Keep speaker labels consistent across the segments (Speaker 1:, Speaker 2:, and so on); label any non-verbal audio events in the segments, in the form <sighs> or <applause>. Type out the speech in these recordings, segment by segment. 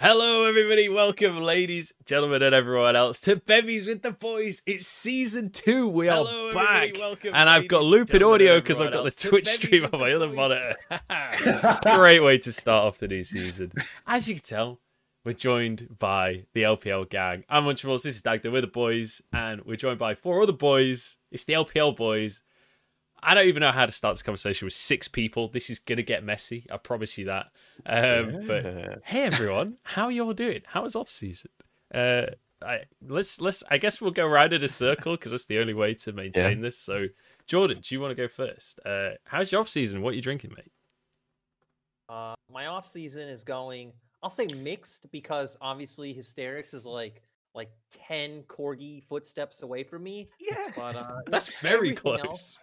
Speaker 1: Hello, everybody. Welcome, ladies, gentlemen, and everyone else, to Bevies with the Boys. It's season two. We are back.
Speaker 2: Welcome,
Speaker 1: and I've got looping audio because I've got the Twitch stream on my other monitor. <laughs> <laughs> Great way to start off the new season. As you can tell, we're joined by the LPL gang. I'm Munchables. This is Dagda. We're the boys, and we're joined by four other boys. It's the LPL boys. I don't even know how to start this conversation with six people. This is gonna get messy. I promise you that. Um, But hey, everyone, how are you all doing? How was off season? Uh, I, let's let's. I guess we'll go round in a circle because that's the only way to maintain this. So, Jordan, do you want to go first? Uh, how's your off season? What are you drinking, mate?
Speaker 2: Uh, my off season is going. I'll say mixed because obviously hysterics is like like ten corgi footsteps away from me.
Speaker 3: Yes.
Speaker 2: But uh,
Speaker 1: That's very close.
Speaker 2: else-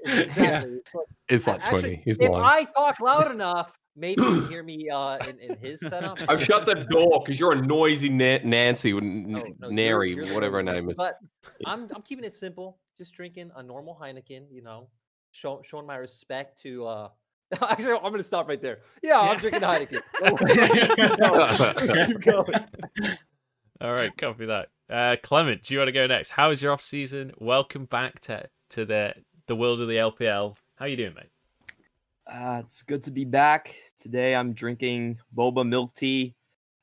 Speaker 2: <laughs> exactly. But
Speaker 4: It's like
Speaker 2: actually,
Speaker 4: 20. He's
Speaker 2: if
Speaker 4: lying.
Speaker 2: I talk loud <laughs> enough, maybe you can hear me uh, in, in his setup.
Speaker 4: I've shut the door because you're a noisy Na- Nancy, or N-
Speaker 2: Oh, no, you're-
Speaker 4: Nary,
Speaker 2: you're
Speaker 4: whatever her name is.
Speaker 2: But I'm I'm keeping it simple. Just drinking a normal Heineken. You know, show, showing my respect to. uh <laughs> Actually, I'm gonna stop right there. Yeah, I'm drinking Heineken. Keep going.
Speaker 1: All right, copy that. Uh, Clement, do you want to go next? How is your off season? Welcome back to to the the world of the LPL. How you doing, mate?
Speaker 5: Uh, it's good to be back. Today I'm drinking boba milk tea.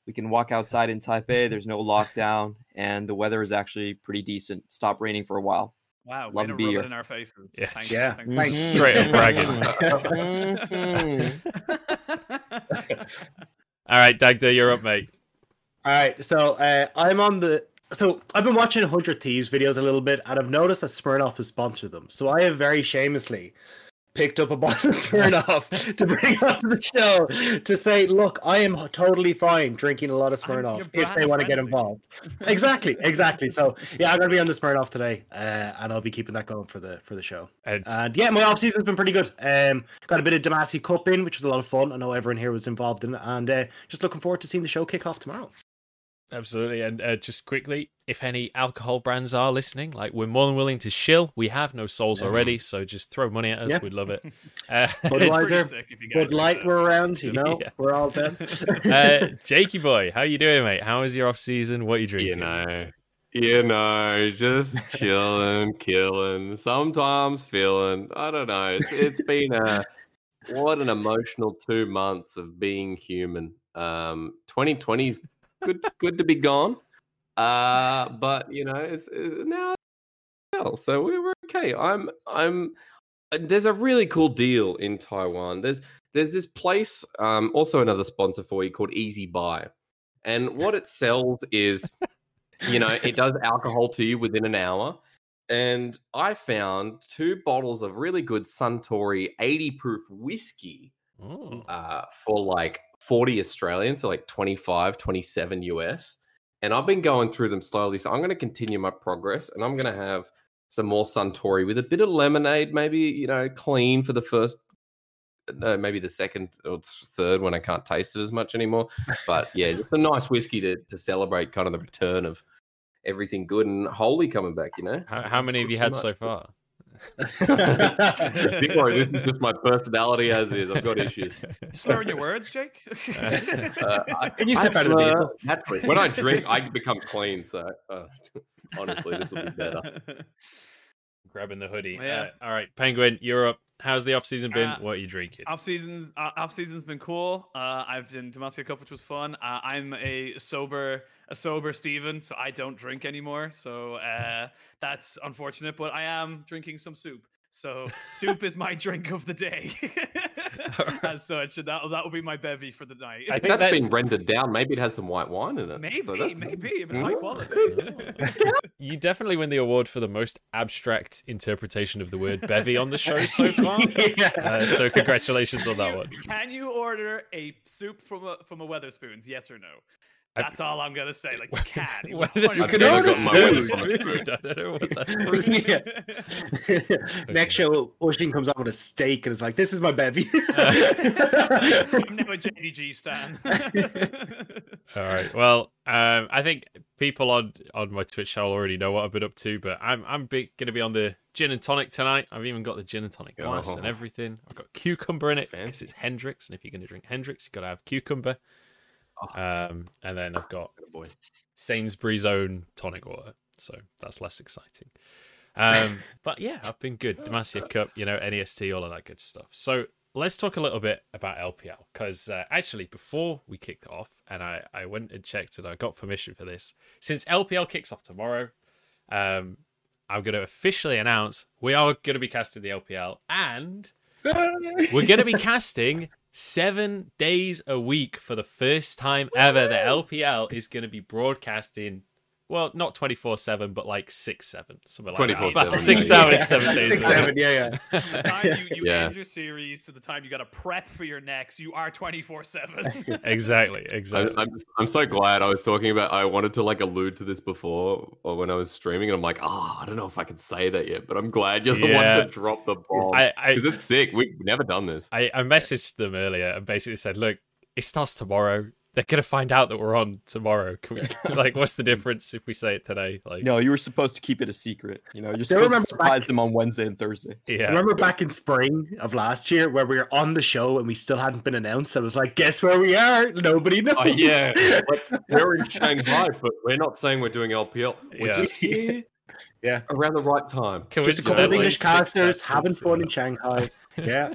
Speaker 5: We can walk outside in Taipei. <laughs> There's no lockdown, and the weather is actually pretty decent. Stop raining for a while.
Speaker 3: Wow, way
Speaker 5: Love
Speaker 3: to
Speaker 5: to be
Speaker 3: rub
Speaker 5: here.
Speaker 3: it in our faces.
Speaker 1: Yes.
Speaker 3: Thanks,
Speaker 6: Yeah.
Speaker 3: thanks.
Speaker 6: Thanks.
Speaker 1: Straight up bragging. <laughs> <laughs> All right, Dagda, you're up, mate.
Speaker 6: All right, so uh, I'm on the. So I've been watching Hundred Thieves videos a little bit, and I've noticed that Smirnoff has sponsored them. So I have very shamelessly picked up a bottle of <laughs> Smirnoff to bring onto the show to say, look, I am totally fine drinking a lot of Smirnoff if they want to get involved. exactly, exactly. So yeah, I'm gonna be on the Smirnoff today, uh, and I'll be keeping that going for the for the show.
Speaker 1: And
Speaker 6: And yeah, my off season's been pretty good. Um, got a bit of Demacia Cup in, which was a lot of fun. I know everyone here was involved in it, and uh, just looking forward to seeing the show kick off tomorrow.
Speaker 1: Absolutely. And uh, just quickly, if any alcohol brands are listening, like we're more than willing to shill. We have no souls
Speaker 6: Yeah.
Speaker 1: already, so just throw money at us.
Speaker 6: Yeah.
Speaker 1: We'd love it. <laughs> Uh, <laughs>
Speaker 6: Budweiser,
Speaker 3: sick if you guys
Speaker 6: Bud Light we're around, you know,
Speaker 1: Yeah.
Speaker 6: we're all done. <laughs>
Speaker 1: uh, Jakey boy, how you doing, mate? How is your off season? What are you drinking?
Speaker 4: you know, you know, just chilling, killing, sometimes feeling. I don't know. It's it's been a what an emotional two months of being human. Um, 2020's good good to be gone. Uh, but you know, it's, it's now well, so we were okay. I'm I'm uh, there's a really cool deal in Taiwan. There's there's this place, um, also another sponsor for you called Easy Buy. And what it sells is, you know, it does alcohol to you within an hour. And I found two bottles of really good Suntory 80 proof whiskey
Speaker 1: Oh.
Speaker 4: uh, for like 40 Australian, so like 25, 27 US. And I've been going through them slowly. So I'm going to continue my progress and I'm going to have some more Suntory with a bit of lemonade, maybe, you know, clean for the first, no, maybe the second or third when I can't taste it as much anymore. But yeah, just a nice whiskey to, to celebrate kind of the return of everything good and holy coming back, you know?
Speaker 1: How, how many have you had so far?
Speaker 4: Don't worry, this is just my personality as is. I've got issues.
Speaker 3: Slurring your words, Jake. <laughs>
Speaker 4: Uh, I,
Speaker 6: Can you
Speaker 4: I
Speaker 6: step out of the
Speaker 4: slur
Speaker 6: vehicle?
Speaker 4: naturally. When I drink, I become clean. So uh, honestly, this will be better. <laughs>
Speaker 1: Grabbing the hoodie.
Speaker 3: Yeah.
Speaker 1: Uh, all right, Penguin, you're up. How's the off season been?
Speaker 3: Uh,
Speaker 1: what are you drinking?
Speaker 3: Off seasons, uh, off season's been cool. Uh, I've been Demacia Cup, which was fun. Uh, I'm a sober, a sober Steven, so I don't drink anymore. So uh, that's unfortunate, but I am drinking some soup. So soup is my drink of the day. <laughs> As such, that that will be my bevy for the night.
Speaker 1: I
Speaker 4: If
Speaker 1: think
Speaker 4: that's
Speaker 1: that's
Speaker 4: been rendered down. Maybe it has some white wine in it.
Speaker 3: maybe,
Speaker 4: So that's-
Speaker 3: maybe if it's high quality. <laughs>
Speaker 1: you definitely win the award for the most abstract interpretation of the word bevy on the show so <laughs> far.
Speaker 6: yeah.
Speaker 1: Uh, so congratulations on that one.
Speaker 3: Can you order a soup from a from a Wetherspoons? Yes or no?
Speaker 1: I-
Speaker 3: That's all I'm gonna say. Like you can. You
Speaker 1: Well,
Speaker 3: 100%
Speaker 1: this is
Speaker 4: I've
Speaker 1: gonna
Speaker 4: never got my
Speaker 1: so
Speaker 4: word.
Speaker 1: smooth. I don't know what that <laughs>
Speaker 6: Yeah. <laughs> Next show, Ocean comes out with a steak and is like, "This is my bevy." <laughs>
Speaker 3: I'm now a JDG stan.
Speaker 1: All right. Well, um, I think people on on my Twitch channel already know what I've been up to, but I'm I'm going to be on the gin and tonic tonight. I've even got the gin and tonic glass and
Speaker 4: Oh.
Speaker 1: everything. I've got cucumber in it because
Speaker 4: Fancy.
Speaker 1: it's Hendrick's, and if you're going to drink Hendrick's, you've got to have cucumber. Um, and then I've got
Speaker 4: boy.
Speaker 1: Sainsbury's own tonic water, so that's less exciting. Um, <laughs> but yeah, I've been good. Demacia Cup, you know, NEST, all of that good stuff. So let's talk a little bit about LPL because uh, actually, before we kicked off, and I, I went and checked and I got permission for this, since LPL kicks off tomorrow, um, I'm going to officially announce we are going to be casting the LPL and <laughs> we're going to be casting seven days a week for the first time ever. The LPL is going to be broadcasting. Well, not twenty four seven, but like six seven, something like that.
Speaker 4: 24/7,
Speaker 1: About
Speaker 4: yeah,
Speaker 1: six
Speaker 4: yeah.
Speaker 1: hours, seven days.
Speaker 6: Six seven, yeah, yeah. <laughs>
Speaker 3: The time you, you
Speaker 4: Yeah.
Speaker 3: end your series to the time you got to prep for your next, you are 24 7. <laughs>
Speaker 1: exactly, exactly.
Speaker 4: I'm, I'm so glad I was talking about. I wanted to like allude to this before or when I was streaming, and I'm like, oh, I don't know if I can say that yet, but I'm glad you're the
Speaker 1: Yeah.
Speaker 4: one that dropped the bomb
Speaker 1: I, I,
Speaker 4: because it's sick. We've never done this.
Speaker 1: I, I messaged them earlier and basically said, "Look, it starts tomorrow. They're gonna find out that we're on tomorrow. Can we, <laughs> like, what's the difference if we say it today? Like,
Speaker 5: No, you were supposed to keep it a secret. You know, you're supposed to
Speaker 6: remember
Speaker 5: surprise
Speaker 6: back-
Speaker 5: them on Wednesday and Thursday.
Speaker 1: yeah,
Speaker 6: Remember back in spring of last year where we were on the show and we still hadn't been announced? I was like, guess where we are? Nobody oh, knows.
Speaker 4: Oh yeah, <laughs> like, we're in Shanghai, but we're not saying we're doing LPL. We're
Speaker 1: Yeah.
Speaker 4: just here, <laughs>
Speaker 6: Yeah.
Speaker 4: around the right time.
Speaker 1: Can we
Speaker 6: Just a couple of English
Speaker 1: six
Speaker 6: casters
Speaker 1: casters,
Speaker 6: having fun
Speaker 1: yeah.
Speaker 6: in Shanghai. Yeah.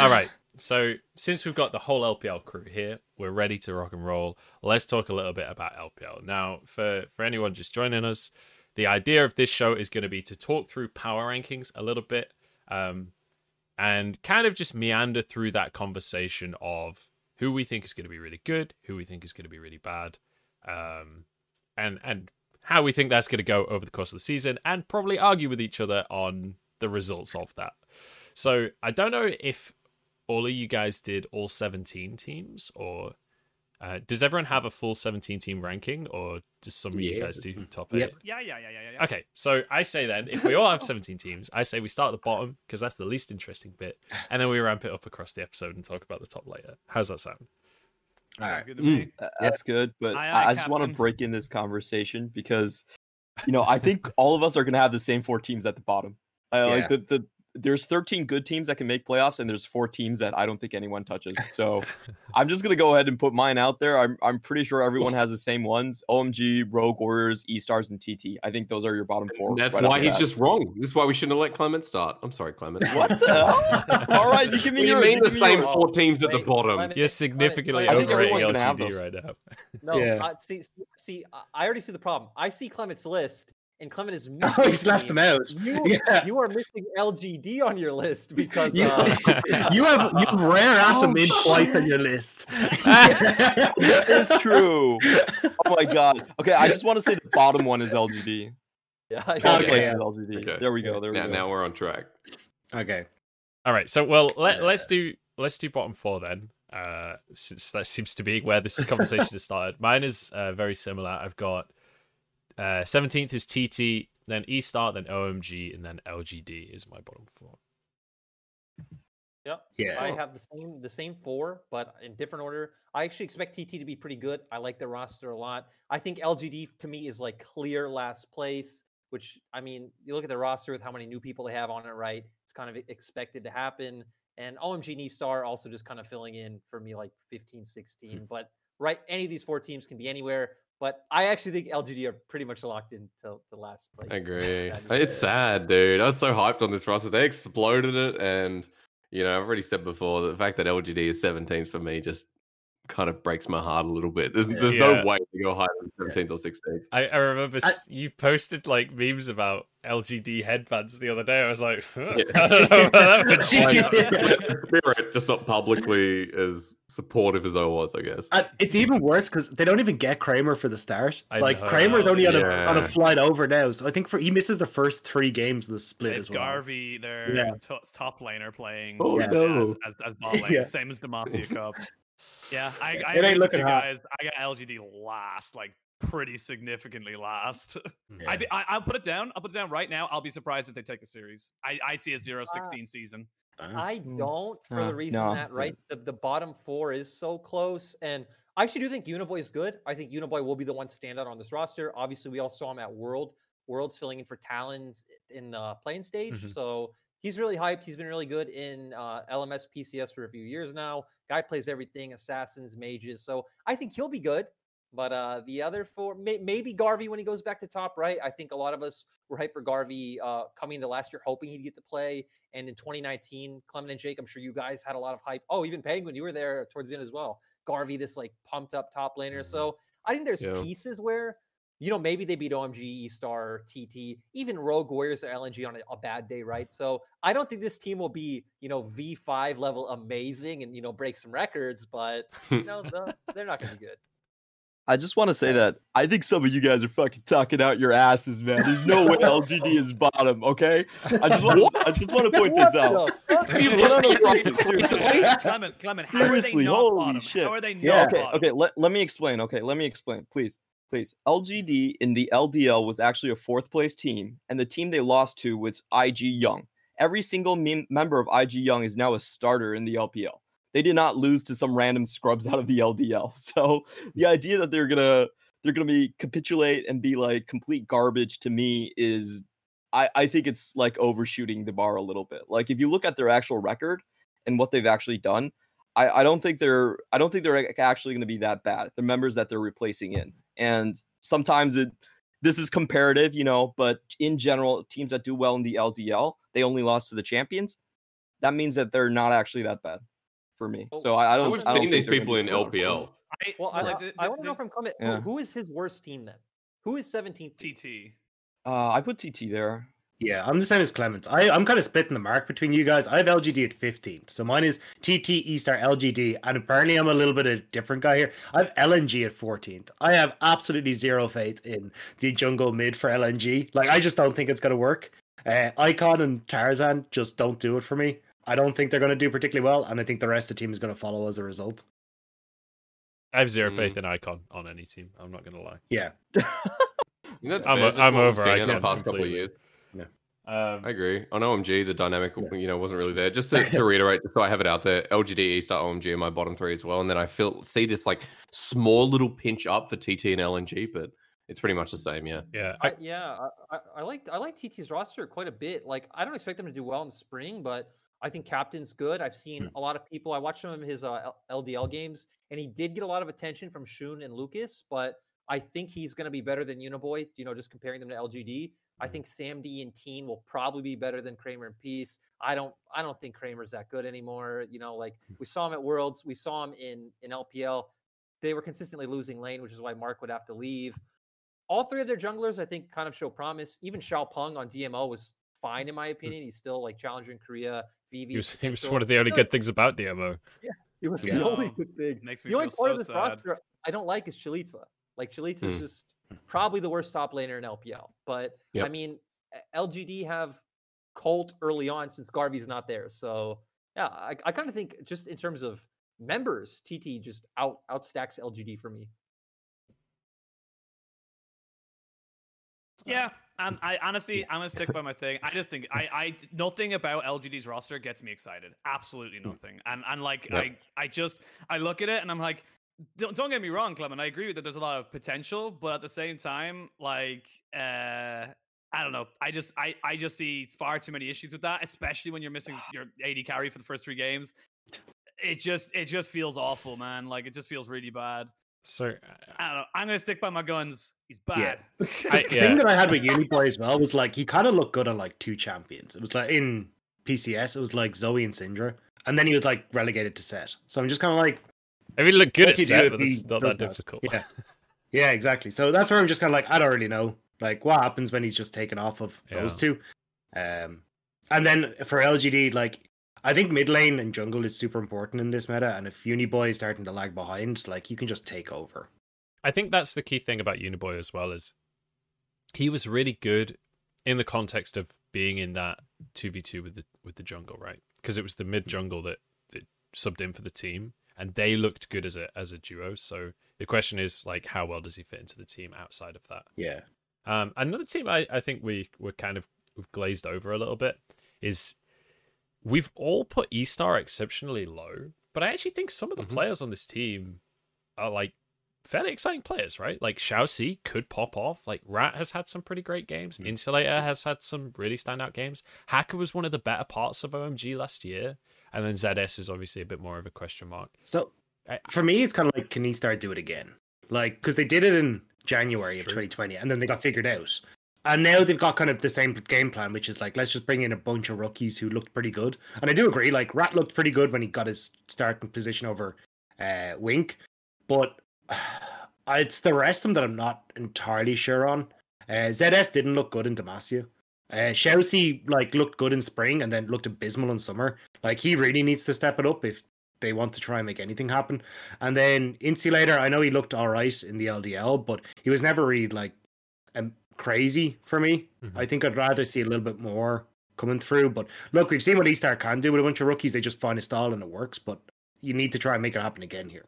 Speaker 1: All right. So since we've got the whole LPL crew here, we're ready to rock and roll. Let's talk a little bit about LPL. Now, for for anyone just joining us, the idea of this show is going to be to talk through power rankings a little bit, um, and kind of just meander through that conversation of who we think is going to be really good, who we think is going to be really bad, um, and and how we think that's going to go over the course of the season, and probably argue with each other on the results of that. So I don't know if all of you guys did all 17 teams or uh, does everyone have a full 17 team ranking or does some of you guys do top eight?
Speaker 6: Yep.
Speaker 3: yeah, yeah, yeah, yeah, yeah.
Speaker 1: Okay, so I say then, if we all have 17 teams, I say we start at the bottom because that's the least interesting bit, and then we ramp it up across the episode and talk about the top later. How's that sound?
Speaker 3: Sounds
Speaker 6: Alright.
Speaker 3: good to
Speaker 4: Mm.
Speaker 3: me.
Speaker 5: Uh, That's good, but
Speaker 3: Aye,
Speaker 5: I,
Speaker 3: aye,
Speaker 5: I just want to break in this conversation because, you know, I think all of us are going to have the same four teams at the bottom. I
Speaker 6: Yeah.
Speaker 5: like the, the there's 13 good teams that can make playoffs, and there's four teams that I don't think anyone touches. So <laughs> I'm just gonna go ahead and put mine out there. I'm I'm pretty sure everyone <laughs> has the same ones: OMG, Rogue Warriors, E Stars, and TT. I think those are your bottom four.
Speaker 4: And that's
Speaker 5: right
Speaker 4: why he's
Speaker 5: bat.
Speaker 4: just wrong. This is why we shouldn't have let Clement start. I'm sorry, Clement. <laughs>
Speaker 5: What the? All right, you give me
Speaker 4: What you
Speaker 5: yours,
Speaker 4: mean
Speaker 5: you
Speaker 4: the same
Speaker 5: yours.
Speaker 4: four teams at the bottom?
Speaker 2: Clement,
Speaker 1: You're significantly
Speaker 2: Clement,
Speaker 5: I think
Speaker 1: overrating
Speaker 5: everyone's gonna have
Speaker 1: LGD
Speaker 5: those.
Speaker 1: right now.
Speaker 2: No,
Speaker 6: Yeah.
Speaker 2: uh, see, see, I- I already see the problem. I see Clement's list, and Clement is <laughs> missing.
Speaker 6: Oh, he's left them out.
Speaker 2: You, <laughs>
Speaker 6: Yeah.
Speaker 2: you are missing LGD on your list <laughs> because
Speaker 6: Yeah.
Speaker 2: uh,
Speaker 6: You have you have rare ass
Speaker 5: Oh,
Speaker 6: in twice on your list.
Speaker 5: That is true. Oh my god. Okay, I just want to say the bottom one is LGD.
Speaker 2: yeah,
Speaker 5: Third
Speaker 6: Okay, yeah.
Speaker 5: is LGD.
Speaker 4: Okay.
Speaker 5: There we go. There we
Speaker 4: Now,
Speaker 5: go.
Speaker 4: now we're on track.
Speaker 6: Okay.
Speaker 1: All right, so well, let, let's do let's do bottom four then, uh, since that seems to be where this conversation has started. Mine is uh, very similar. I've got uh, seventeenth is TT, then E Star, then OMG, and then LGD is my bottom four.
Speaker 2: Yep.
Speaker 6: Yeah.
Speaker 2: I have the same the same four, but in different order. I actually expect TT to be pretty good. I like the roster a lot. I think LGD to me is like clear last place, which I mean, you look at the roster with how many new people they have on it, right? It's kind of expected to happen. And OMG and Star also just kind of filling in for me like 15, 16. But right, any of these four teams can be anywhere. But I actually think LGD are pretty much locked in to, to last place.
Speaker 4: I agree. It's sad, dude. I was so hyped on this roster. They exploded it, and you know, I've already said before the fact that LGD is 17th for me just kind of breaks my heart a little bit. There's, there's
Speaker 1: Yeah.
Speaker 4: no way to go higher than 17th or 16th.
Speaker 1: I, I remember
Speaker 6: I-
Speaker 1: s you posted like memes about LGD headbands the other day. I was like, <laughs> huh,
Speaker 4: Yeah.
Speaker 1: I don't know about that <laughs> one.
Speaker 4: Like, spirit, just not publicly as supportive as I was, I guess.
Speaker 6: Uh, it's even worse because they don't even get Kramer for the start.
Speaker 1: I
Speaker 6: like
Speaker 1: know,
Speaker 6: Kramer's only on a on a flight over now, so I think for he misses the first three games of the split
Speaker 3: It's
Speaker 6: as well.
Speaker 3: Garvey, their
Speaker 6: Yeah.
Speaker 3: to- top laner playing
Speaker 4: Oh,
Speaker 3: as,
Speaker 4: no.
Speaker 3: as, as, as bot lane, <laughs>
Speaker 6: Yeah.
Speaker 3: same as Demacia Cup. Yeah, I, I
Speaker 6: It
Speaker 3: agree
Speaker 6: ain't
Speaker 3: with
Speaker 6: looking
Speaker 3: you
Speaker 6: hot.
Speaker 3: guys. I got LGD last, like pretty significantly last. <laughs>
Speaker 1: Yeah.
Speaker 3: I, I, I'll put it down. I'll put it down right now. I'll be surprised if they take a series. I, I see a 0-16 season.
Speaker 2: I
Speaker 5: Mm.
Speaker 2: don't for
Speaker 5: Uh,
Speaker 2: the reason
Speaker 5: no,
Speaker 2: that
Speaker 5: yeah.
Speaker 2: right the, the bottom four is so close and I actually do think Uniboy is good. I think Uniboy will be the one standout on this roster. Obviously, we all saw him at World. World's filling in for Talons in the playing stage,
Speaker 1: Mhm.
Speaker 2: so he's really hyped. He's been really good in uh, LMS PCS for a few years now. Guy plays everything: assassins, mages. So I think he'll be good. But uh, the other four, may, maybe Garvey when he goes back to top right. I think a lot of us were hyped for Garvey uh, coming into last year, hoping he'd get to play. And in 2019, Clement and Jake, I'm sure you guys had a lot of hype. Oh, even Penguin, you were there towards the end as well. Garvey, this like pumped up top laner.
Speaker 1: Mhm.
Speaker 2: So I think there's
Speaker 4: Yeah.
Speaker 2: pieces where, you know, maybe they beat OMG, E Star, TT, even Rogue Warriors or LNG on a, a bad day, right? So I don't think this team will be, you know, V5 level amazing and, you know, break some records, but, you know, the- they're not going to be good. <laughs>
Speaker 5: I just want to say that I think some of you guys are fucking talking out your asses, man. There's no way <laughs> LGD is bottom, okay? I just want to, I just want to point this out. <laughs>
Speaker 2: the fuck?
Speaker 4: Have you
Speaker 5: No,
Speaker 4: looked
Speaker 5: no,
Speaker 4: at
Speaker 5: no,
Speaker 4: his
Speaker 5: seriously,
Speaker 4: recent
Speaker 5: seriously.
Speaker 4: recently?
Speaker 3: Clement, Clement,
Speaker 5: Seriously,
Speaker 3: how are they not
Speaker 5: holy
Speaker 3: bottom?
Speaker 5: shit.
Speaker 3: How are they not
Speaker 6: Yeah,
Speaker 5: Okay,
Speaker 3: bottom?
Speaker 5: okay. Let, let me explain. Okay, let me explain, please, please. LGD in the LDL was actually a fourth place team, and the team they lost to was IG Young. Every single mem- member of IG Young is now a starter in the LPL. They did not lose to some random scrubs <laughs> out of the LDL. So the idea that they're gonna they're gonna be capitulate and be like complete garbage to me is I, I think it's like overshooting the bar a little bit. Like if you look at their actual record and what they've actually done, I, I don't think they're I don't think they're actually going to be that bad. The members that they're replacing in, and sometimes it this is comparative, you know, but in general, teams that do well in the LDL, they only lost to the champions. That means that they're not actually that bad for me. So I, I don't.
Speaker 4: We've
Speaker 5: I don't
Speaker 4: seen these people in. LPL.
Speaker 3: I,
Speaker 2: Well, I,
Speaker 3: like,
Speaker 2: I,
Speaker 3: th-
Speaker 2: I want to know from Clement,
Speaker 5: Yeah.
Speaker 2: who, who is his worst team then? Who is 17th?
Speaker 3: TT.
Speaker 5: Uh, I put TT there.
Speaker 6: Yeah, I'm the same as Clement's. I, I'm kind of splitting the mark between you guys. I have LGD at 15. So mine is TT, E Star, LGD. And apparently I'm a little bit of a different guy here. I have LNG at 14th. I have absolutely zero faith in the jungle mid for LNG. Like, I just don't think it's going to work. Uh, Icon and Tarzan just don't do it for me. I don't think they're going to do particularly well. And I think the rest of the team is going to follow as a result.
Speaker 1: I have zero
Speaker 4: Mm.
Speaker 1: faith in Icon on any team. I'm not going to lie.
Speaker 6: Yeah.
Speaker 4: That's
Speaker 1: I'm
Speaker 4: fair,
Speaker 1: o-
Speaker 4: just
Speaker 1: I'm over
Speaker 4: seen in the
Speaker 1: Icon
Speaker 4: past couple of years.
Speaker 1: Um,
Speaker 4: I agree. On OMG, the dynamic,
Speaker 6: Yeah.
Speaker 4: you know, wasn't really there. Just to, to <laughs> reiterate, so I have it out there: LGD, E Star, OMG, are my bottom three as well. And then I feel see this like small little pinch up for TT and LNG, but it's pretty much the same. Yeah.
Speaker 1: yeah,
Speaker 2: I,
Speaker 1: I,
Speaker 2: yeah, I, I, I like I like TT's roster quite a bit. Like I don't expect them to do well in the spring, but I think captain's good. I've seen a lot of people. I watched some of his uh, LDL games, and he did get a lot of attention from Shun and Lucas. But I think he's going to be better than Uniboy. You know, just comparing them to LGD. I think Sam D and Teen will probably be better than Kramer and Peace. I don't I don't think Kramer's that good anymore. You know, like we saw him at Worlds, we saw him in in LPL. They were consistently losing lane, which is why Mark would have to leave. All three of their junglers, I think, kind of show promise. Even Xiao Peng on DMO was fine in my opinion. He's still like challenging Korea. VV
Speaker 1: he was, he was one of the only good things about DMO. <laughs>
Speaker 2: Yeah, it was
Speaker 6: Yeah.
Speaker 2: the only good thing.
Speaker 3: Makes me
Speaker 2: The only part
Speaker 3: so
Speaker 2: of this
Speaker 3: sad.
Speaker 2: roster I don't like is Chelizi. Like Chelizi is
Speaker 4: Hmm.
Speaker 2: just probably the worst top laner in LPL. But I mean, LGD have Colt early on since Garvey's not there. So yeah, I, I kind of think just in terms of members, TT just out outstacks LGD for me.
Speaker 3: Yeah, <laughs> and I honestly, I'm gonna stick by my thing. I just think I, I nothing about LGD's roster gets me excited. Absolutely hmm. nothing. And and like
Speaker 4: Yep.
Speaker 3: I, I just I look at it and I'm like, don't, don't get me wrong, Clement. I agree with that there's a lot of potential, but at the same time, like, uh, I don't know. I just I I just see far too many issues with that, especially when you're missing <sighs> your AD carry for the first three games. It just it just feels awful, man. Like it just feels really bad.
Speaker 1: So
Speaker 3: I don't know. I'm gonna stick by my guns. He's
Speaker 6: Yeah.
Speaker 3: bad. <laughs> <laughs>
Speaker 1: I-
Speaker 6: The
Speaker 1: yeah.
Speaker 6: thing that I had with Uniboy as well was like he kind of looked good on like two champions. It was like in PCS, it was like Zoe and Syndra, and then he was like relegated to Sett. So I'm just kind of like,
Speaker 1: I mean, look good at
Speaker 6: Sett,
Speaker 1: but it's not that
Speaker 6: that?
Speaker 1: difficult.
Speaker 6: Yeah, yeah, exactly. So that's where I'm just kind of like, I don't really know, like what happens when he's just taken off of those two. Um, and then for LGD, like I think mid lane and jungle is super important in this meta, and if Uniboy is starting to lag behind, like you can just take over.
Speaker 1: I think that's the key thing about Uniboy as well is he was really good in the context of being in that two v two with the with the jungle, right? Because it was the mid jungle that, that subbed in for the team, and they looked good as a as a duo. So the question is like, how well does he fit into the team outside of that?
Speaker 6: Yeah,
Speaker 1: Um, another team I, I think we were kind of we've glazed over a little bit is we've all put E Star exceptionally low, but I actually think some of the
Speaker 4: Mhm.
Speaker 1: players on this team are like fairly exciting players, right? Like Xiao Si could pop off. Like Rat has had some pretty great games.
Speaker 5: Mm.
Speaker 1: Insulator has had some really standout games. Hacker was one of the better parts of OMG last year. And then ZS is obviously a bit more of a question mark.
Speaker 6: So
Speaker 1: I-
Speaker 6: for me, it's kind of like, can he start do it again? Like, because they did it in January of
Speaker 1: True.
Speaker 6: 2020, and then they got figured out, and now they've got kind of the same game plan, which is like, let's just bring in a bunch of rookies who looked pretty good. And I do agree, like Rat looked pretty good when he got his starting position over uh, Wink, but <sighs> it's the rest of them that I'm not entirely sure on. Uh, ZS didn't look good in Demacia. Uh, Chelsea like looked good in spring and then looked abysmal in summer. Like he really needs to step it up if they want to try and make anything happen. And then Insulator, I know he looked all right in the LDL, but he was never really like um, crazy for me.
Speaker 1: Mhm.
Speaker 6: I think I'd rather see a little bit more coming through. But look, we've seen what eStar can do with a bunch of rookies. They just find a style and it works. But you need to try and make it happen again here.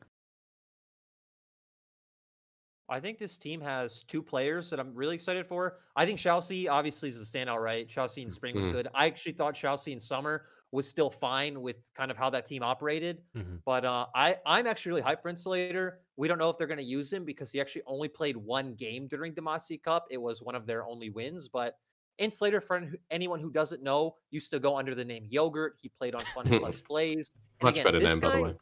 Speaker 2: I think this team has two players that I'm really excited for. I think Chelsea obviously is the standout, right? Chelsea in spring was
Speaker 4: Mhm.
Speaker 2: good. I actually thought Chelsea in summer was still fine with kind of how that team operated.
Speaker 1: Mhm.
Speaker 2: But uh, I, I'm actually really hyped for Insulator. We don't know if they're going to use him because he actually only played one game during Demacia Cup. It was one of their only wins. But Insulator, for anyone who doesn't know, used to go under the name Yogurt. He played on Fun <laughs> Plus Blaze. And
Speaker 4: Much better
Speaker 2: this
Speaker 4: name, by the way.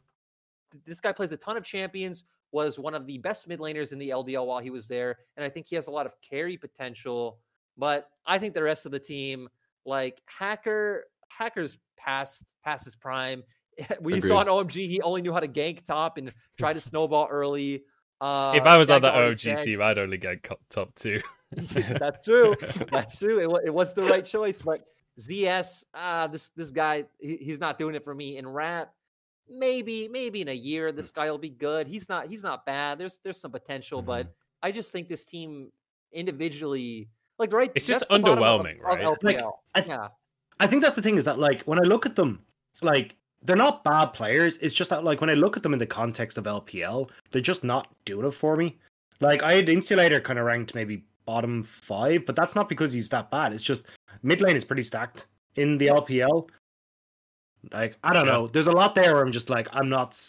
Speaker 2: This guy plays a ton of champions. Was one of the best mid laners in the LDL while he was there, and I think he has a lot of carry potential. But I think the rest of the team, like Hacker, Hacker's past past his prime. <laughs> We saw in OMG he only knew how to gank top and try to <laughs> snowball early. Uh,
Speaker 1: if I was on the OG team, I'd only get co- top two. <laughs>
Speaker 2: that's true. That's true. It, it was the right choice, but ZS, ah, this this guy, he, he's not doing it for me. And Rat, maybe maybe in a year mm. this guy will be good. He's not he's not bad. There's there's some potential, but mm-hmm. I just think this team individually, like right,
Speaker 1: It's just
Speaker 2: that's the bottom of-
Speaker 1: underwhelming,
Speaker 2: of
Speaker 1: right?
Speaker 6: Like,
Speaker 2: LPL.
Speaker 6: I-
Speaker 2: yeah,
Speaker 6: I think that's the thing is that like when I look at them, like they're not bad players. It's just that like when I look at them in the context of LPL, they're just not doing it for me. Like I had Insulator kind of ranked maybe bottom five, but that's not because he's that bad. It's just mid lane is pretty stacked in the LPL. Like I don't
Speaker 1: Yeah.
Speaker 6: know. There's a lot there where I'm just like I'm not,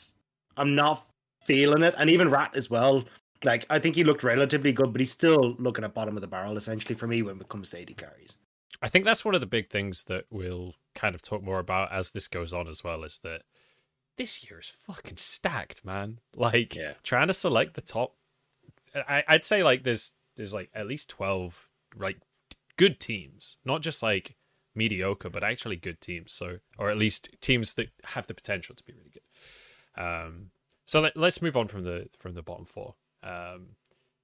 Speaker 6: I'm not feeling it, and even Rat as well. Like I think he looked relatively good, but he's still looking at bottom of the barrel essentially for me when it comes to AD carries.
Speaker 1: I think that's one of the big things that we'll kind of talk more about as this goes on as well is that this year is fucking stacked, man. Like
Speaker 5: Yeah.
Speaker 1: trying to select the top I, I'd say like there's there's like at least twelve like good teams. Not just like mediocre, but actually good teams. So or at least teams that have the potential to be really good. Um so let, let's move on from the from the bottom four. Um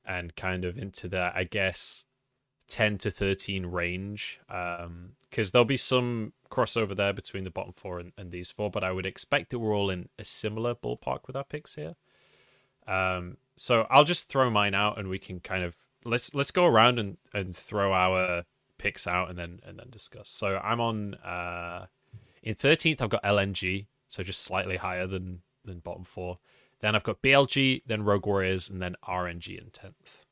Speaker 1: and kind of into that, I guess 10 to 13 range because there'll be some crossover there between the bottom four and, and these four but i would expect that we're all in a similar ballpark with our picks here um so i'll just throw mine out and we can kind of let's let's go around and and throw our picks out and then and then discuss so i'm on uh in 13th i've got lng so just slightly higher than than bottom four then i've got blg then rogue warriors and then rng in 10th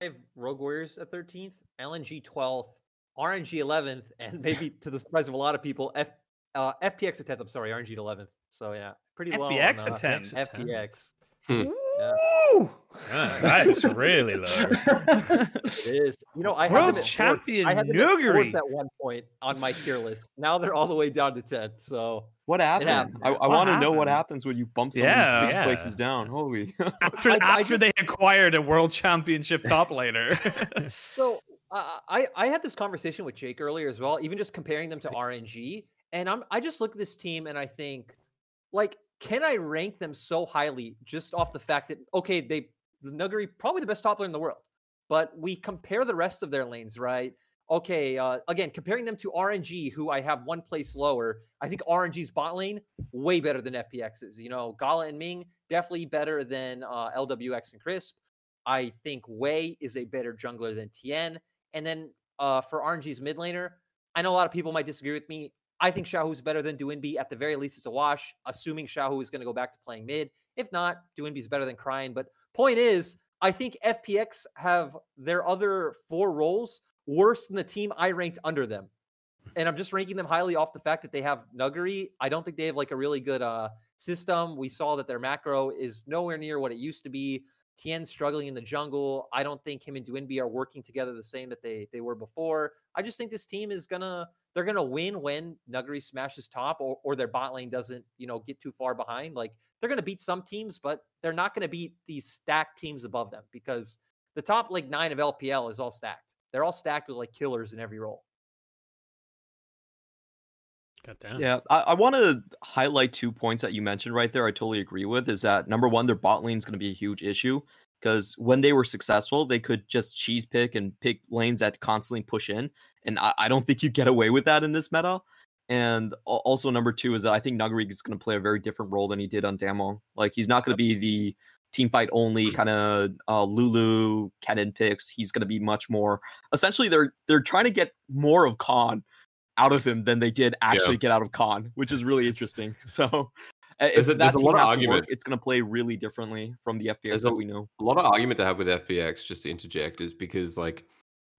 Speaker 2: I have Rogue Warriors at 13th, LNG 12th, RNG 11th, and maybe <laughs> to the surprise of a lot of people, F, uh, FPX at 10th. I'm sorry, RNG at 11th. So yeah, pretty low.
Speaker 3: FPX
Speaker 2: on,
Speaker 3: at
Speaker 2: uh,
Speaker 3: 10th.
Speaker 1: at 10th.
Speaker 2: FPX.
Speaker 4: Hmm.
Speaker 2: Yeah,
Speaker 3: Woo!
Speaker 1: Ah, that is really low <laughs>
Speaker 2: it is. You know, I had
Speaker 3: World
Speaker 2: them
Speaker 3: champion
Speaker 2: I had them at fourth
Speaker 3: Nuguri.
Speaker 2: at one point on my tier list. Now they're all the way down to 10th. So
Speaker 5: What happened?
Speaker 2: happened.
Speaker 5: I, I want to know what happens when you bump someone
Speaker 3: Yeah.
Speaker 5: six
Speaker 1: Yeah.
Speaker 5: places down. Holy. <laughs>
Speaker 3: After,
Speaker 2: I- I
Speaker 3: after
Speaker 2: just-
Speaker 3: they acquired a world championship top laner. <laughs>
Speaker 2: So uh, I I had this conversation with Jake earlier as well, even just comparing them to RNG, and I'm I just look at this team and I think, like, can I rank them so highly just off the fact that okay, they the Nuguri probably the best top lane in the world, but we compare the rest of their lanes, right? Okay, uh, again, comparing them to RNG, who I have one place lower, I think RNG's bot lane way better than FPX's. You know, Gala and Ming definitely better than uh, LWX and Crisp. I think Wei is a better jungler than Tian. And then uh, for RNG's mid laner, I know a lot of people might disagree with me. I think Xiaohu's better than Doinb. At the very least, it's a wash, assuming Xiaohu is going to go back to playing mid. If not, Doinb's better than Cryin. But point is, I think FPX have their other four roles worse than the team I ranked under them. and I'm just ranking them highly off the fact that they have Nuguri. I don't think they have like a really good uh system. We saw that their macro is nowhere near what it used to be. Tian's struggling in the jungle. I don't think him and Doinb are working together the same that they they were before. I just think this team is gonna they're gonna win when Nuguri smashes top or, or their bot lane doesn't, you know, get too far behind. Like they're gonna beat some teams, but they're not gonna beat these stacked teams above them because the top like nine of LPL is all stacked. They're all stacked with like killers in every role.
Speaker 1: God damn.
Speaker 5: Yeah, I, I want to highlight two points that you mentioned right there. I totally agree with. Is that number one, their bot lane is going to be a huge issue because when they were successful, they could just cheese pick and pick lanes that constantly push in, and I, I don't think you get away with that in this meta. And also number two is that I think Nuguri is going to play a very different role than he did on Damwon. Like he's not going to be the team fight only <clears throat> kind of uh, Lulu Kennen picks. He's going to be much more. Essentially, they're they're trying to get more of Khan out of him than they did actually get out of Khan, which is really interesting. <laughs> So
Speaker 4: There's a-
Speaker 5: that
Speaker 4: there's a lot of argument.
Speaker 5: work, it's going to play really differently from the FPX
Speaker 4: There's a-
Speaker 5: we know.
Speaker 4: a lot of argument to have with FPX, just to interject, is because like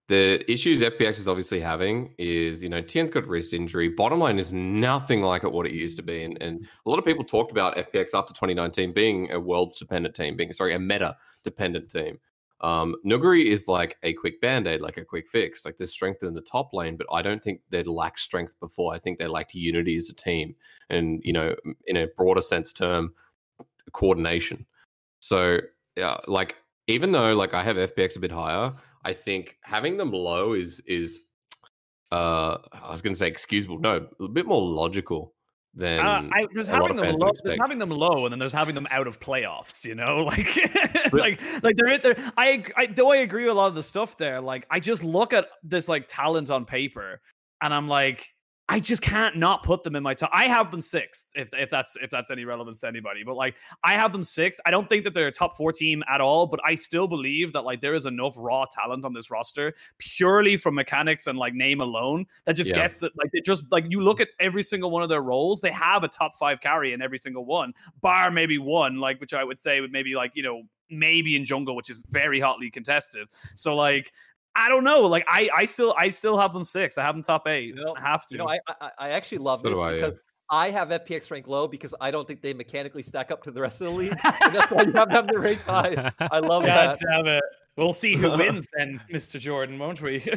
Speaker 4: the issues FPX is obviously having is, you know, Tian's got wrist injury. Bottom line is nothing like it what it used to be. And, and a lot of people talked about FPX after 2019 being a worlds dependent team, being sorry, a meta dependent team. Um, Nuguri is like a quick band-aid, like a quick fix. Like there's strength in the top lane, but I don't think they lacked strength before. I think they lacked unity as a team and, you know, in a broader sense term, coordination. So yeah, like even though like I have FPX a bit higher, I think having them low is is uh I was gonna say excusable, no, a bit more logical than
Speaker 3: Uh, I, there's having them low. There's having them low, and then there's having them out of playoffs. You know, <laughs> like, <laughs>
Speaker 4: But-
Speaker 3: like, like they're, they're I, I, though I agree with a lot of the stuff there. Like, I just look at this like talent on paper, and I'm like, I just can't not put them in my top. I have them sixth, if if that's if that's any relevance to anybody. But like, I have them sixth. I don't think that they're a top four team at all, but I still believe that like there is enough raw talent on this roster purely from mechanics and like name alone that just
Speaker 4: Yeah.
Speaker 3: gets that like they just like you look at every single one of their roles, they have a top five carry in every single one, bar maybe one, like which I would say would maybe like you know maybe in jungle, which is very hotly contested. So like. I don't know. Like I, I still, I still have them six. I have them top eight.
Speaker 2: You know-
Speaker 3: I have to.
Speaker 2: You know, I I, I actually love
Speaker 4: So do
Speaker 2: this
Speaker 4: I, yeah.
Speaker 2: because I have FPX rank low because I don't think they mechanically stack up to the rest of the league. <laughs> and that's why you have them to rank high. I love
Speaker 3: God
Speaker 2: that.
Speaker 3: damn it. We'll see who <laughs> wins then, Mr. Jordan, won't we? <laughs>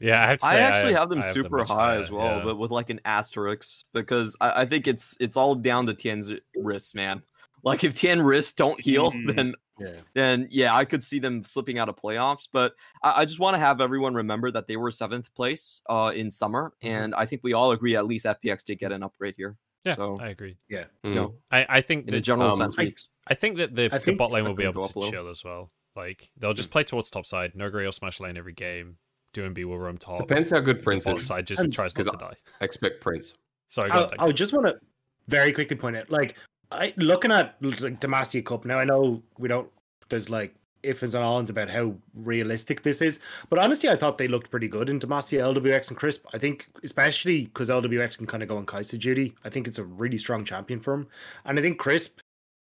Speaker 1: Yeah, I, have to
Speaker 5: I
Speaker 1: say
Speaker 5: actually have them
Speaker 1: I
Speaker 5: super
Speaker 1: much
Speaker 5: high as well,
Speaker 1: yeah.
Speaker 5: but with like an asterisk because I, I think it's it's all down to Tian's wrists, man. Like if Tien wrists don't heal,
Speaker 3: Mhm.
Speaker 5: then
Speaker 6: Yeah.
Speaker 5: then yeah, I could see them slipping out of playoffs. But I, I just want to have everyone remember that they were seventh place uh in summer,
Speaker 1: Mhm.
Speaker 5: and I think we all agree at least FPX did get an upgrade here.
Speaker 1: yeah,
Speaker 5: so
Speaker 1: I agree.
Speaker 5: you
Speaker 4: Mm.
Speaker 5: know,
Speaker 1: I, I think
Speaker 5: in a
Speaker 1: that
Speaker 5: general
Speaker 4: um,
Speaker 5: sense,
Speaker 6: I-
Speaker 1: I think that the,
Speaker 6: I
Speaker 1: the bot lane will be able to
Speaker 5: up a
Speaker 1: chill as well. Like they'll just play towards top side. Nuguri will smash lane every game. Doinb will roam top.
Speaker 4: depends how good Prince is.
Speaker 1: side just
Speaker 6: And-
Speaker 1: tries not
Speaker 4: 'cause
Speaker 1: to die.
Speaker 4: I expect Prince.
Speaker 1: Sorry,
Speaker 6: I. I just want to very quickly point out, like, I looking at like Demacia Cup now. I know we don't. There's like ifs and ons about how realistic this is, but honestly, I thought they looked pretty good in Demacia, LWX, and Crisp. I think, especially because LWX can kind of go on Kaisa duty. I think it's a really strong champion for him, and I think Crisp,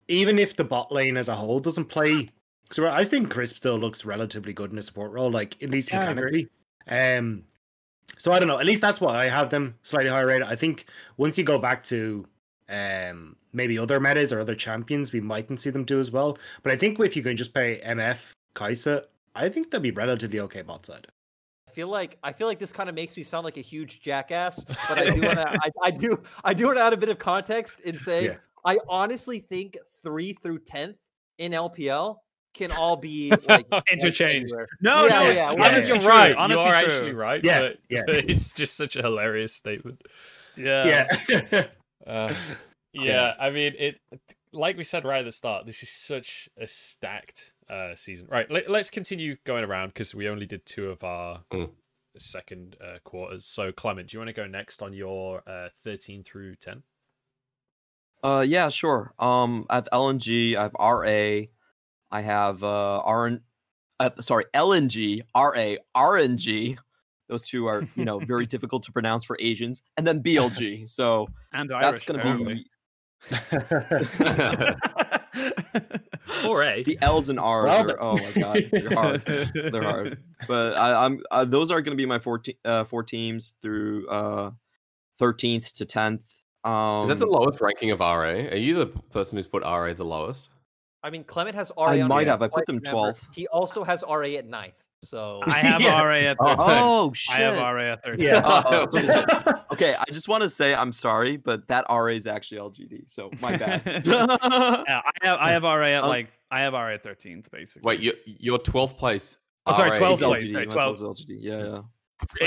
Speaker 6: even if the bot lane as a whole doesn't play, so I think Crisp still looks relatively good in a support role, like at least
Speaker 3: Yeah,
Speaker 6: mechanically. Um, so I don't know. At least that's why I have them slightly higher rated. I think once you go back to um maybe other metas or other champions, we mightn't see them do as well. But I think if you can just play MF Kaisa, I think they'll be relatively okay bot side.
Speaker 2: I feel like I feel like this kind of makes me sound like a huge jackass, but I <laughs> do want to I, I do I do want to add a bit of context and say
Speaker 6: Yeah.
Speaker 2: I honestly think three through tenth in LPL can all be like <laughs>
Speaker 3: Interchanged.
Speaker 2: anywhere.
Speaker 3: No,
Speaker 2: Yeah,
Speaker 3: no,
Speaker 2: yeah,
Speaker 3: it's
Speaker 2: yeah.
Speaker 1: I mean, you're
Speaker 3: true,
Speaker 1: right.
Speaker 3: Honestly
Speaker 1: you are
Speaker 3: true.
Speaker 1: actually right.
Speaker 6: Yeah,
Speaker 1: but
Speaker 6: yeah. <laughs>
Speaker 1: it's just such a hilarious statement.
Speaker 3: Yeah.
Speaker 6: Yeah.
Speaker 1: Uh, <laughs> yeah, I mean it. Like we said right at the start, this is such a stacked uh, season. Right, let, us continue going around because we only did two of our
Speaker 4: Mm.
Speaker 1: second uh, quarters. So, Clement, do you want to go next on your uh, thirteen through ten?
Speaker 5: Uh, yeah, sure. Um, I have LNG, I have RA, I have uh RN, uh, sorry, LNG, RA, RNG. Those two are you know very <laughs> difficult to pronounce for Asians, and then BLG. So
Speaker 3: And
Speaker 5: that's gonna be <laughs>
Speaker 1: Four A.
Speaker 5: The L's and R's
Speaker 6: Well,
Speaker 5: are, oh my god, <laughs> they're hard. They're hard. But I, I'm uh, those are going to be my four te- uh, four teams through uh, 13th to 10th. Um,
Speaker 4: Is that the lowest ranking of RA? Are you the person who's put RA the lowest?
Speaker 2: I mean, Clement has RA.
Speaker 5: I
Speaker 2: on
Speaker 5: might have. I put them
Speaker 2: remember.
Speaker 5: 12th.
Speaker 2: He also has RA at ninth. So
Speaker 3: I have <laughs>
Speaker 6: Yeah.
Speaker 3: RA at
Speaker 4: Oh,
Speaker 3: 13.
Speaker 5: Oh
Speaker 3: I have! RA at 13.
Speaker 6: Yeah. <laughs> <laughs>
Speaker 5: Okay, I just want to say I'm sorry, but that RA is actually LGD, so my bad.
Speaker 3: Yeah, I have I have RA at
Speaker 5: Um,
Speaker 3: like I have RA at 13th basically.
Speaker 4: Wait, you, your 12th place.
Speaker 3: Oh, sorry,
Speaker 4: RA is
Speaker 3: 12th place.
Speaker 5: LGD.
Speaker 3: sorry, 12.
Speaker 5: 12 is LGD. Yeah, yeah.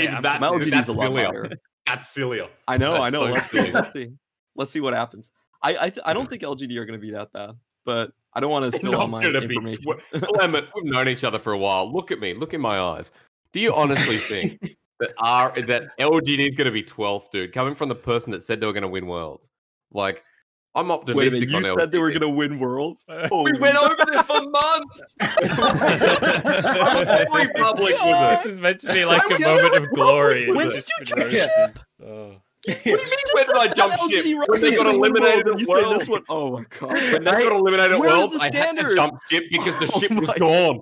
Speaker 3: Yeah,
Speaker 4: that's,
Speaker 5: My LGD
Speaker 4: that's
Speaker 5: is a lot
Speaker 4: sillier.
Speaker 5: higher.
Speaker 4: That's sillier.
Speaker 5: I know, I know.
Speaker 4: so
Speaker 5: let's see. Let's see. Let's see what happens. I I, th- I don't think LGD are going to be that bad, but I don't want to spill all my
Speaker 4: Not gonna be.
Speaker 5: information. <laughs>
Speaker 4: tw- Clement, we've known each other for a while. Look at me. Look in my eyes. Do you honestly think <laughs> that R that LGD is going to be 12th, dude? Coming from the person that said they were going to win worlds, like I'm
Speaker 5: Wait a
Speaker 4: optimistic.
Speaker 5: minute, you
Speaker 4: on
Speaker 5: said they were going to win worlds. Holy <laughs> oh,
Speaker 4: We went over this for months. I was very public with
Speaker 1: This is meant to be like
Speaker 5: Why
Speaker 1: a moment of glory.
Speaker 5: When did you
Speaker 1: been
Speaker 6: check it?
Speaker 1: Oh.
Speaker 4: What do you mean? <laughs> When did I jump ship? When
Speaker 5: roster
Speaker 4: they got eliminated
Speaker 5: worlds, and
Speaker 4: at
Speaker 5: you say
Speaker 4: Worlds?
Speaker 5: this one. Oh my god.
Speaker 4: When they got eliminated at
Speaker 5: Where's
Speaker 4: Worlds,
Speaker 5: the
Speaker 4: I had to
Speaker 5: standard?
Speaker 4: jump ship because the <laughs>
Speaker 5: Oh
Speaker 4: ship was gone.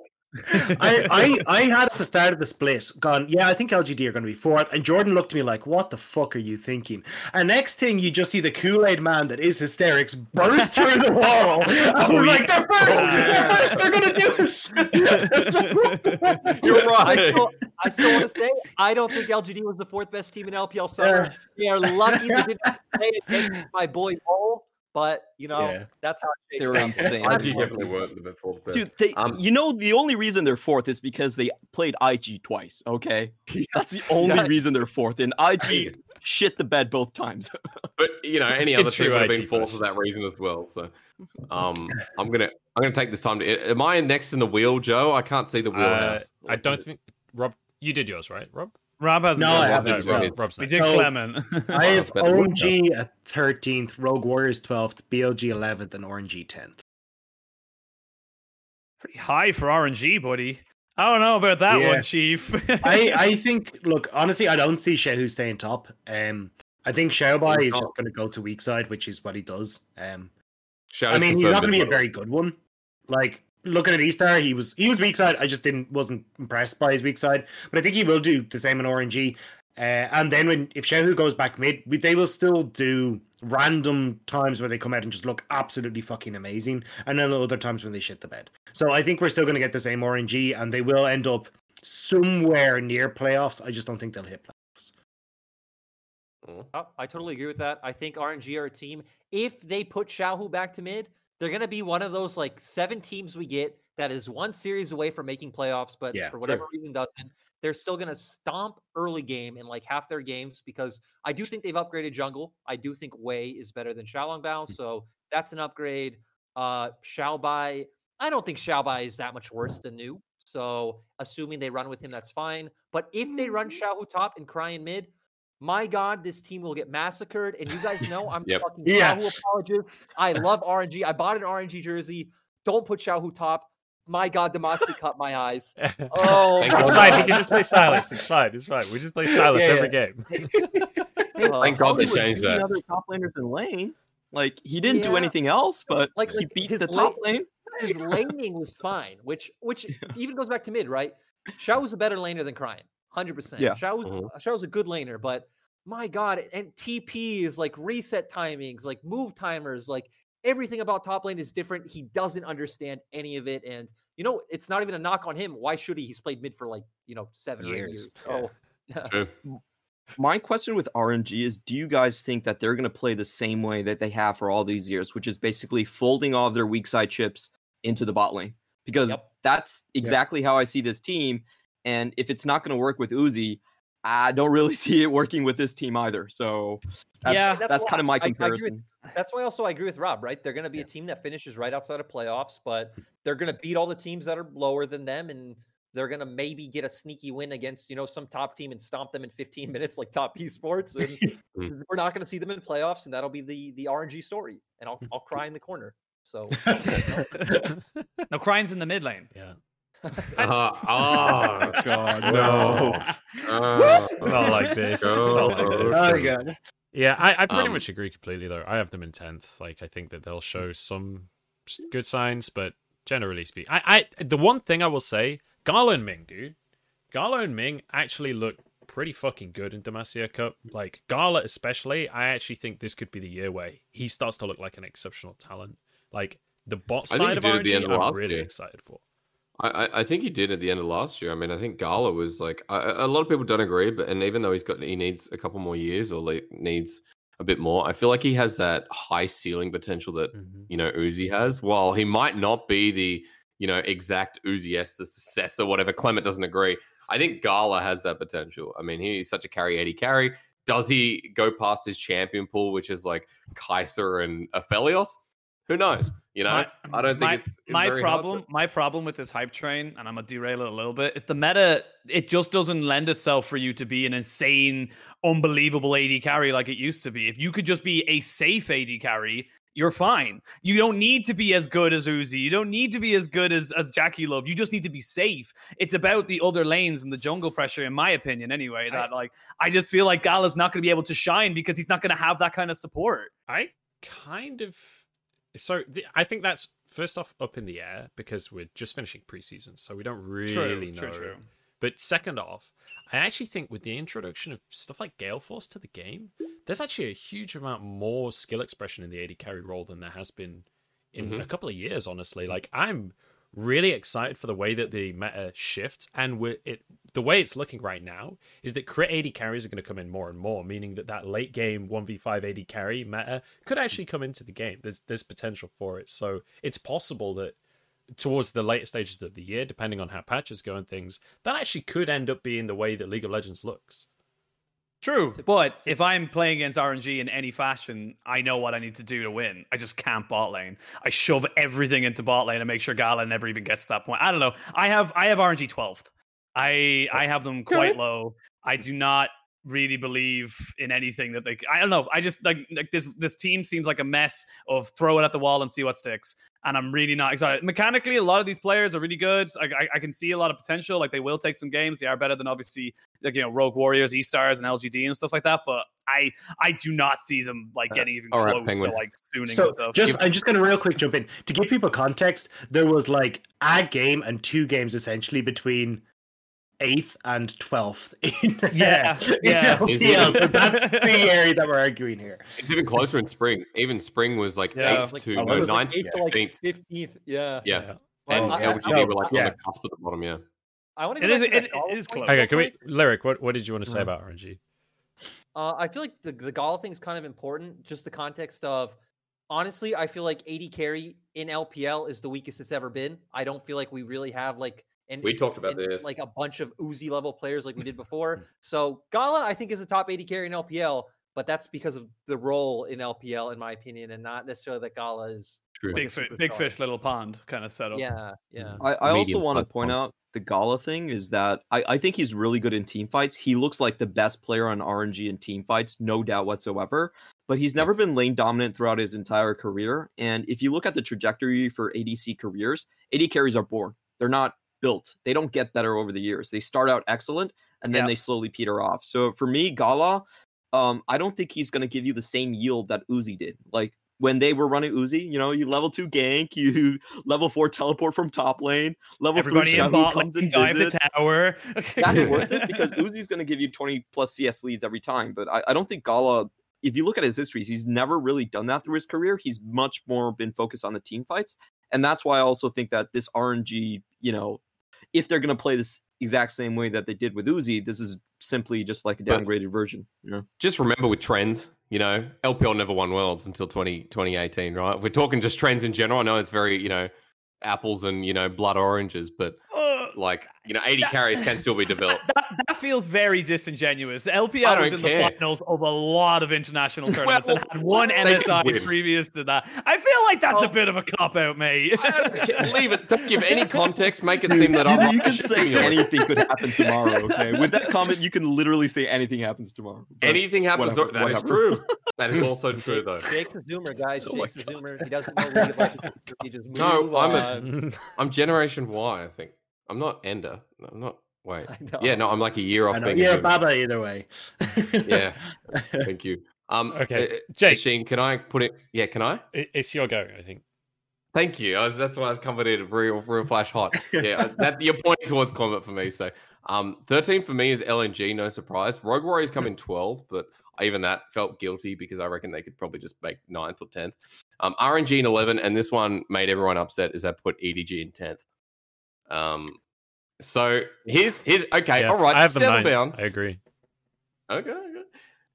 Speaker 6: I, <laughs> I, I had at the start of the split gone, yeah, I think LGD are going to be fourth. And Jordan looked at me like, what the fuck are you thinking? And next thing, you just see the Kool Aid man that is hysterics burst <laughs> through the wall. Oh, and we're like, they're oh, first! They're first! They're going to do it! <laughs>
Speaker 4: You're
Speaker 2: I
Speaker 4: right.
Speaker 2: still, I still want to say I don't think LGD was the fourth best team in LPL summer. They are lucky they didn't play against my boy Cole, but you know
Speaker 6: Yeah.
Speaker 2: that's how it
Speaker 5: They
Speaker 2: shakes
Speaker 5: were
Speaker 2: out.
Speaker 5: insane.
Speaker 4: RG definitely weren't the fourth best.
Speaker 5: Dude, they,
Speaker 4: Um,
Speaker 5: you know, the only reason they're fourth is because they played IG twice. Okay, <laughs> that's the only
Speaker 2: Yeah.
Speaker 5: reason they're fourth. And IG shit the bed both times. <laughs>
Speaker 4: But you know, any other
Speaker 1: true
Speaker 4: team would have been fourth for that reason as well. So, <laughs> um, I'm gonna I'm gonna take this time to. Am I next in the wheel, Joe? I can't see the
Speaker 1: Uh,
Speaker 4: wheelhouse.
Speaker 1: I don't think Rob. You did yours, right, Rob?
Speaker 3: Rob has
Speaker 6: No, I
Speaker 4: Rob
Speaker 6: haven't.
Speaker 4: is
Speaker 1: Rob. Rob's
Speaker 3: We did
Speaker 6: So-
Speaker 3: Clement.
Speaker 6: I have
Speaker 4: That's better.
Speaker 6: OMG at 13th, Rogue Warriors 12th, BLG 11th, and RNG 10th.
Speaker 3: Pretty high for RNG, buddy. I don't know about that
Speaker 6: Yeah.
Speaker 3: one, Chief.
Speaker 6: I, I <laughs> think, look, honestly, I don't see Xiaohu staying top. Um, I think Xiaobai is
Speaker 4: Oh.
Speaker 6: just going to go to weak side, which is what he does. Um,
Speaker 4: Shadow's
Speaker 6: I mean, he's not going to be
Speaker 4: as
Speaker 6: a very good one. Like looking at eStar, he was he was weak side. I just didn't wasn't impressed by his weak side, but I think he will do the same in RNG. Uh, and then when if Xiaohu goes back mid, we, they will still do random times where they come out and just look absolutely fucking amazing, and then other times when they shit the bed. So I think we're still going to get the same RNG, and they will end up somewhere near playoffs. I just don't think they'll hit playoffs.
Speaker 2: Oh, I totally agree with that. I think RNG are a team. If they put Xiaohu back to mid, they're going to be one of those like seven teams we get that is one series away from making playoffs, but
Speaker 6: Yeah,
Speaker 2: for whatever reason doesn't. They're still going to stomp early game in like half their games because I do think they've upgraded jungle. I do think Wei is better than Xiaolong Bao, so that's an upgrade. Uh, Xiaobai, I don't think Xiaobai is that much worse than new. So assuming they run with him, that's fine. But if they run Xiaohu top and Cryin mid, my God, this team will get massacred. And you guys know I'm
Speaker 4: Yep.
Speaker 2: fucking
Speaker 6: Yeah.
Speaker 2: Xiaohu apologist. I love RNG. I bought an RNG jersey. Don't put Xiaohu top. My God, Demacia cut my eyes. <laughs> Oh,
Speaker 1: it's
Speaker 4: God.
Speaker 1: fine.
Speaker 2: God.
Speaker 1: He can just play Sylas. It's fine. It's fine. We just play Sylas
Speaker 6: Yeah,
Speaker 1: every game.
Speaker 2: Uh, <laughs>
Speaker 4: Thank God they changed that.
Speaker 5: Other top laners in lane. Like he didn't do anything else, but
Speaker 2: Like-
Speaker 5: he beat
Speaker 2: his
Speaker 5: the top lane.
Speaker 2: his laning was fine, which which <laughs> even goes back to mid, right? Shao was a better laner than Cryin, hundred percent.
Speaker 5: Yeah.
Speaker 2: Shao was
Speaker 4: Mhm.
Speaker 2: Shao was a good laner, but my god, and TP is like reset timings, like move timers, like everything about top lane is different. He doesn't understand any of it, and you know it's not even a knock on him. Why should he? He's played mid for like you know seven or eight
Speaker 6: Years,
Speaker 2: years.
Speaker 6: yeah.
Speaker 5: My question with RNG is do you guys think that they're going to play the same way that they have for all these years, which is basically folding all of their weak side chips into the bot lane? Because
Speaker 2: Yep.
Speaker 5: that's exactly how I see this team. And if it's not going to work with Uzi, I don't really <laughs> see it working with this team either. So that's,
Speaker 3: Yeah.
Speaker 5: that's,
Speaker 2: That's
Speaker 5: kind of
Speaker 2: why
Speaker 5: my
Speaker 2: I- I with-
Speaker 5: comparison.
Speaker 2: That's why also I agree with Rob, right? They're going to be a team that finishes right outside of playoffs, but they're going to beat all the teams that are lower than them and they're going to maybe get a sneaky win against, you know, some top team and stomp them in 15 <laughs> minutes like top esports and mm. we're not going to see them in playoffs and that'll be the the RNG story and I'll I'll cry in the corner. So <laughs>
Speaker 3: no, Cryin's in the mid lane.
Speaker 1: yeah.
Speaker 4: Uh, <laughs> oh <laughs>
Speaker 6: God,
Speaker 4: no. Uh, <laughs>
Speaker 1: Not like this.
Speaker 4: Go
Speaker 1: Not like this.
Speaker 6: Oh, God.
Speaker 1: Yeah, I, I pretty
Speaker 4: Um,
Speaker 1: much agree completely though. I have them in tenth. Like I think that they'll show some good signs, but Generally speaking, I, I the one thing I will say, Gala and Ming, dude, Gala and Ming actually look pretty fucking good in Demacia Cup. Like Gala, especially, I actually think this could be the year where he starts to look like an exceptional talent. Like the bot
Speaker 4: I
Speaker 1: side of
Speaker 4: did the end
Speaker 1: RNG,
Speaker 4: of
Speaker 1: I'm really
Speaker 4: year.
Speaker 1: excited for.
Speaker 4: I, I- I think he did at the end of last year. I mean, I think Gala was like a, a lot of people don't agree, but and even though he's got he needs a couple more years or like needs a bit more, I feel like he has that high ceiling potential that
Speaker 1: Mhm.
Speaker 4: you know Uzi has. While he might not be the you know exact Uzi S the successor, whatever. Clement doesn't agree. I think Gala has that potential. I mean, he's such a carry AD carry. Does he go past his champion pool, which is like Kaisa and Aphelios? Who knows? You know,
Speaker 3: My-
Speaker 4: I don't think
Speaker 3: my,
Speaker 4: it's
Speaker 3: my
Speaker 4: very hard,
Speaker 3: problem.
Speaker 4: but-
Speaker 3: My problem with this hype train, and I'm gonna derail it a little bit, is the meta. It just doesn't lend itself for you to be an insane, unbelievable AD carry like it used to be. If you could just be a safe AD carry, you're fine. You don't need to be as good as Uzi. You don't need to be as good as as JackeyLove. You just need to be safe. It's about the other lanes and the jungle pressure, in my opinion, anyway.
Speaker 1: I-
Speaker 3: That like I just feel like Gala's not going to be able to shine because he's not going to have that kind of support.
Speaker 1: I kind of so the, I think that's first off up in the air because we're just finishing preseason, so we don't really know.
Speaker 3: true, true.
Speaker 1: But second off, I actually think with the introduction of stuff like Galeforce to the game, there's actually a huge amount more skill expression in the AD carry role than there has been in
Speaker 4: Mhm.
Speaker 1: a couple of years. Honestly, like I'm really excited for the way that the meta shifts, and it the way it's looking right now is that crit AD carries are going to come in more and more, meaning that that late game one v five AD carry meta could actually come into the game. There's there's potential for it, so it's possible that towards the later stages of the year, depending on how patches go and things, that actually could end up being the way that League of Legends looks.
Speaker 3: True, but if I'm playing against RNG in any fashion, I know what I need to do to win. I just camp bot lane. I shove everything into bot lane and make sure Gala never even gets to that point. I don't know. I have I have RNG 12th. I I have them quite low. I do not really believe in anything that they I don't know. I just like like this this team seems like a mess of throw it at the wall and see what sticks. And I'm really not excited. Mechanically, a lot of these players are really good. I, I, I can see a lot of potential. Like they will take some games. They are better than obviously like you know Rogue Warriors, E Stars, and LGD and stuff like that. But I I do not see them like
Speaker 4: Uh,
Speaker 3: getting even
Speaker 4: all right,
Speaker 3: close
Speaker 4: Penguin.
Speaker 3: to like Suning
Speaker 6: So
Speaker 3: stuff.
Speaker 6: just I'm just gonna real quick jump in to give people context. There was like a game and two games essentially between eighth and twelfth. <laughs> In,
Speaker 3: Yeah, <laughs> yeah.
Speaker 6: LPL, so that's the <laughs> area that we're arguing here.
Speaker 4: It's even closer in spring. Even spring was like
Speaker 3: Yeah.
Speaker 4: eighth
Speaker 2: Like,
Speaker 4: to
Speaker 6: oh,
Speaker 4: no,
Speaker 6: it was like
Speaker 4: ninth,
Speaker 2: eighth to like
Speaker 4: fifteenth.
Speaker 2: fifteenth. Yeah.
Speaker 4: Yeah,
Speaker 2: Well,
Speaker 4: and
Speaker 2: I- I-
Speaker 4: LGD
Speaker 2: I-
Speaker 4: were like
Speaker 6: yeah.
Speaker 4: on the cusp at the bottom. Yeah,
Speaker 2: I want to
Speaker 3: It
Speaker 2: go
Speaker 3: is- it-
Speaker 2: that
Speaker 3: it
Speaker 2: Gala
Speaker 3: is
Speaker 2: point
Speaker 3: close.
Speaker 1: Okay, can we lyric? What what did you want to say
Speaker 6: Mhm.
Speaker 1: about RNG?
Speaker 2: Uh, I feel like the the Gala thing's kind of important. Just the context of, honestly, I feel like AD carry in LPL is the weakest it's ever been. I don't feel like we really have like an
Speaker 4: we talked about
Speaker 2: an-
Speaker 4: this.
Speaker 2: like a bunch of Uzi level players like we did before. <laughs> so Gala, I think, is a top AD carry in LPL, but that's because of the role in LPL, in my opinion, and not necessarily that Gala is.
Speaker 4: True.
Speaker 3: big
Speaker 2: a
Speaker 3: fish, big fish, little pond kind of setup.
Speaker 2: Yeah, yeah.
Speaker 5: I, I also want to
Speaker 4: plus
Speaker 5: point
Speaker 4: point
Speaker 5: out the Gala thing is that I, I think he's really good in team fights. He looks like the best player on RNG in team fights, no doubt whatsoever. But he's never been lane dominant throughout his entire career. And if you look at the trajectory for ADC careers, AD carries are born. They're not built. They don't get better over the years. They start out excellent and then
Speaker 3: Yeah.
Speaker 5: they slowly peter off. So for me, Gala, um, I don't think he's going to give you the same yield that Uzi did. Like when they were running Uzi, you know, you level two gank, <laughs> you level four teleport from top lane, level
Speaker 3: Everybody
Speaker 5: three Shadow comes and
Speaker 3: dive the tower.
Speaker 5: That's <laughs> worth it because Uzi's going to give you 20 plus CS leads every time. But I, I don't think Gala, if you look at his histories, he's never really done that through his career. He's much more been focused on the team fights. And that's why I also think that this RNG, you know, if they're going to play this exact same way that they did with Uzi, this is simply just like a
Speaker 4: But-
Speaker 5: downgraded version. You know?
Speaker 4: just remember with trends, you know, LPL never won worlds until 20, 2018, right? We're talking just trends in general. I know it's very, you know, apples and, you know, blood oranges, but Like, you know, AD carries can still be <laughs> developed.
Speaker 3: that, that feels very disingenuous.
Speaker 4: I
Speaker 3: LPL was in
Speaker 4: care.
Speaker 3: the finals of a lot of international <laughs> tournaments
Speaker 4: Well,
Speaker 3: and had one
Speaker 4: they can
Speaker 3: MSI previous to that. I feel like that's a
Speaker 4: Oh.
Speaker 3: bit of a cop out, mate.
Speaker 4: I don't. Leave it. Don't give any context. Make it seem that
Speaker 5: you,
Speaker 4: I'm
Speaker 5: you can say anything could happen tomorrow. <laughs> Okay, with that comment, you can literally say anything happens tomorrow. But-
Speaker 4: Anything happens.
Speaker 5: whatever,
Speaker 4: That is
Speaker 5: whatever.
Speaker 4: true. That is also true, though.
Speaker 2: Jake's a zoomer, guys.
Speaker 4: Oh my
Speaker 2: Jake's a zoomer. He doesn't know League of Legends. He just
Speaker 4: No, I'm a-
Speaker 2: on.
Speaker 4: I'm Generation Y, I think. I'm not Ender. I'm not. Wait. Yeah, no, I'm like a year off
Speaker 6: know.
Speaker 4: being a
Speaker 6: Yeah,
Speaker 4: Zoomer.
Speaker 6: Baba either way.
Speaker 4: Yeah. <laughs> Thank you. Um,
Speaker 1: Okay,
Speaker 4: uh,
Speaker 1: Jake.
Speaker 4: Sheen, can I put it? Yeah, can I?
Speaker 1: It's your go, I think.
Speaker 4: Thank you. I was, that's why I was coming in real, real flash hot. Yeah, uh, that you're pointing towards Clement for me. So, um, 13 for me is LNG. No surprise. Rogue Warriors come in 12, but even that felt guilty because I reckon they could probably just make ninth or 10th. Um, RNG in 11, and this one made everyone upset. Is that put EDG in 10th? Um, so here's here's okay.
Speaker 1: Yeah,
Speaker 4: all right,
Speaker 1: I have
Speaker 4: settle
Speaker 1: ninth.
Speaker 4: down.
Speaker 1: I agree.
Speaker 4: Okay, okay.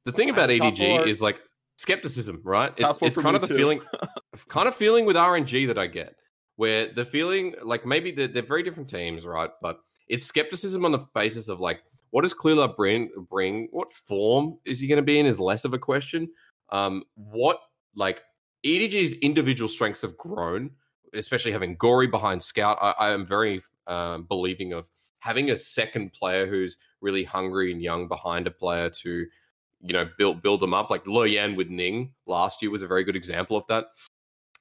Speaker 4: The thing about EDG is like skepticism, right?
Speaker 5: Top
Speaker 4: It's it's kind of the
Speaker 5: too.
Speaker 4: feeling, <laughs> kind of feeling with RNG that I get, where the feeling like maybe they're, they're very different teams, right? But it's skepticism on the basis of like, what does Clearlove bring? Bring what form is he going to be in? Is less of a question. Um, what like EDG's individual strengths have grown, especially having Gory behind Scout. I, I am very um, believing of having a second player who's really hungry and young behind a player to, you know, build build them up. Like Leyan with Ning last year was a very good example of that.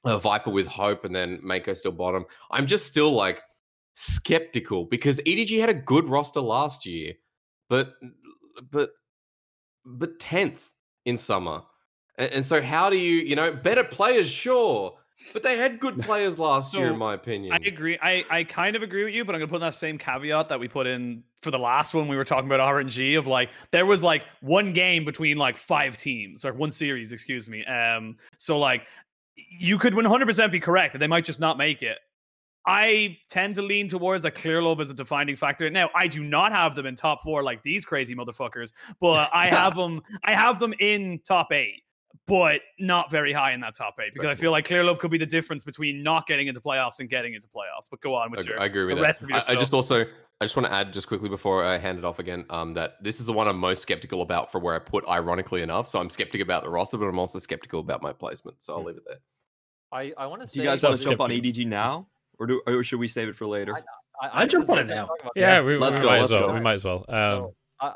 Speaker 4: Uh, Viper with Hope and then Meiko still bottom. I'm just still like skeptical because EDG had a good roster last year, but but but tenth in summer. And so how do you, you know, better players, sure. But they had good players last year, in my opinion.
Speaker 3: I agree. I, I kind of agree with you, but I'm gonna put in that same caveat that we put in for the last one. We were talking about RNG of like there was like one game between like five teams or one series, excuse me. Um, so like you could 100% be correct that they might just not make it. I tend to lean towards that clear love as a defining factor. Now, I do not have them in top four like these crazy motherfuckers, but <laughs> I have them. I have them in top eight, but not very high in that top eight because I feel like clear love could be the difference between not getting into playoffs and getting into playoffs. But go on with
Speaker 4: I,
Speaker 3: your.
Speaker 4: I agree with
Speaker 3: the
Speaker 4: that.
Speaker 3: rest of your
Speaker 4: I, I just also I just want to add just quickly before I hand it off again um, that this is the one I'm most skeptical about for where I put ironically enough. So I'm skeptical about the roster, but I'm also skeptical about my placement. So I'll
Speaker 3: Hmm.
Speaker 4: leave it there.
Speaker 2: I, I want to
Speaker 5: Do
Speaker 2: say
Speaker 5: you guys
Speaker 1: So
Speaker 5: want to jump on. EDG now, or do or should we save it for later?
Speaker 2: I,
Speaker 6: I'll jump on it now.
Speaker 1: Yeah, we,
Speaker 5: Let's
Speaker 1: we
Speaker 5: go,
Speaker 1: might
Speaker 5: let's
Speaker 1: as well.
Speaker 5: go.
Speaker 1: We might as well. Um,
Speaker 2: So, I- I-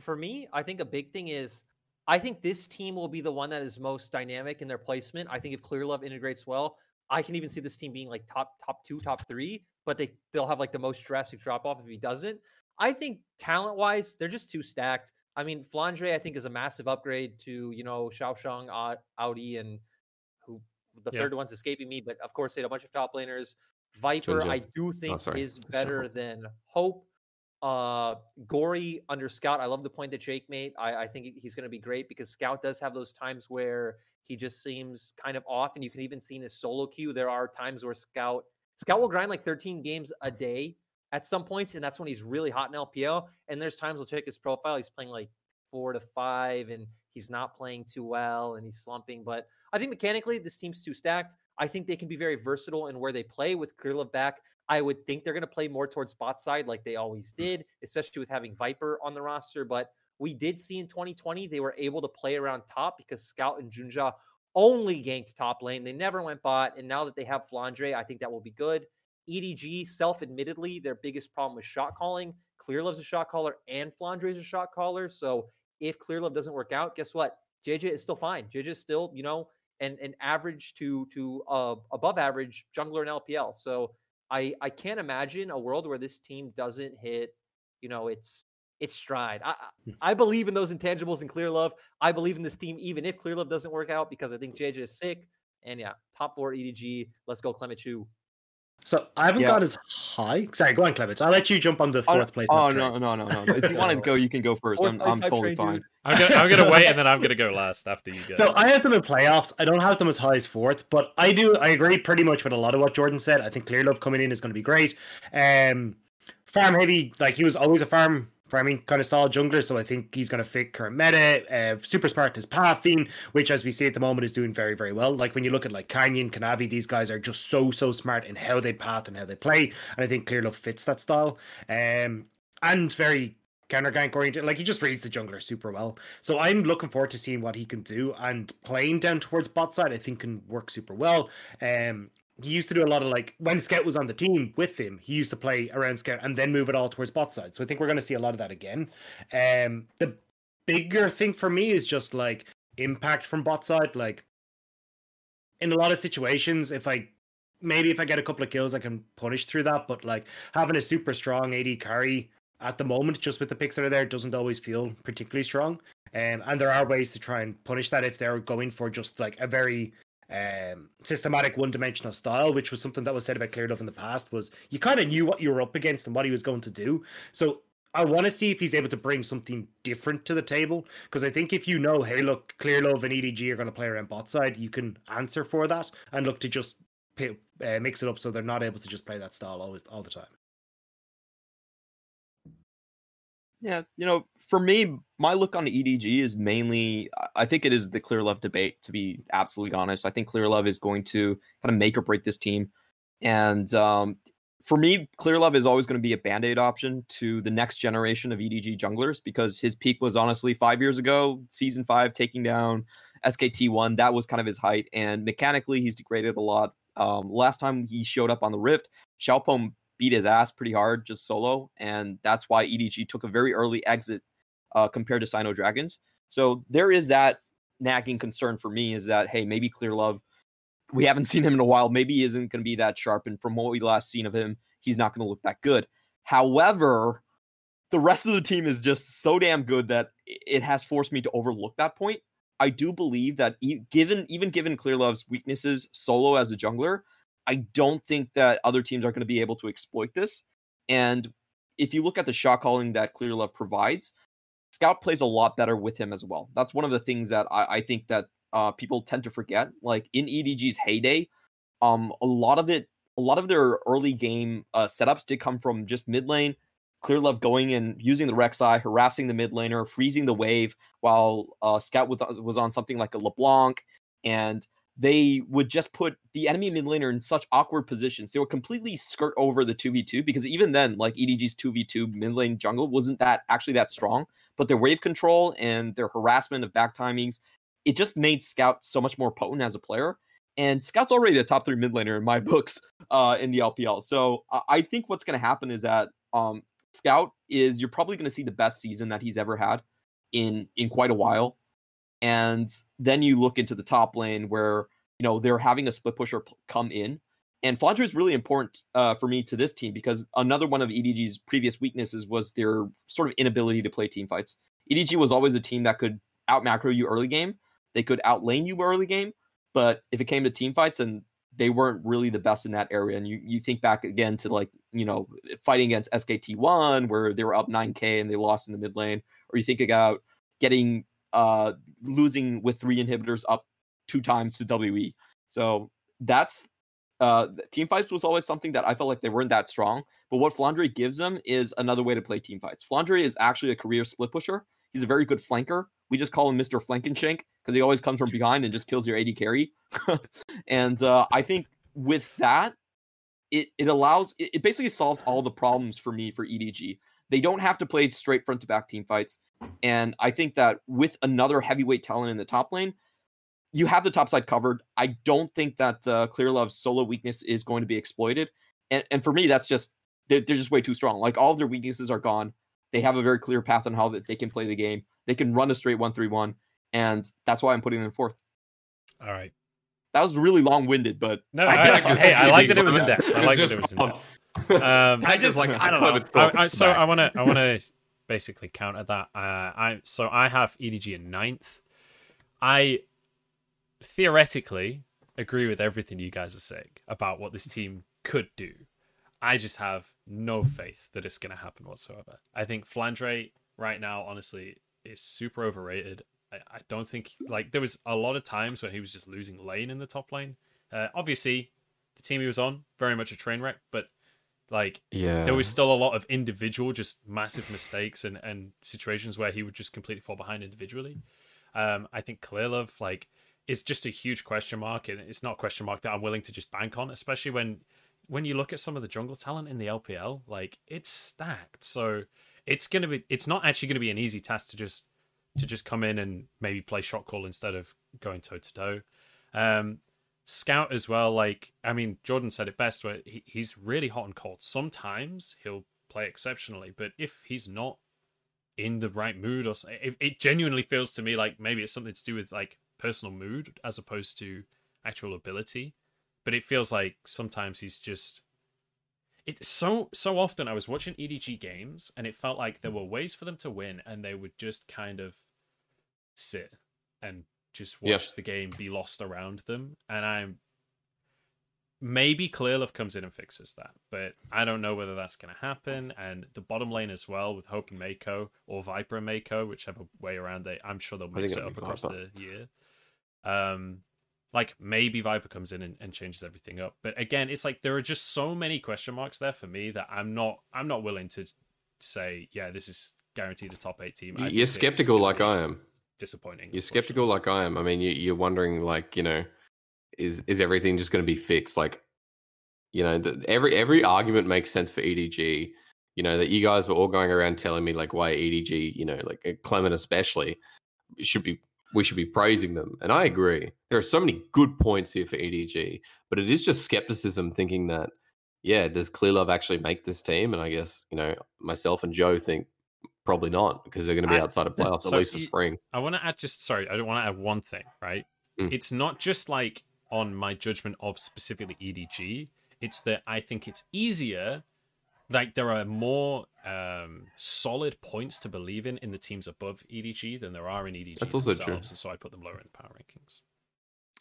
Speaker 2: for me, I think a big thing is I think this team will be the one that is most dynamic in their placement. I think if Clear Love integrates well, I can even see this team being like top top two, top three, but they they'll have like the most drastic drop off if he doesn't. I think talent wise, they're just too stacked. I mean, Flandre, I think, is a massive upgrade to you know Xiaoshang, Au- Audi, and who the
Speaker 1: Yeah.
Speaker 2: third one's escaping me, but of course they had a bunch of top laners. Viper. I do oh, think
Speaker 4: sorry.
Speaker 2: is better than Hope. Uh, Gory under Scout. I love the point that Jake made. I, I think he's going to be great because Scout does have those times where he just seems kind of off, and you can even see in his solo queue there are times where Scout Scout will grind like 13 games a day at some points, and that's when he's really hot in LPL. And there's times I'll check his profile, he's playing like four to five, and he's not playing too well, and he's slumping. But I think mechanically this team's too stacked. I think they can be very versatile in where they play with Clearlove back. I would think they're going to play more towards bot side like they always hmm. did, especially with having Viper on the roster. But we did see in 2020 they were able to play around top because Scout and Junjia only ganked top lane. They never went bot. And now that they have Flandre, I think that will be good. EDG, self admittedly, their biggest problem was shot calling. Clearlove's a shot caller and Flandre's a shot caller. So if Clearlove doesn't work out, guess what? JJ is still fine. JJ is still, you know, an, an average to to uh, above average jungler in LPL. So I I can't imagine a world where this team doesn't hit, you know, its its stride. I I I believe in those intangibles and Clear Love. I believe in this team even if Clear Love doesn't work out because I think JJ is sick. And yeah, top four EDG. Let's go Clement Chu.
Speaker 6: So I haven't
Speaker 5: Yeah.
Speaker 6: got as high. Sorry, go on, Clements. I'll let you jump on the
Speaker 5: Oh,
Speaker 6: fourth place.
Speaker 5: Oh
Speaker 6: in
Speaker 5: no, no, no, no, no. If you want to go, you can go first. I'm, I'm totally fine.
Speaker 1: I'm gonna I'm gonna wait and then I'm gonna go last after you guys.
Speaker 6: So I have them in playoffs. I don't have them as high as fourth, but I do. I agree pretty much with a lot of what Jordan said. I think Clear Love coming in is going to be great. Um, farm heavy, like he was always a farm farming kind of style jungler, so I think he's going to fit current meta. Uh, super smart is Pathfiend, which as we see at the moment is doing very very well. Like when you look at like Canyon, Kanavi, these guys are just so so smart in how they path and how they play, and I think Clear Love fits that style. Um, and very counter gank oriented. Like he just reads the jungler super well. So I'm looking forward to seeing what he can do. And playing down towards bot side, I think can work super well. Um, he used to do a lot of like when Scout was on the team with him, he used to play around Scout and then move it all towards bot side. So I think we're going to see a lot of that again. Um, the bigger thing for me is just like impact from bot side. Like in a lot of situations, if I maybe if I get a couple of kills, I can punish through that. But like having a super strong AD carry at the moment, just with the picks that are there, doesn't always feel particularly strong. Um, and there are ways to try and punish that if they're going for just like a very um, systematic one-dimensional style, which was something that was said about Clear Love in the past. Was you kind of knew what you were up against and what he was going to do. So I want to see if he's able to bring something different to the table because I think if you know, hey, look, Clear Love and EDG are going to play around bot side, you can answer for that and look to just pay, uh, mix it up so they're not able to just play that style always all the time.
Speaker 5: Yeah, you know, for me, my look on EDG is mainly I think it is the Clear Love debate, to be absolutely honest. I think Clear Love is going to kind of make or break this team. And um, for me, Clear Love is always going to be a band aid option to the next generation of EDG junglers because his peak was honestly five years ago, season five, taking down SKT1. That was kind of his height. And mechanically, he's degraded a lot. Um, last time he showed up on the Rift, Xiaopeng beat his ass pretty hard just solo, and that's why EDG took a very early exit uh, compared to Sino Dragons. So there is that nagging concern for me is that hey, maybe Clear Love, we haven't <laughs> seen him in a while. Maybe he isn't going to be that sharp, and from what we last seen of him, he's not going to look that good. However, the rest of the team is just so damn good that it has forced me to overlook that point. I do believe that given even given Clear Love's weaknesses solo as a jungler, I don't think that other teams are going to be able to exploit this. And if you look at the shot calling that Clear Love provides, Scout plays a lot better with him as well. That's one of the things that I, I think that uh, people tend to forget. Like in EDG's heyday, um, a lot of it, a lot of their early game uh, setups did come from just mid lane. Clear Love going and using the Rek'Sai, harassing the mid laner, freezing the wave, while uh, Scout was on something like a LeBlanc, and they would just put the enemy mid laner in such awkward positions. They would completely skirt over the 2v2 because even then, like EDG's 2v2 mid lane jungle wasn't that actually that strong, but their wave control and their harassment of back timings, it just made Scout so much more potent as a player. And Scout's already a top three mid laner in my <laughs> books uh, in the LPL. So I think what's going to happen is that um, Scout is you're probably going to see the best season that he's ever had in in quite a while. And then you look into the top lane where, you know, they're having a split pusher come in. And Flandre is really important uh, for me to this team because another one of EDG's previous weaknesses was their sort of inability to play team fights. EDG was always a team that could out macro you early game, they could out lane you early game, but if it came to team fights and they weren't really the best in that area. And you, you think back again to like, you know, fighting against SKT1 where they were up 9K and they lost in the mid lane, or you think about getting uh, losing with three inhibitors up two times to WE. So that's uh, team fights was always something that I felt like they weren't that strong. But what Flandre gives them is another way to play team fights. Flandre is actually a career split pusher. He's a very good flanker. We just call him Mr. Flankenshank because he always comes from behind and just kills your AD carry. <laughs> and uh, I think with that, it it allows it, it basically solves all the problems for me for EDG. They don't have to play straight front to back team fights. And I think that with another heavyweight talent in the top lane, you have the top side covered. I don't think that uh, Clear Love's solo weakness is going to be exploited. And, and for me, that's just, they're, they're just way too strong. Like all of their weaknesses are gone. They have a very clear path on how that they can play the game. They can run a straight 1 3 1. And that's why I'm putting them fourth.
Speaker 1: All right.
Speaker 5: That was really long winded, but
Speaker 1: no, I, just, hey, I like that it was in depth. I like that it was in depth.
Speaker 3: Um, <laughs> I just like <laughs> I don't know.
Speaker 1: I, I, so I want to I want to basically counter that. Uh, I so I have EDG in ninth. I theoretically agree with everything you guys are saying about what this team could do. I just have no faith that it's going to happen whatsoever. I think Flandre right now, honestly, is super overrated. I, I, don't think like there was a lot of times when he was just losing lane in the top lane. Uh, obviously, the team he was on very much a train wreck, but like,
Speaker 4: yeah,
Speaker 1: there was still a lot of individual, just massive mistakes and and situations where he would just completely fall behind individually. Um, I think Clearlove like is just a huge question mark, and it's not a question mark that I'm willing to just bank on, especially when when you look at some of the jungle talent in the LPL, like it's stacked. So it's gonna be it's not actually gonna be an easy task to just to just come in and maybe play shot call instead of going toe to toe. Scout as well, like I mean, Jordan said it best. Where he, he's really hot and cold. Sometimes he'll play exceptionally, but if he's not in the right mood, or it genuinely feels to me like maybe it's something to do with like personal mood as opposed to actual ability. But it feels like sometimes he's just. It's so so often I was watching EDG games and it felt like there were ways for them to win and they would just kind of sit and just watch the game be lost around them. And I'm maybe Clearlove comes in and fixes that, but I don't know whether that's going to happen. And the bottom lane as well with Hope and Meiko or Viper and Meiko, whichever way around they, I'm sure they'll mix it up across
Speaker 4: Viper.
Speaker 1: the year. Um, like maybe Viper comes in and, and changes everything up, but again, it's like there are just so many question marks there for me that I'm not, I'm not willing to say, yeah, this is guaranteed a top eight team. I
Speaker 4: You're skeptical like I am.
Speaker 1: Disappointing.
Speaker 4: You're skeptical like I am. I mean, you, you're wondering, like, you know, is is everything just going to be fixed? Like, you know, the, every every argument makes sense for EDG. You know that you guys were all going around telling me like why EDG, you know, like uh, Clement especially, should be we should be praising them, and I agree. There are so many good points here for EDG, but it is just skepticism, thinking that, yeah, does Clear Love actually make this team? And I guess you know myself and Joe think probably not because they're going to be
Speaker 1: I-
Speaker 4: outside of <laughs> playoffs
Speaker 1: So
Speaker 4: at least for
Speaker 1: you-
Speaker 4: spring.
Speaker 1: I want to add just sorry, I don't want to add one thing, right?
Speaker 4: Mm.
Speaker 1: It's not just like on my judgment of specifically EDG. It's that I think it's easier. Like there are more um, solid points to believe in in the teams above EDG than there are in EDG
Speaker 4: That's also true.
Speaker 1: themselves, and so I put them lower in the power rankings.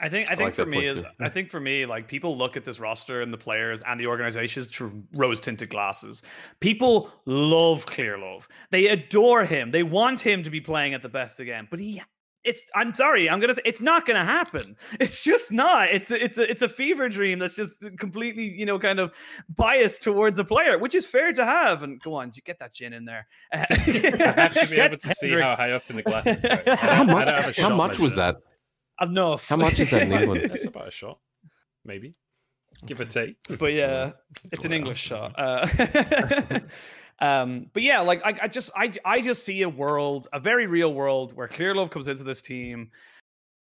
Speaker 3: I think I
Speaker 4: I
Speaker 3: think
Speaker 4: like
Speaker 3: for me, is- I think for me, like people look at this roster and the players and the organizations through rose tinted glasses. People love Clear Love. They adore him. They want him to be playing at the best again. But he, it's. I'm sorry. I'm gonna say it's not gonna happen. <laughs> It's just not. It's a, it's a it's a fever dream that's just completely you know kind of biased towards a player, which is fair to have. And go on, you get that gin in there. <laughs>
Speaker 1: I have to be able to see how high up in the glasses. <laughs> go.
Speaker 3: How
Speaker 1: don't- I
Speaker 4: How
Speaker 1: don't
Speaker 4: much? How much was
Speaker 1: measure.
Speaker 4: that?
Speaker 3: Enough.
Speaker 4: How much is that in <laughs> England?
Speaker 1: That's about a shot, maybe. Give or take.
Speaker 3: but yeah, it's an English shot. Uh, <laughs> um, but yeah, like I, I just I I just see a world, a very real world where Clear Love comes into this team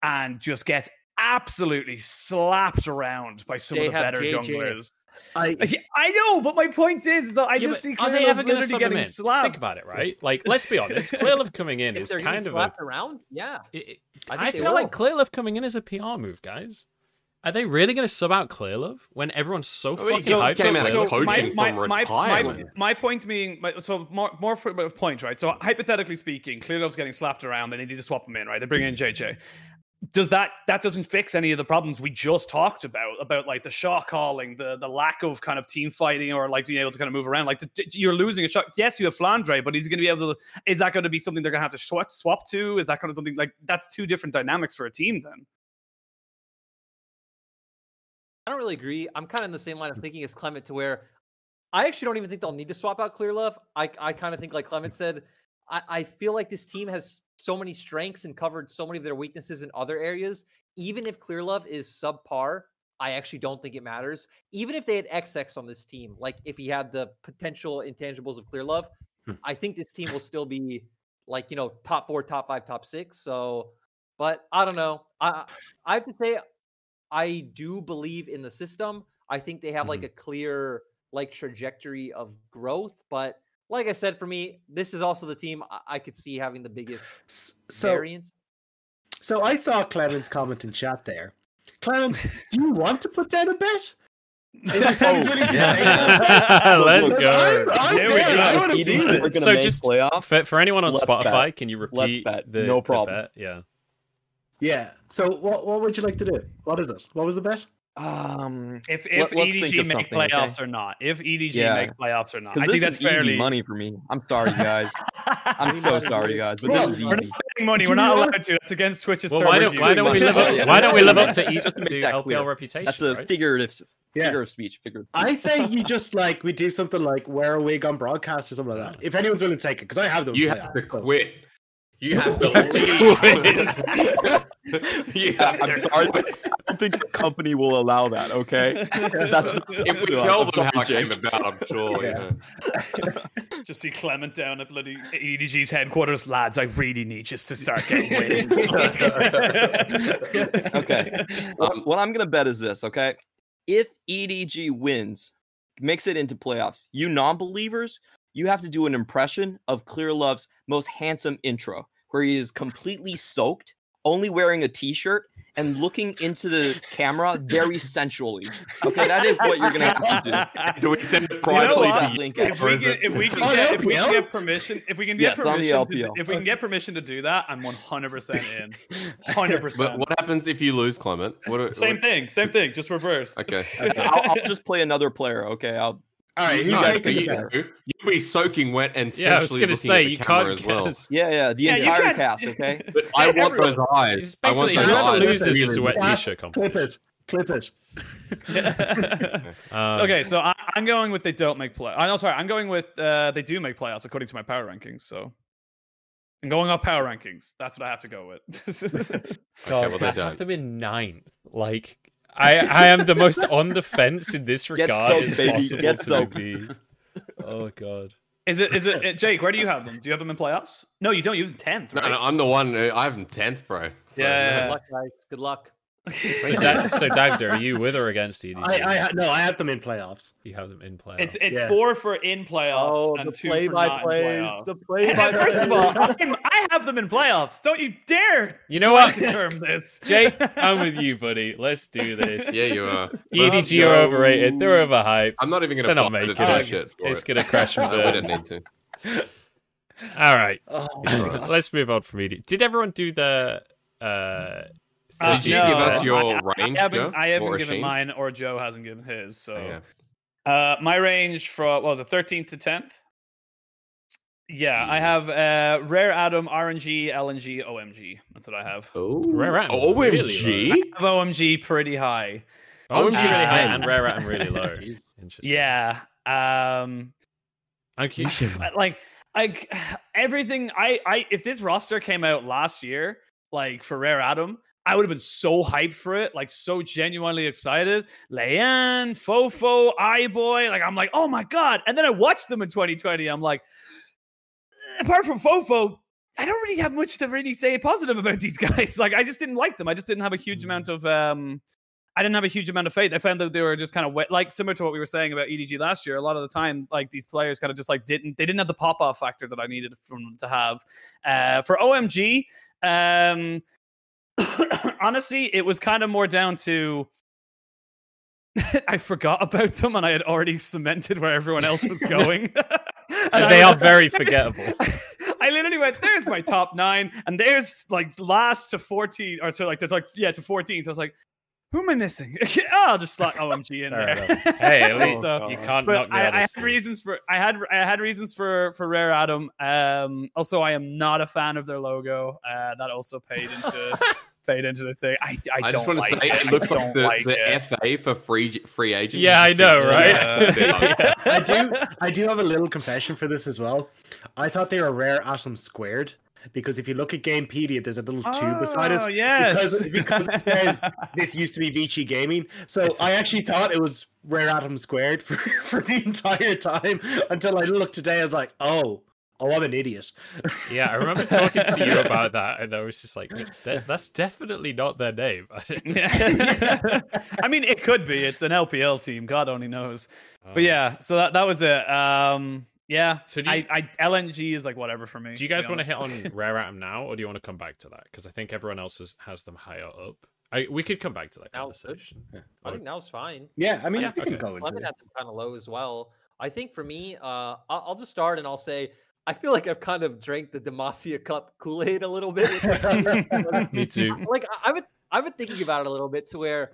Speaker 3: and just gets absolutely slapped around by some
Speaker 2: They
Speaker 3: of the better
Speaker 2: JJ.
Speaker 3: junglers.
Speaker 6: I
Speaker 3: I know, but my point is that I
Speaker 1: Yeah,
Speaker 3: just
Speaker 1: but
Speaker 3: see
Speaker 1: are
Speaker 3: Clear
Speaker 1: they
Speaker 3: Love
Speaker 1: ever going to
Speaker 3: literally getting
Speaker 1: in?
Speaker 3: slapped.
Speaker 1: Think about it, right? Like, let's be honest. Clear Love coming in <laughs>
Speaker 2: If
Speaker 1: is kind
Speaker 2: getting
Speaker 1: of a
Speaker 2: slapped around, yeah.
Speaker 1: It, it-
Speaker 2: I
Speaker 1: I,
Speaker 2: think they
Speaker 1: feel like
Speaker 2: will.
Speaker 1: Clear Love coming in is a PR move, guys. Are they really going to sub out Clear Love when everyone's so
Speaker 4: Oh,
Speaker 1: fucking
Speaker 4: so-
Speaker 1: hyped?
Speaker 4: came
Speaker 1: for
Speaker 4: out of
Speaker 1: Clear Love?
Speaker 4: coaching from retirement.
Speaker 3: my point being, my- so more, more point, right? So hypothetically speaking, Clear Love's getting slapped around. They need to swap him in, right? They bring in JJ. Does that that doesn't fix any of the problems we just talked about about like the shot calling, the the lack of kind of team fighting, or like being able to kind of move around? Like the, you're losing a shot. Yes, you have Flandre, but he's going to be able to. Is that going to be something they're going to have to swap swap to? Is that kind of something like that's two different dynamics for a team then?
Speaker 2: I don't really agree. I'm kind of in the same line of thinking as Clement to where I actually don't even think they'll need to swap out Clear Love. I, I kind of think, like Clement said, I, I feel like this team has so many strengths and covered so many of their weaknesses in other areas. Even if Clear Love is subpar, I actually don't think it matters. Even if they had XX on this team, like if he had the potential intangibles of Clear Love,
Speaker 1: Hmm.
Speaker 2: I think this team will still be like, you know, top four, top five, top six. So, but I don't know. I I have to say, I do believe in the system. I think they have like a clear like trajectory of growth, but like I said, for me, this is also the team I, I could see having the biggest
Speaker 6: so
Speaker 2: variance.
Speaker 6: so I saw Clement's comment in chat there. Clement, do you want to put down a bet? Is there someone willing to?
Speaker 1: Let's
Speaker 5: Look,
Speaker 1: go.
Speaker 6: I'm, I'm
Speaker 3: There we go.
Speaker 6: I want to see
Speaker 5: EDG are
Speaker 6: this.
Speaker 1: So just-
Speaker 5: playoffs.
Speaker 1: But for anyone on
Speaker 5: Let's
Speaker 1: Spotify,
Speaker 5: bet.
Speaker 1: can you repeat
Speaker 5: bet.
Speaker 1: the
Speaker 5: No
Speaker 1: the
Speaker 5: problem.
Speaker 1: bet? Yeah.
Speaker 6: Yeah. So what what would you like to do? What is it? What was the bet?
Speaker 5: Um,
Speaker 3: If if
Speaker 5: let's
Speaker 3: EDG make
Speaker 5: something, okay?
Speaker 3: playoffs or not, if EDG
Speaker 5: Yeah.
Speaker 3: make playoffs or not, I think that's
Speaker 5: is
Speaker 3: fairly
Speaker 5: easy money for me. I'm sorry, guys. <laughs> I'm so sorry, guys, but
Speaker 6: Well,
Speaker 5: this is
Speaker 3: We're not
Speaker 5: easy.
Speaker 3: money. We're not allowed to. That's against Twitch's
Speaker 1: Well,
Speaker 3: server
Speaker 1: why don't why don't we live up to
Speaker 5: Yeah.
Speaker 1: why don't we live up to each
Speaker 5: Just to make that
Speaker 1: LPL
Speaker 5: clear.
Speaker 1: reputation?
Speaker 5: That's a
Speaker 1: right?
Speaker 5: figurative
Speaker 6: Yeah.
Speaker 5: figure of speech. Figure. Of
Speaker 6: I say you <laughs> just like we do something like wear a wig on broadcast or something like that. If anyone's willing to take it, because I have them.
Speaker 4: You have to quit. You have to <laughs>
Speaker 1: You have to
Speaker 4: leave. <laughs> You
Speaker 5: Yeah, I'm sorry, but. <laughs> I don't think the company will allow that. Okay, that's not
Speaker 4: If we
Speaker 5: to us.
Speaker 4: tell them
Speaker 5: sorry,
Speaker 4: how it came about, I'm sure.
Speaker 6: Yeah.
Speaker 4: You <laughs> know.
Speaker 3: Just see Clement down at bloody EDG's headquarters, lads. I really need just to start getting wins.
Speaker 5: Okay. What,
Speaker 4: Um,
Speaker 5: what I'm gonna bet is this. Okay, if EDG wins, makes it into playoffs, you non-believers, you have to do an impression of Clear Love's most handsome intro, where he is completely soaked only wearing a t-shirt and looking into the camera very sensually. Okay, that is what you're gonna have to do.
Speaker 4: Do we send it
Speaker 3: You know
Speaker 4: privately to?
Speaker 5: Link
Speaker 3: if we can,
Speaker 4: it-
Speaker 3: if we can
Speaker 6: On
Speaker 3: get if we can get permission if we can get
Speaker 5: Yes, on the
Speaker 3: permission to,
Speaker 5: LPL.
Speaker 3: if we can get permission to do that, I'm 100 percent <laughs> in. 100
Speaker 4: But
Speaker 3: percent.
Speaker 4: what happens if you lose, Clement? What,
Speaker 3: Same
Speaker 4: what-
Speaker 3: thing, same thing, just reversed.
Speaker 4: Okay.
Speaker 5: I'll, I'll <laughs> just play another player. Okay, I'll.
Speaker 6: All right, he's
Speaker 4: No,
Speaker 6: taking
Speaker 4: but
Speaker 6: the
Speaker 4: you, You'll be soaking wet and
Speaker 1: Yeah, I was gonna
Speaker 4: looking
Speaker 1: say
Speaker 4: at the
Speaker 1: you
Speaker 4: camera
Speaker 1: can't
Speaker 4: as well.
Speaker 1: guess.
Speaker 5: Yeah, yeah, the
Speaker 3: Yeah,
Speaker 5: entire cast. <laughs> Okay.
Speaker 4: But I want
Speaker 3: Everyone-
Speaker 4: those eyes.
Speaker 1: It's
Speaker 4: I want
Speaker 1: basically
Speaker 4: those
Speaker 6: whoever
Speaker 1: whoever
Speaker 4: eyes.
Speaker 1: loses is a wet t-shirt
Speaker 6: Clip
Speaker 1: competition.
Speaker 6: it. Clip it.
Speaker 1: Um,
Speaker 3: okay, so I, I'm going with they don't make play. I know, sorry, I'm going with uh, they do make playoffs according to my power rankings. So I'm going off power rankings. That's what I have to go with. <laughs>
Speaker 4: Okay, well, they
Speaker 1: I have
Speaker 4: don't.
Speaker 1: them in ninth. Like I, I am the most on the fence in this
Speaker 5: Get
Speaker 1: regard
Speaker 5: soaked,
Speaker 1: as
Speaker 5: baby.
Speaker 1: possible
Speaker 5: Get
Speaker 1: to be. Oh god.
Speaker 3: is it? Is it? uh, Jake, where do you have them? Do you have them in playoffs? No, you don't. You have them tenth.
Speaker 4: No,
Speaker 3: Right?
Speaker 4: no, I'm the one. who- I have them tenth, bro. So,
Speaker 3: Yeah.
Speaker 2: Good luck, guys. Good luck.
Speaker 1: So, da- so Dagda, are you with or against EDG? <laughs>
Speaker 6: I, I no, I have them in playoffs.
Speaker 1: you have them in playoffs.
Speaker 3: It's it's
Speaker 6: Yeah.
Speaker 3: four for in playoffs and two for not in playoffs.
Speaker 2: The
Speaker 3: And then first of all, I'm, I have them in playoffs. Don't you dare
Speaker 1: you know what,
Speaker 3: term this, <laughs>
Speaker 1: Jake? I'm with you, buddy. Let's do this. <laughs>
Speaker 4: Yeah, you are.
Speaker 1: EDG are overrated. They're overhyped.
Speaker 4: I'm not even
Speaker 1: They're
Speaker 4: going to
Speaker 1: not
Speaker 4: bother to
Speaker 1: making
Speaker 4: do
Speaker 1: it.
Speaker 4: shit for
Speaker 1: It's
Speaker 4: it.
Speaker 1: gonna crash and
Speaker 4: No, we don't need to.
Speaker 1: All right.
Speaker 6: Oh,
Speaker 1: Let's move on from EDG. Did everyone do the? Uh,
Speaker 3: Uh,
Speaker 4: Did you
Speaker 3: no,
Speaker 4: give us
Speaker 3: I-
Speaker 4: your
Speaker 3: I,
Speaker 4: range,
Speaker 3: I haven't,
Speaker 4: Joe?
Speaker 3: I haven't given
Speaker 4: Shane?
Speaker 3: mine, or Joe hasn't given his. So,
Speaker 4: Oh, yeah.
Speaker 3: uh, my range for what was it, 13th to 10th? Yeah, I have uh, Rare Atom, RNG, LNG, OMG. That's what I have.
Speaker 4: Oh,
Speaker 1: Rare Atom's really
Speaker 4: OMG.
Speaker 1: low.
Speaker 3: I have OMG pretty high.
Speaker 1: OMG
Speaker 4: Uh,
Speaker 1: really high and Rare Atom really low. <laughs> Interesting.
Speaker 3: Yeah. Um, <laughs>
Speaker 1: I'm
Speaker 3: like like <sighs> everything I I if this roster came out last year like for Rare Atom I would have been so hyped for it like so genuinely excited Leyan Fofo iBoy like I'm like oh my god and then I watched them in 2020 I'm like apart from Fofo I don't really have much to really say positive about these <laughs> guys like I just didn't like them I just didn't have a huge amount of um I didn't have a huge amount of faith. I found that they were just kind of wet, like similar to what we were saying about EDG last year. A lot of the time, like these players kind of just like didn't they didn't have the pop off factor that I needed from them to have. Uh, for OMG, um, <coughs> honestly, it was kind of more down to <laughs> I forgot about them and I had already cemented where everyone else was <laughs> going. <laughs> And
Speaker 1: they
Speaker 3: was-
Speaker 1: are very forgettable.
Speaker 3: I literally went, there's my top nine, and there's like last to 14, or so like there's like yeah to 14. So I was like, who am I missing? <laughs> oh, I'll just slot OMG in
Speaker 1: Fair
Speaker 3: there.
Speaker 1: Hey, at <laughs> least
Speaker 3: So-
Speaker 1: you can't
Speaker 3: but
Speaker 1: knock me
Speaker 3: I,
Speaker 1: out
Speaker 3: I had reasons for I had I had reasons for for Rare Atom. Um, also, I am not a fan of their logo. Uh, that also paid into <laughs> paid into the thing. I, I,
Speaker 4: I,
Speaker 3: don't
Speaker 4: just want to
Speaker 3: like
Speaker 4: say
Speaker 3: it.
Speaker 4: it looks like the,
Speaker 3: like
Speaker 4: the
Speaker 3: it.
Speaker 4: FA for free free agents.
Speaker 1: Yeah, I know, right?
Speaker 3: Yeah.
Speaker 6: I do. I do have a little confession for this as well. I thought they were rare atom squared because if you look at Gamepedia, there's a little two beside it.
Speaker 3: Oh, yes.
Speaker 6: Because, because it says <laughs> this used to be Vici Gaming. So I actually thought it was Rare Atom Squared for, <laughs> for the entire time until I looked today. I was like, oh, oh, I'm an idiot.
Speaker 1: Yeah, I remember talking to you <laughs> about that, and I was just like, "That- "That's definitely not their name."
Speaker 3: Yeah. I mean, it could be. It's an LPL team. God only knows.
Speaker 1: Um,
Speaker 3: But yeah, so that, that was it. Um, yeah.
Speaker 1: So do you-
Speaker 3: I, I LNG is like whatever for me.
Speaker 1: Do you guys want to hit on <laughs> Rare Atom now, or do you want to come back to that? Because I think everyone else has, has them higher up. I, we could come back to that
Speaker 2: Now's good.
Speaker 1: conversation.
Speaker 2: I think that was fine.
Speaker 6: Yeah, I mean,
Speaker 1: Yeah,
Speaker 6: we can
Speaker 1: okay.
Speaker 6: go into
Speaker 2: Lemon
Speaker 6: it.
Speaker 2: had them kind of low as well. I think for me, uh, I'll, I'll just start and I'll say I feel like I've kind of drank the Demacia Cup Kool Aid a little bit. with this team.
Speaker 1: Me too.
Speaker 2: like I- I've been I've been thinking about it a little bit to where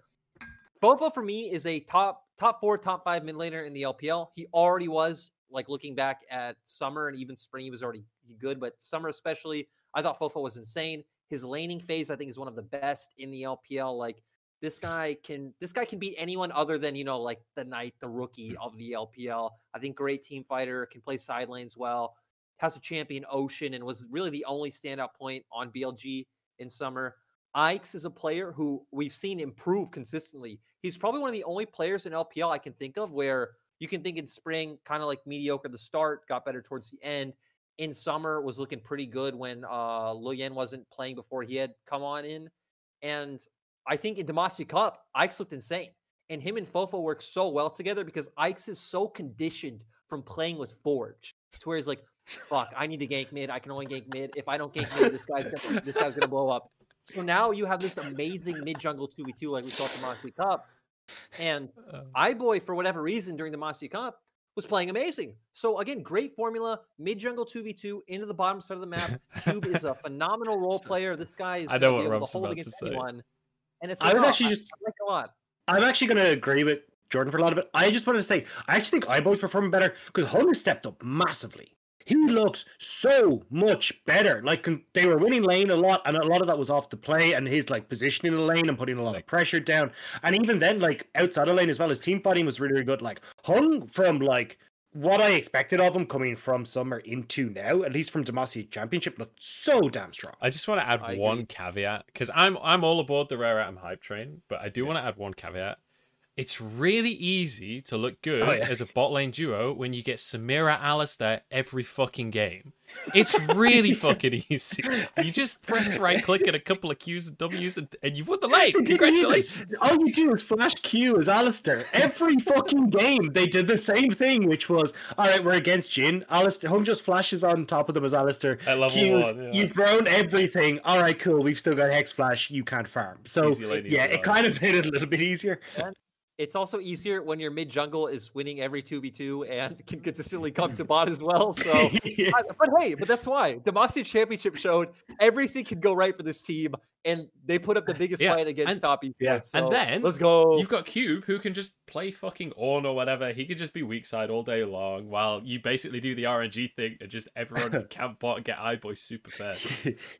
Speaker 2: Fofo for me is a top top four, top five mid laner in the LPL. He already was like looking back at summer and even spring, he was already good, but summer especially, I thought Fofo was insane. His laning phase, I think, is one of the best in the LPL. Like this guy can this guy can beat anyone other than you know like the knight, the rookie mm. of the LPL. I think great team fighter, can play side lanes well, has a champion Ocean, and was really the only standout point on BLG in summer. Ikes is a player who we've seen improve consistently. He's probably one of the only players in LPL I can think of where you can think in spring, kind of like mediocre the start, got better towards the end. In summer, was looking pretty good when uh Leyan wasn't playing before he had come on in. And I think in Demacia Cup, Ikes looked insane. And him and Fofo work so well together because Ikes is so conditioned from playing with Forge to where he's like, fuck, I need to gank mid. I can only gank mid. If I don't gank mid, this guy's gonna, this guy's gonna blow up. So now you have this amazing mid jungle 2v2 like we saw at the Cup. And uh. iBoy, for whatever reason, during the Moxley Cup, was playing amazing. So again, great formula, mid jungle 2v2 into the bottom side of the map. Cube is a phenomenal role <laughs> player. This guy is
Speaker 1: I know what Rob's about to say.
Speaker 2: anyone. And it's
Speaker 6: I was
Speaker 2: oh,
Speaker 6: actually
Speaker 2: I,
Speaker 6: just.
Speaker 2: I like a lot.
Speaker 6: I'm actually going to agree with Jordan for a lot of it. I just wanted to say, I actually think iBoy's performing better because has stepped up massively. He looks so much better. Like they were winning lane a lot, and a lot of that was off the play and his like positioning in the lane and putting a lot of pressure down. And even then, like outside of lane as well, his team fighting was really, really good. Like Hun from like what I expected of him coming from summer into now, at least from Demacia Championship, looked so damn strong.
Speaker 1: I just want to add
Speaker 2: I
Speaker 1: one
Speaker 2: agree.
Speaker 1: caveat because I'm I'm all aboard the rare atom hype train, but I do want to add one caveat. It's really easy to look good
Speaker 6: Oh, yeah.
Speaker 1: as a bot lane duo when you get Samira Alistar every fucking game. <laughs> It's really fucking easy. You just press right click and a couple of Qs and Ws and, and you've won the lane.
Speaker 6: They didn't either.
Speaker 1: Congratulations.
Speaker 6: All you do is flash Q as Alistar. Every fucking game, they did the same thing, which was, all right, we're against Jhin. Alistar, Home just flashes on top of them as Alistar.
Speaker 1: At level
Speaker 6: Q's,
Speaker 1: one, yeah.
Speaker 6: you've thrown everything. All right, cool. We've still got Hex Flash. You can't farm. So,
Speaker 1: Easy lane,
Speaker 6: yeah, it kind of made it a little bit easier.
Speaker 2: It's also easier when your mid jungle is winning every 2v2 and can consistently come to <laughs> bot as well. So <laughs>
Speaker 6: Yeah.
Speaker 2: I- but hey, but that's why Demacia Championship showed everything could go right for this team, and they put up the biggest
Speaker 1: Yeah,
Speaker 2: fight against
Speaker 1: and-
Speaker 2: top
Speaker 6: yeah,
Speaker 2: so
Speaker 1: and then
Speaker 2: let's go.
Speaker 1: You've got Cube who can just play fucking Ornn or whatever. He could just be weak side all day long while you basically do the RNG thing and just everyone <laughs> can camp bot and get iBoy super fast.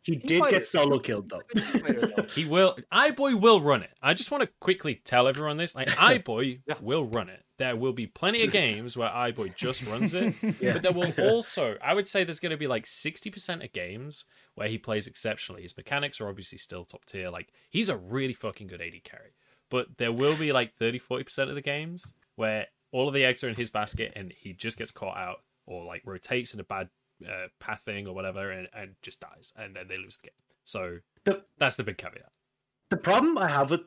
Speaker 6: he did
Speaker 2: fighter.
Speaker 6: get solo killed, though.
Speaker 2: Good team fighter, though.
Speaker 1: He will. iBoy will run it. I just want to quickly tell everyone this. Like iBoy
Speaker 2: Yeah.
Speaker 1: will run it. There will be plenty of <laughs> games where iBoy just runs it,
Speaker 6: Yeah.
Speaker 1: but there will <laughs> also. I would say there's going to be like sixty percent of games where he plays exceptionally. His mechanics are obviously still top tier. Like he's a really fucking good AD carry. But there will be like 30 40% of the games where all of the eggs are in his basket and he just gets caught out or like rotates in a bad uh, pathing or whatever and, and just dies and then they lose the game. So
Speaker 6: The-
Speaker 1: that's the big caveat.
Speaker 6: the problem I have with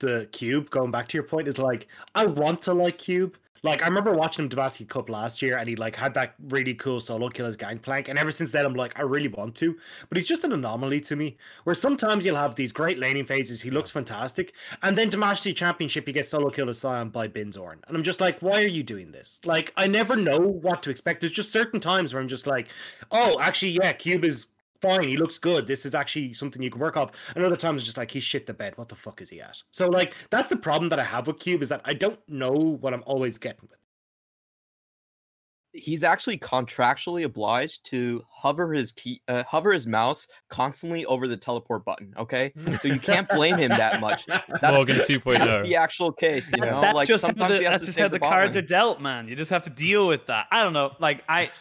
Speaker 6: the cube, going back to your point, is like I want to like cube. Like I remember watching him Demacia Cup last year, and he like had that really cool solo kill as Gangplank, and ever since then I'm like I really want to, but he's just an anomaly to me. Where sometimes you'll have these great laning phases, he looks fantastic, and then Demacia Championship he gets solo kill as Sion by Binzorn, and I'm just like, why are you doing this? Like I never know what to expect. There's just certain times where I'm just like, oh, actually, yeah, cube is fine. He looks good. This is actually something you can work off. And other times it's just like he's shit the bed. What the fuck is he at? So like that's the problem that I have with Cube is that I don't know what I'm always getting with.
Speaker 5: He's actually contractually obliged to hover his key, uh, hover his mouse constantly over the teleport button. Okay, so you can't blame him that much. <laughs> That's,
Speaker 1: Morgan
Speaker 5: that's
Speaker 1: 2.0.
Speaker 5: the actual case, you know.
Speaker 3: that's
Speaker 5: like
Speaker 3: just
Speaker 5: sometimes
Speaker 3: the,
Speaker 5: he has
Speaker 3: that's
Speaker 5: to
Speaker 3: just how
Speaker 5: the,
Speaker 3: the cards are dealt, man. You just have to deal with that. I don't know. Like I,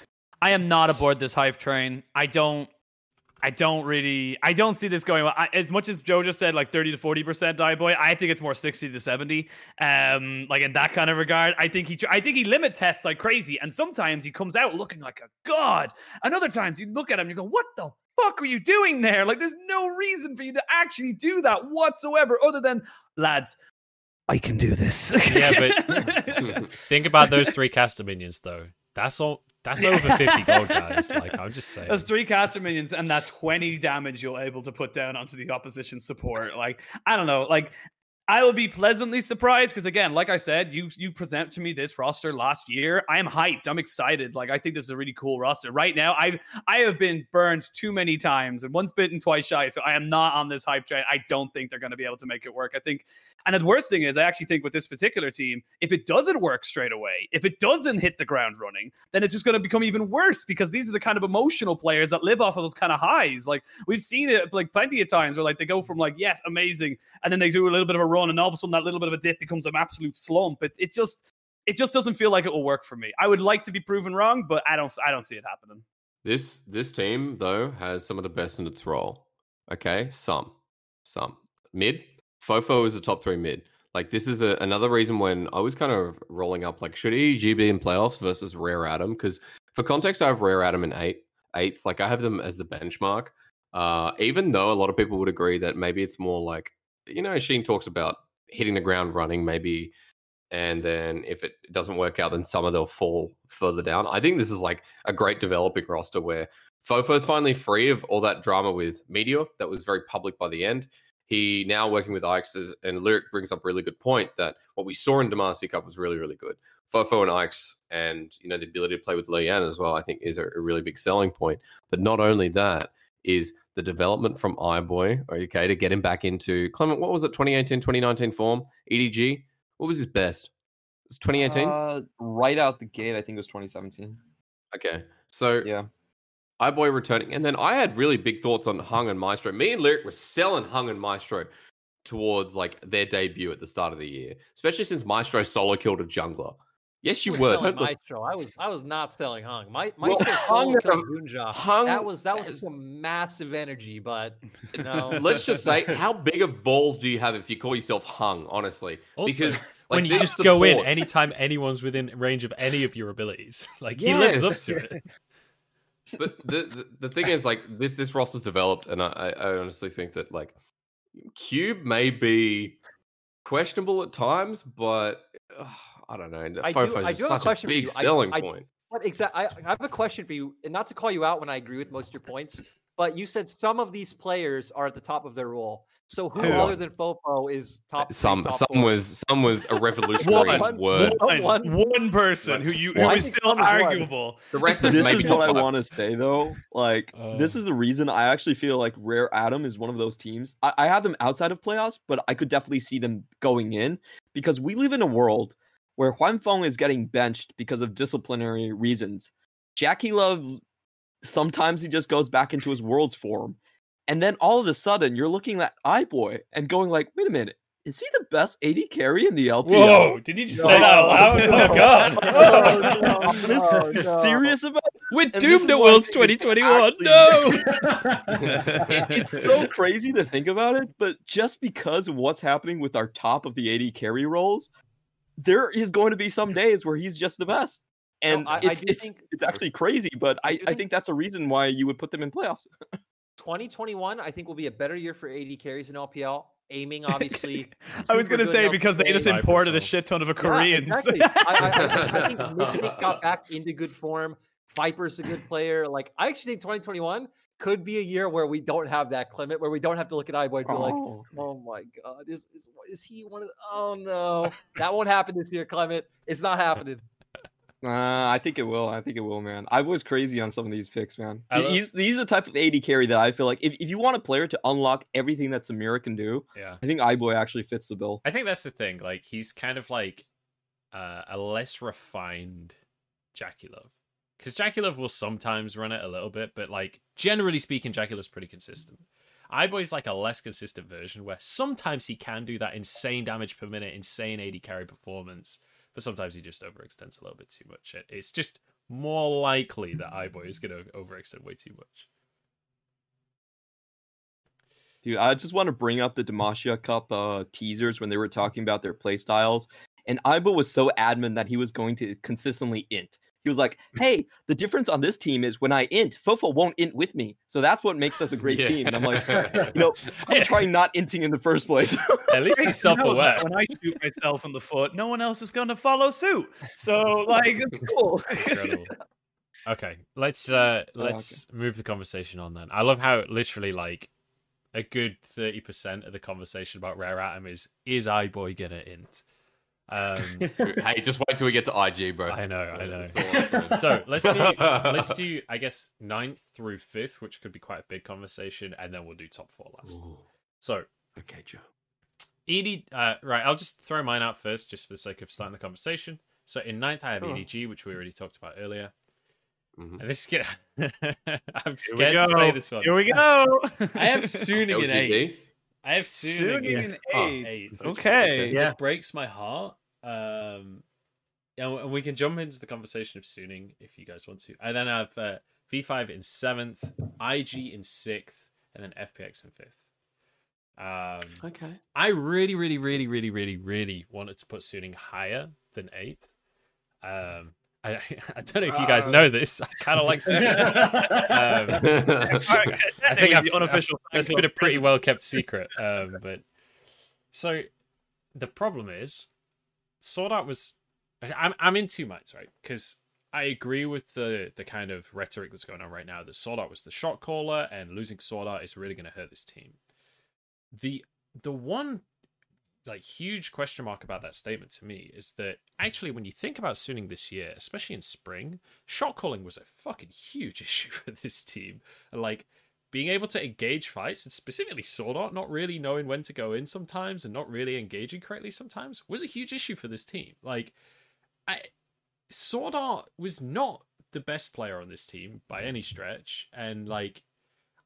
Speaker 3: I am not aboard this hype train. I don't. I don't really. I don't see this going well. I, as much as Joe just said, like thirty to forty percent die boy. I think it's more sixty to seventy. Um, like in that kind of regard. I think he. I think he limit tests like crazy, and sometimes he comes out looking like a god. And other times you look at him, you go, "What the fuck are you doing there? Like, there's no reason for you to actually do that whatsoever, other than lads." I can do this.
Speaker 1: Yeah, but <laughs> <laughs> think about those three caster minions though. That's all. That's over 50 gold, guys. Like I'm just saying.
Speaker 3: There's three caster minions and that 20 damage you're able to put down onto the opposition support. Like, I don't know. Like, I will be pleasantly surprised because again, like I said, you you present to me this roster last year. I am hyped. I'm excited. Like I think this is a really cool roster. Right now, I've I have been burned too many times and once bitten, twice shy. So I am not on this hype train. I don't think they're going to be able to make it work. I think, and the worst thing is, I actually think with this particular team, if it doesn't work straight away, if it doesn't hit the ground running, then it's just going to become even worse because these are the kind of emotional players that live off of those kind of highs. Like we've seen it like plenty of times where like they go from like yes, amazing, and then they do a little bit of a run, and all of a sudden that little bit of a dip becomes an absolute slump. It it just it just doesn't feel like it will work for me. I would like to be proven wrong, but I don't I don't see it happening.
Speaker 4: This this team though has some of the best in its role. Okay, some, some mid. Fofo is a top three mid. Like this is a, another reason when I was kind of rolling up like should EEG be in playoffs versus Rare Atom because for context I have Rare Atom in eight eighth. Like I have them as the benchmark. Uh, even though a lot of people would agree that maybe it's more like you know Sheen talks about hitting the ground running maybe and then if it doesn't work out then some of they'll fall further down i think this is like a great developing roster where Fofo's finally free of all that drama with Meteor that was very public by the end. He now working with Ike's and Lyric brings up a really good point that what we saw in Demacia Cup was really, really good. Fofo and Ike's and you know the ability to play with Leyan as well, I think is a, a really big selling point. But not only that is the development from iBoy, okay, to get him back into Clement, what was it, 2018, 2019 form? EDG? What was his best? It was 2018?
Speaker 5: Uh, right out the gate, I think it was 2017.
Speaker 4: okay. So
Speaker 5: Yeah.
Speaker 4: iBoy returning. And then I had really big thoughts on Hung and Maestro. Me and Lyric were selling Hung and Maestro towards like their debut at the start of the year, especially since Maestro solo killed a jungler. Yes, you
Speaker 2: We're
Speaker 4: were.
Speaker 2: selling
Speaker 4: Don't look-
Speaker 2: Maestro. I was I was not selling Hung. My
Speaker 4: Well,
Speaker 2: Maestro
Speaker 4: Hung
Speaker 2: solo killed Gunja.
Speaker 4: Hung
Speaker 2: That was that was
Speaker 4: has-
Speaker 2: some massive energy, but no. <laughs>
Speaker 4: Let's just say, how big of balls do you have if you call yourself Hung? Honestly,
Speaker 1: Also,
Speaker 4: because
Speaker 1: when you
Speaker 4: this
Speaker 1: just go in anytime anyone's within range of any of your abilities, <laughs> like he lives up to it. <laughs>
Speaker 4: but the, the the thing is like this this roster's developed and I, I I honestly think that like cube may be questionable at times but ugh, i don't know
Speaker 2: I do-
Speaker 4: Fofo's
Speaker 2: I do have a
Speaker 4: such
Speaker 2: question
Speaker 4: a
Speaker 2: for
Speaker 4: big
Speaker 2: you. I-
Speaker 4: selling
Speaker 2: I-
Speaker 4: point
Speaker 2: But exactly, I, I have a question for you, and not to call you out when I agree with most of your points, but you said some of these players are at the top of their role. So who,
Speaker 3: Who?
Speaker 2: other than Fofo is top?
Speaker 4: some
Speaker 2: top
Speaker 4: some
Speaker 2: four?
Speaker 4: was some was a revolutionary
Speaker 2: One-
Speaker 4: word
Speaker 2: one-
Speaker 3: One, one person who you who
Speaker 2: I
Speaker 3: is
Speaker 2: think
Speaker 3: still
Speaker 2: some one.
Speaker 3: arguable.
Speaker 4: the rest of
Speaker 5: this is what I want to say though. Like, this
Speaker 1: Uh.
Speaker 5: is the reason I actually feel like Rare Atom is one of those teams. I, I have them outside of playoffs, but I could definitely see them going in because we live in a world where Huanfeng is getting benched because of disciplinary reasons. JackeyLove sometimes he just goes back into his world's form. And then all of a sudden you're looking at iBoy and going like, wait a minute, is he the best AD carry in the LPL?
Speaker 1: Whoa! Did you just say that out loud?
Speaker 3: No.
Speaker 1: Oh god!
Speaker 2: Oh, no, no,
Speaker 5: Are you
Speaker 2: no.
Speaker 5: serious about it?
Speaker 1: We're
Speaker 5: this
Speaker 1: doomed
Speaker 5: is
Speaker 1: at Worlds <laughs> 2021. <laughs> No.
Speaker 5: it- it's so crazy to think about it, but just because of what's happening with our top of the AD carry roles, there is going to be some days where he's just the best. And
Speaker 2: I- I
Speaker 5: it's,
Speaker 2: do
Speaker 5: it's,
Speaker 2: think-
Speaker 5: it's actually crazy, but I, I
Speaker 2: think-
Speaker 5: think that's a reason why you would put them in playoffs.
Speaker 2: 2021, I think will be a better year for AD carries in LPL. Aiming, <laughs> obviously.
Speaker 3: I was gonna say because they just imported a shit ton of
Speaker 2: Yeah,
Speaker 3: Koreans.
Speaker 2: exactly. I, I, I, I think <laughs> Mystic got back into good form. Viper's a good player. Like I actually think 2021 could be a year where we don't have that Clement, where we don't have to look at iBoy and be like,
Speaker 5: Oh.
Speaker 2: oh my god, is is, is he one of? The, oh no, that won't happen this year, Clement. It's not happening. <laughs>
Speaker 5: Uh, I think it will. I think it will, man. I was crazy on some of these picks, man.
Speaker 1: Love-
Speaker 5: he's he's the type of AD carry that I feel like if, if you want a player to unlock everything that Samira can do,
Speaker 1: Yeah.
Speaker 5: I think iBoy actually fits the bill.
Speaker 1: I think that's the thing. Like he's kind of like uh, a less refined JackeyLove. Because JackeyLove will sometimes run it a little bit, but like generally speaking, JackeyLove's pretty consistent. iBoy's like a less consistent version where sometimes he can do that insane damage per minute, insane AD carry performance, but sometimes he just overextends a little bit too much. It- It's just more likely that iBoy is going to overextend way too much.
Speaker 5: Dude, I just want to bring up the Demacia Cup uh, teasers when they were talking about their playstyles. And iBoy was so adamant that he was going to consistently int. He was like, hey, the difference on this team is when I int, Fofo won't int with me. So that's what makes us a great <laughs>
Speaker 4: Yeah.
Speaker 5: team. And I'm like, you know, <laughs> I'm trying not inting in the first place. <laughs>
Speaker 1: At least he's
Speaker 3: You know
Speaker 1: self-aware.
Speaker 3: When I shoot myself in the foot, no one else is gonna follow suit. So like, it's cool.
Speaker 1: Incredible. Okay, let's uh
Speaker 5: Oh, okay.
Speaker 1: let's move the conversation on then. I love how literally like a good thirty percent of the conversation about Rare Atom is is iBoy gonna int. Um, <laughs>
Speaker 4: hey just wait till we get to ig bro
Speaker 1: I know, I know.
Speaker 4: That's all I'm saying. <laughs>
Speaker 1: so let's do <laughs> let's do I guess ninth through fifth, which could be quite a big conversation, and then we'll do top four last.
Speaker 4: Ooh,
Speaker 1: So
Speaker 4: okay joe
Speaker 1: ED, uh, right, I'll just throw mine out first, just for the sake of starting the conversation. So in ninth, I have
Speaker 5: Oh.
Speaker 1: EDG, which we already talked about earlier.
Speaker 4: Mhm.
Speaker 1: And this is gonna. I'm scared to say this one.
Speaker 3: Here we go.
Speaker 1: I have Suning in eighth. I have Suning,
Speaker 3: Suning
Speaker 1: in
Speaker 3: in
Speaker 1: oh,
Speaker 3: eighth.
Speaker 1: eighth.
Speaker 3: Okay.
Speaker 6: Yeah.
Speaker 1: It breaks my heart. Um, and and we can jump into the conversation of Suning if you guys want to. I then have uh, V5 in seventh, IG in sixth, and then FPX in fifth. Um,
Speaker 4: okay
Speaker 1: I really, really, really, really, really, really wanted to put Suning higher than eighth. Um, I, <laughs> I don't know if you guys
Speaker 3: Uh,
Speaker 1: know this. I kind of like <laughs> Suning. Um, <laughs> I think I've-
Speaker 3: the unofficial.
Speaker 1: That's
Speaker 3: fan
Speaker 1: been a pretty well kept secret. Um, but so the problem is, Sword Art was. I'm I'm in two minds, right? Because I agree with the the kind of rhetoric that's going on right now that Sword Art was the shot caller and losing Sword Art is really going to hurt this team. The the one like huge question mark about that statement to me is that actually when you think about Suning this year, especially in spring, shot calling was a fucking huge <laughs> issue for this team. Like being able to engage fights and specifically sword art not really knowing when to go in sometimes and not really engaging correctly sometimes was a huge issue for this team. Like I sword art was not the best player on this team by any stretch and like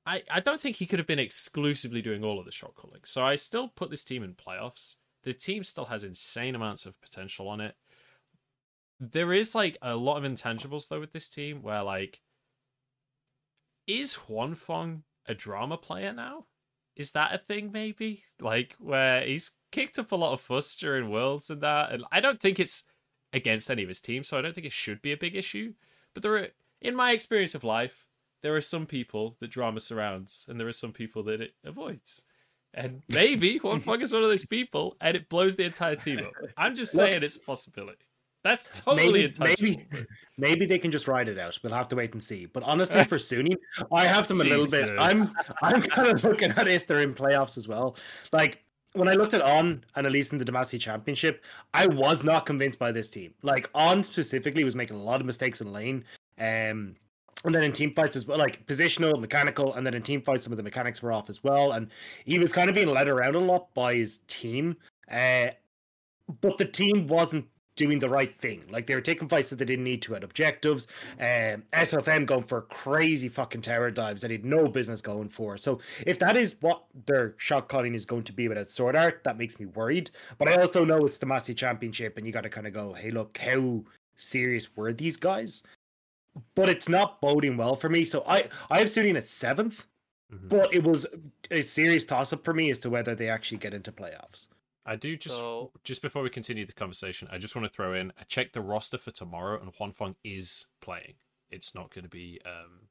Speaker 1: I, I don't think he could have been exclusively doing all of the shot calling. So I still put this team in playoffs. The team still has insane amounts of potential on it. There is like a lot of intangibles though with this team where like is Huanfeng a drama player now? Is that a thing maybe? Like where he's kicked up a lot of fuss during worlds and that and I don't think it's against any of his teams, so I don't think it should be a big issue. But there are in my experience of life, there are some people that drama surrounds, and there are some people that it avoids. And maybe <laughs> Huanfeng is one of those people, and it blows the entire team up. I'm just <laughs>
Speaker 6: Look,
Speaker 1: saying it's a possibility. That's totally
Speaker 6: maybe, maybe, maybe they can just ride it out. We'll have to wait and see. But honestly, <laughs> for Suning, I have them a little bit. I'm I'm kind of looking at if they're in playoffs as well. Like when I looked at On and at least in the Demacia Championship, I was not convinced by this team. Like On specifically was making a lot of mistakes in lane. Um and then in team fights as well, like positional, mechanical, and then in team fights, some of the mechanics were off as well. And he was kind of being led around a lot by his team. Uh, but the team wasn't doing the right thing. Like they were taking fights that they didn't need to at objectives. Um, SFM going for crazy fucking tower dives that he had no business going for. So if that is what their shot calling is going to be without sword art, that makes me worried. But I also know it's the Demacia Championship, and you got to kind of go, hey, look, how serious were these guys? But it's not boding well for me. So I I have Suning at seventh,
Speaker 1: Mhm.
Speaker 6: but it was a serious toss up for me as to whether they actually get into playoffs.
Speaker 1: I do just
Speaker 2: So-
Speaker 1: just before we continue the conversation, I just want to throw in. I checked the roster for tomorrow, and Huanfeng is playing. It's not going to be. um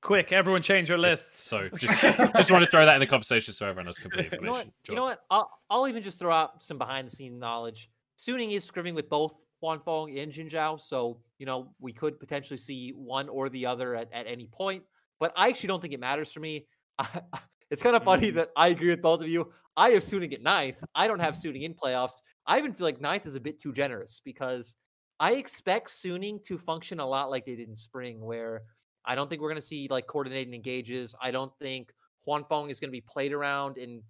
Speaker 3: Quick, everyone change your lists.
Speaker 1: So <laughs> just just want to throw that in the conversation so everyone has complete
Speaker 2: You know what?
Speaker 1: information.
Speaker 2: You know what? I'll, I'll even just throw out some behind the scene knowledge. Suning is scrimming with both Huanfeng and Jinzhao, so you know we could potentially see one or the other at, at any point. But I actually don't think it matters for me. <laughs> it's kind of funny mm-hmm. that I agree with both of you. I have Suning at ninth. I don't have Suning in playoffs. I even feel like ninth is a bit too generous because I expect Suning to function a lot like they did in spring, where I don't think we're going to see like coordinating engages. I don't think Huanfeng is going to be played around and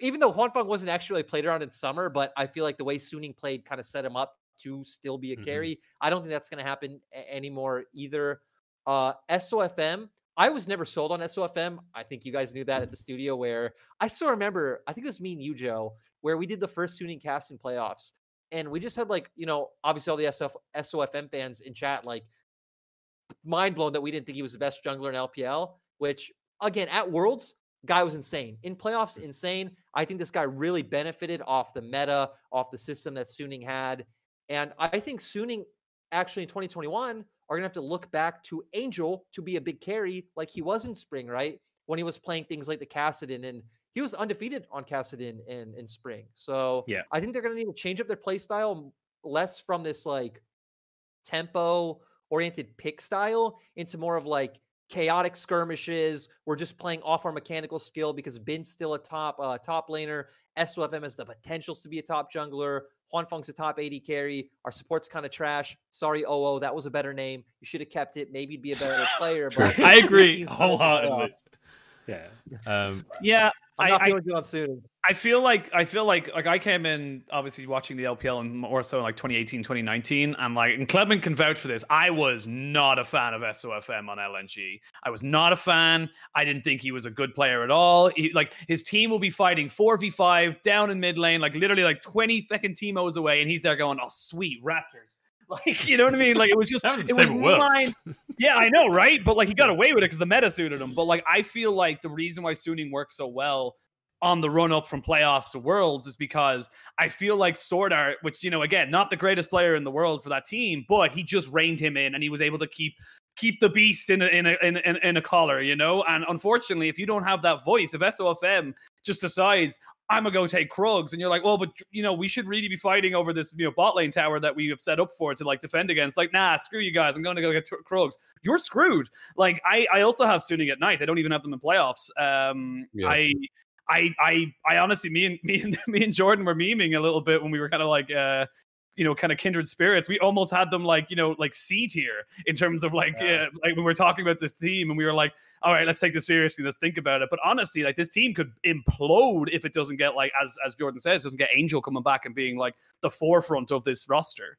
Speaker 2: even though Huanfeng wasn't actually played around in summer, but I feel like the way Suning played kind of set him up to still be a
Speaker 1: Mhm.
Speaker 2: carry. I don't think that's going to happen a- anymore either. Uh, SOFM, I was never sold on SOFM. I think you guys knew that at the studio where I still remember, I think it was me and you, Joe, where we did the first Suning cast in playoffs. And we just had like, you know, obviously all the SF, SOFM fans in chat, like mind blown that we didn't think he was the best jungler in LPL, which again, at Worlds, guy was insane. In playoffs, insane. I think this guy really benefited off the meta, off the system that Suning had. And I think Suning actually in 2021 are gonna have to look back to Angel to be a big carry like he was in spring, right? When he was playing things like the Kassadin and he was undefeated on Kassadin in, in spring. So
Speaker 1: Yeah.
Speaker 2: I think they're gonna need to change up their play style less from this like tempo oriented pick style into more of like chaotic skirmishes. We're just playing off our mechanical skill because Bin's still a top uh, top laner. SOFM has the potentials to be a top jungler. Huanfeng's a top AD carry. Our support's kind of trash. Sorry, OO, that was a better name. You should have kept it. Maybe you'd be a better player. <laughs> But
Speaker 1: I <laughs> agree
Speaker 2: team's not in
Speaker 1: wholeheartedly.
Speaker 2: Playoffs.
Speaker 6: Yeah.
Speaker 1: Um,
Speaker 3: Yeah,
Speaker 2: I'm not
Speaker 3: I,
Speaker 2: feeling good on Suning.
Speaker 3: I feel like I feel like like I came in obviously watching the LPL and more so in like 2018, 2019, and like and Clement can vouch for this. I was not a fan of SOFM on LNG. I was not a fan. I didn't think he was a good player at all. He, like his team will be fighting 4v5 down in mid lane, like literally like 20 fucking Teemos away, and he's there going, Oh sweet Raptors. <laughs> Like, you know what I mean? Like it was just
Speaker 1: that was the
Speaker 3: it
Speaker 1: same
Speaker 3: was
Speaker 1: at
Speaker 3: mine. <laughs> Yeah, I know, right? But like he got away with it because the meta suited him. But like I feel like the reason why Suning works so well on the run up from playoffs to worlds is because I feel like Sword Art, which you know, again, not the greatest player in the world for that team, but he just reined him in and he was able to keep keep the beast in a, in a in, in, in a collar, you know. And unfortunately, if you don't have that voice, if SOFM just decides I'm gonna go take Krugs, and you're like, well, but you know, we should really be fighting over this you know bot lane tower that we have set up for to like defend against. Like, nah, screw you guys. I'm going to go get Krugs. You're screwed. Like, I I also have Suning at night. I don't even have them in playoffs. Um,
Speaker 4: Yeah.
Speaker 3: I. I, I, I honestly, me and <laughs> me and me and Jordan were memeing a little bit when we were kind of like, uh, you know, kind of kindred spirits. We almost had them like, you know, like C tier in terms of like,
Speaker 2: Yeah.
Speaker 3: uh, like when we're talking about this team, and we were like, all right, let's take this seriously. Let's think about it. But honestly, like this team could implode if it doesn't get like, as as Jordan says, doesn't get Angel coming back and being like the forefront of this roster.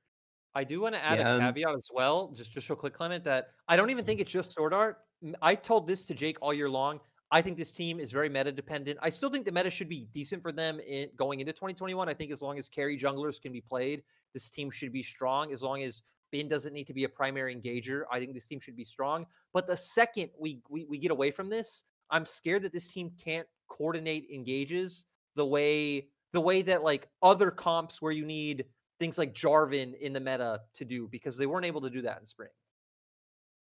Speaker 2: I do want to add
Speaker 5: Yeah,
Speaker 2: a caveat as well, just just real quick, Clement, that I don't even think it's just Sword Art. i told this to Jake all year long. I think this team is very meta dependent. I still think the meta should be decent for them in going into 2021. I think as long as carry junglers can be played, this team should be strong. As long as Bin doesn't need to be a primary engager, I think this team should be strong. But the second we we, we get away from this, I'm scared that this team can't coordinate engages the way the way that like other comps where you need things like Jarvan in the meta to do because they weren't able to do that in spring.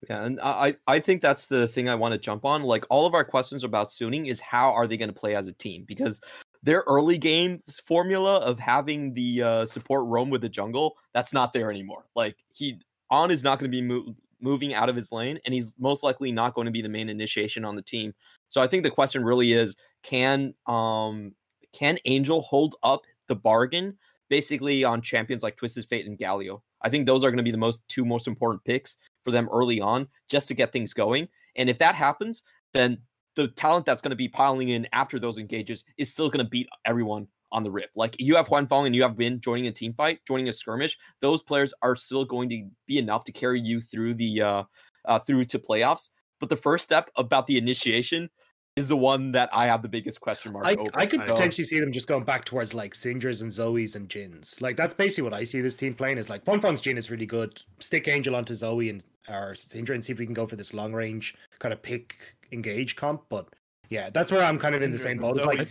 Speaker 5: Yeah, and I I I think that's the thing I want to jump on. Like all of our questions about Suning is how are they going to play as a team? Because their early game formula of having the uh, support roam with the jungle, that's not there anymore. Like he on is not going to be mo- moving out of his lane, and he's most likely not going to be the main initiation on the team. So I think the question really is can um can Angel hold up the bargain basically on champions like Twisted Fate and Galio? I think those are going to be the most two most important picks for them early on just to get things going. And if that happens, then the talent that's going to be piling in after those engages is still going to beat everyone on the rift. Like you have Huanfeng and you have Bin joining a team fight, joining a skirmish. Those players are still going to be enough to carry you through the uh, uh through to playoffs. But the first step about the initiation is the one that I have the biggest question mark
Speaker 6: I,
Speaker 5: over.
Speaker 6: I could
Speaker 5: So-
Speaker 6: potentially see them just going back towards like Syndras and Zoe's and Jhins. Like that's basically what I see this team playing is like Huanfeng's Jhin is really good. Stick Angel onto Zoe and or Syndra and see if we can go for this long range kind of pick engage comp. But yeah, that's where I'm kind of in the same boat. It's like if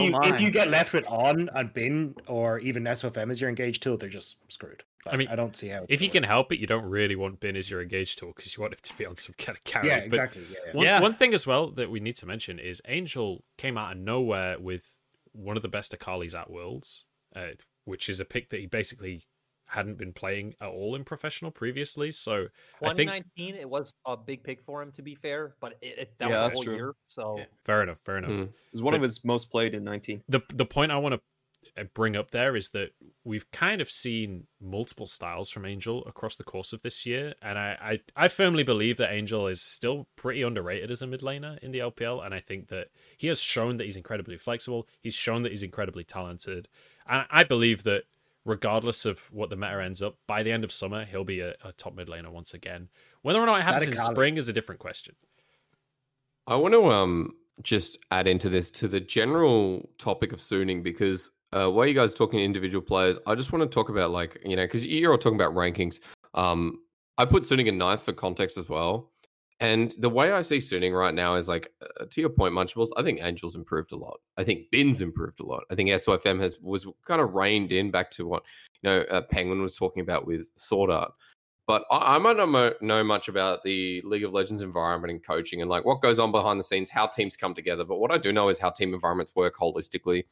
Speaker 6: you if you get left with on and bin or even SFM as your engage tool, they're just screwed.
Speaker 1: I mean,
Speaker 6: I don't see how.
Speaker 1: If you can help it, you don't really want Bin as your engage tool because you want it to be on some kind of carry.
Speaker 6: yeah,
Speaker 1: But
Speaker 6: exactly. Yeah, yeah.
Speaker 1: One,
Speaker 3: Yeah.
Speaker 1: one thing as well that we need to mention is Angel came out of nowhere with one of the best Akalis at Worlds, uh, which is a pick that he basically hadn't been playing at all in professional previously. So I think
Speaker 2: 2019, it was a big pick for him to be fair, but it, it, that
Speaker 5: Yeah,
Speaker 2: was a whole
Speaker 5: true.
Speaker 2: year. So
Speaker 1: yeah, fair enough, fair enough.
Speaker 4: Mm.
Speaker 5: it was one of his most played in 19.
Speaker 1: the the point I want to bring up there is that we've kind of seen multiple styles from Angel across the course of this year, and I, I I firmly believe that Angel is still pretty underrated as a mid laner in the LPL, and I think that he has shown that he's incredibly flexible. He's shown that he's incredibly talented, and I believe that regardless of what the meta ends up, by the end of summer he'll be a, a top mid laner once again. Whether or not it happens in spring is a different question.
Speaker 4: I want to um just add into this to the general topic of Suning because uh, while you guys are talking individual players, I just want to talk about like you know because you're all talking about rankings. Um, I put Suning in ninth for context as well, and the way I see Suning right now is like uh, to your point, Munchables. I think Angel's improved a lot. I think Bin's improved a lot. I think SOFM has was kind of reined in back to what you know uh, Penguin was talking about with Sword Art but I, I might not mo- know much about the League of Legends environment and coaching and like what goes on behind the scenes, how teams come together. But what I do know is how team environments work holistically.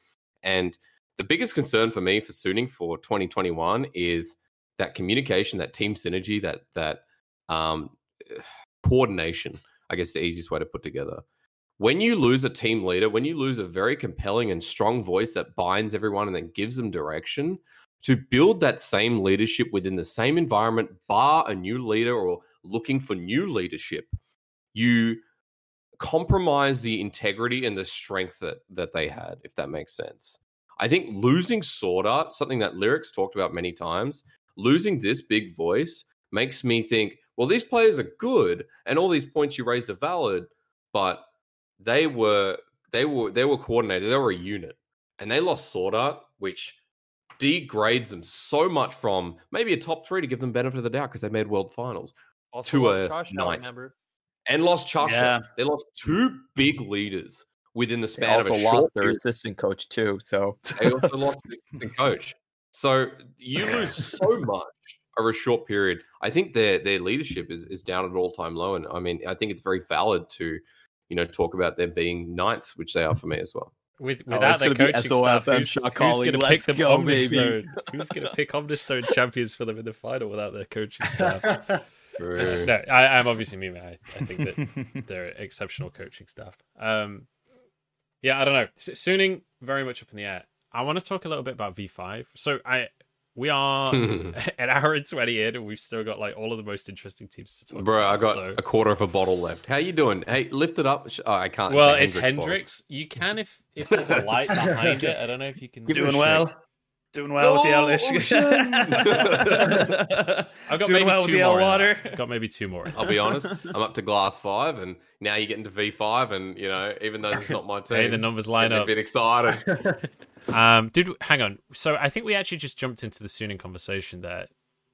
Speaker 4: And the biggest concern for me for Suning for 2021 is that communication, that team synergy, that that um, coordination. I guess the easiest way to put together. When you lose a team leader, when you lose a very compelling and strong voice that binds everyone and then gives them direction, to build that same leadership within the same environment, bar a new leader or looking for new leadership, you compromise the integrity and the strength that that they had, if that makes sense. I think losing Sword Art, something that Lyrics talked about many times, losing this big voice makes me think, well, these players are good and all these points you raised are valid, but they were they were they were coordinated, they were a unit. And they lost Sword Art, which degrades them so much from maybe a top three to give them benefit of the doubt because they made world finals
Speaker 2: also
Speaker 4: to a
Speaker 2: Josh,
Speaker 4: ninth. and lost Chasha.
Speaker 3: Yeah.
Speaker 4: They lost two big leaders within the
Speaker 5: They
Speaker 4: span of
Speaker 5: also
Speaker 4: a
Speaker 5: lost
Speaker 4: short
Speaker 5: their
Speaker 4: period.
Speaker 5: assistant coach too. So
Speaker 4: They also lost the assistant <laughs> coach. So you lose so much over a short period. I think their their leadership is is down at all time low, and I mean I think it's very valid to you know talk about them being ninth, which they are for me as well.
Speaker 1: With,
Speaker 5: Oh,
Speaker 1: without
Speaker 5: it's
Speaker 1: their coaching staff, who's, who's going to pick
Speaker 5: Let's
Speaker 1: them
Speaker 5: go.
Speaker 1: Omnistone? Who's going to pick Omnistone champions for them in the final without their coaching staff? <laughs> No, I, I'm obviously me, man. I, I think that <laughs> they're exceptional coaching staff. Um, yeah, I don't know. S- Suning very much up in the air. I want to talk a little bit about V5. So I we are an hour and twenty in, and we've still got like all of the most interesting teams to talk about.
Speaker 4: Bro,
Speaker 1: about.
Speaker 4: I got
Speaker 1: so.
Speaker 4: a quarter of a bottle left. How you doing? Hey, lift it up. Oh, I can't.
Speaker 1: well,
Speaker 4: say
Speaker 1: it's
Speaker 4: Hendrick's bottle.
Speaker 1: Hendrix. You can if if there's a light behind it. I don't know if you can.
Speaker 4: Give it
Speaker 3: Doing well. Doing well with the L
Speaker 4: Go, <laughs> <laughs>
Speaker 1: I've got
Speaker 3: Doing
Speaker 1: maybe
Speaker 3: well
Speaker 1: two more. in
Speaker 3: water.
Speaker 1: that. Got maybe two more.
Speaker 4: I'll be <laughs> honest. I'm up to glass five, and now you're getting to V five, and you know, even though it's not my team,
Speaker 1: Hey, the numbers line
Speaker 4: getting
Speaker 1: up.
Speaker 4: A bit excited.
Speaker 1: Um, did hang on. So I think we actually just jumped into the Suning conversation there.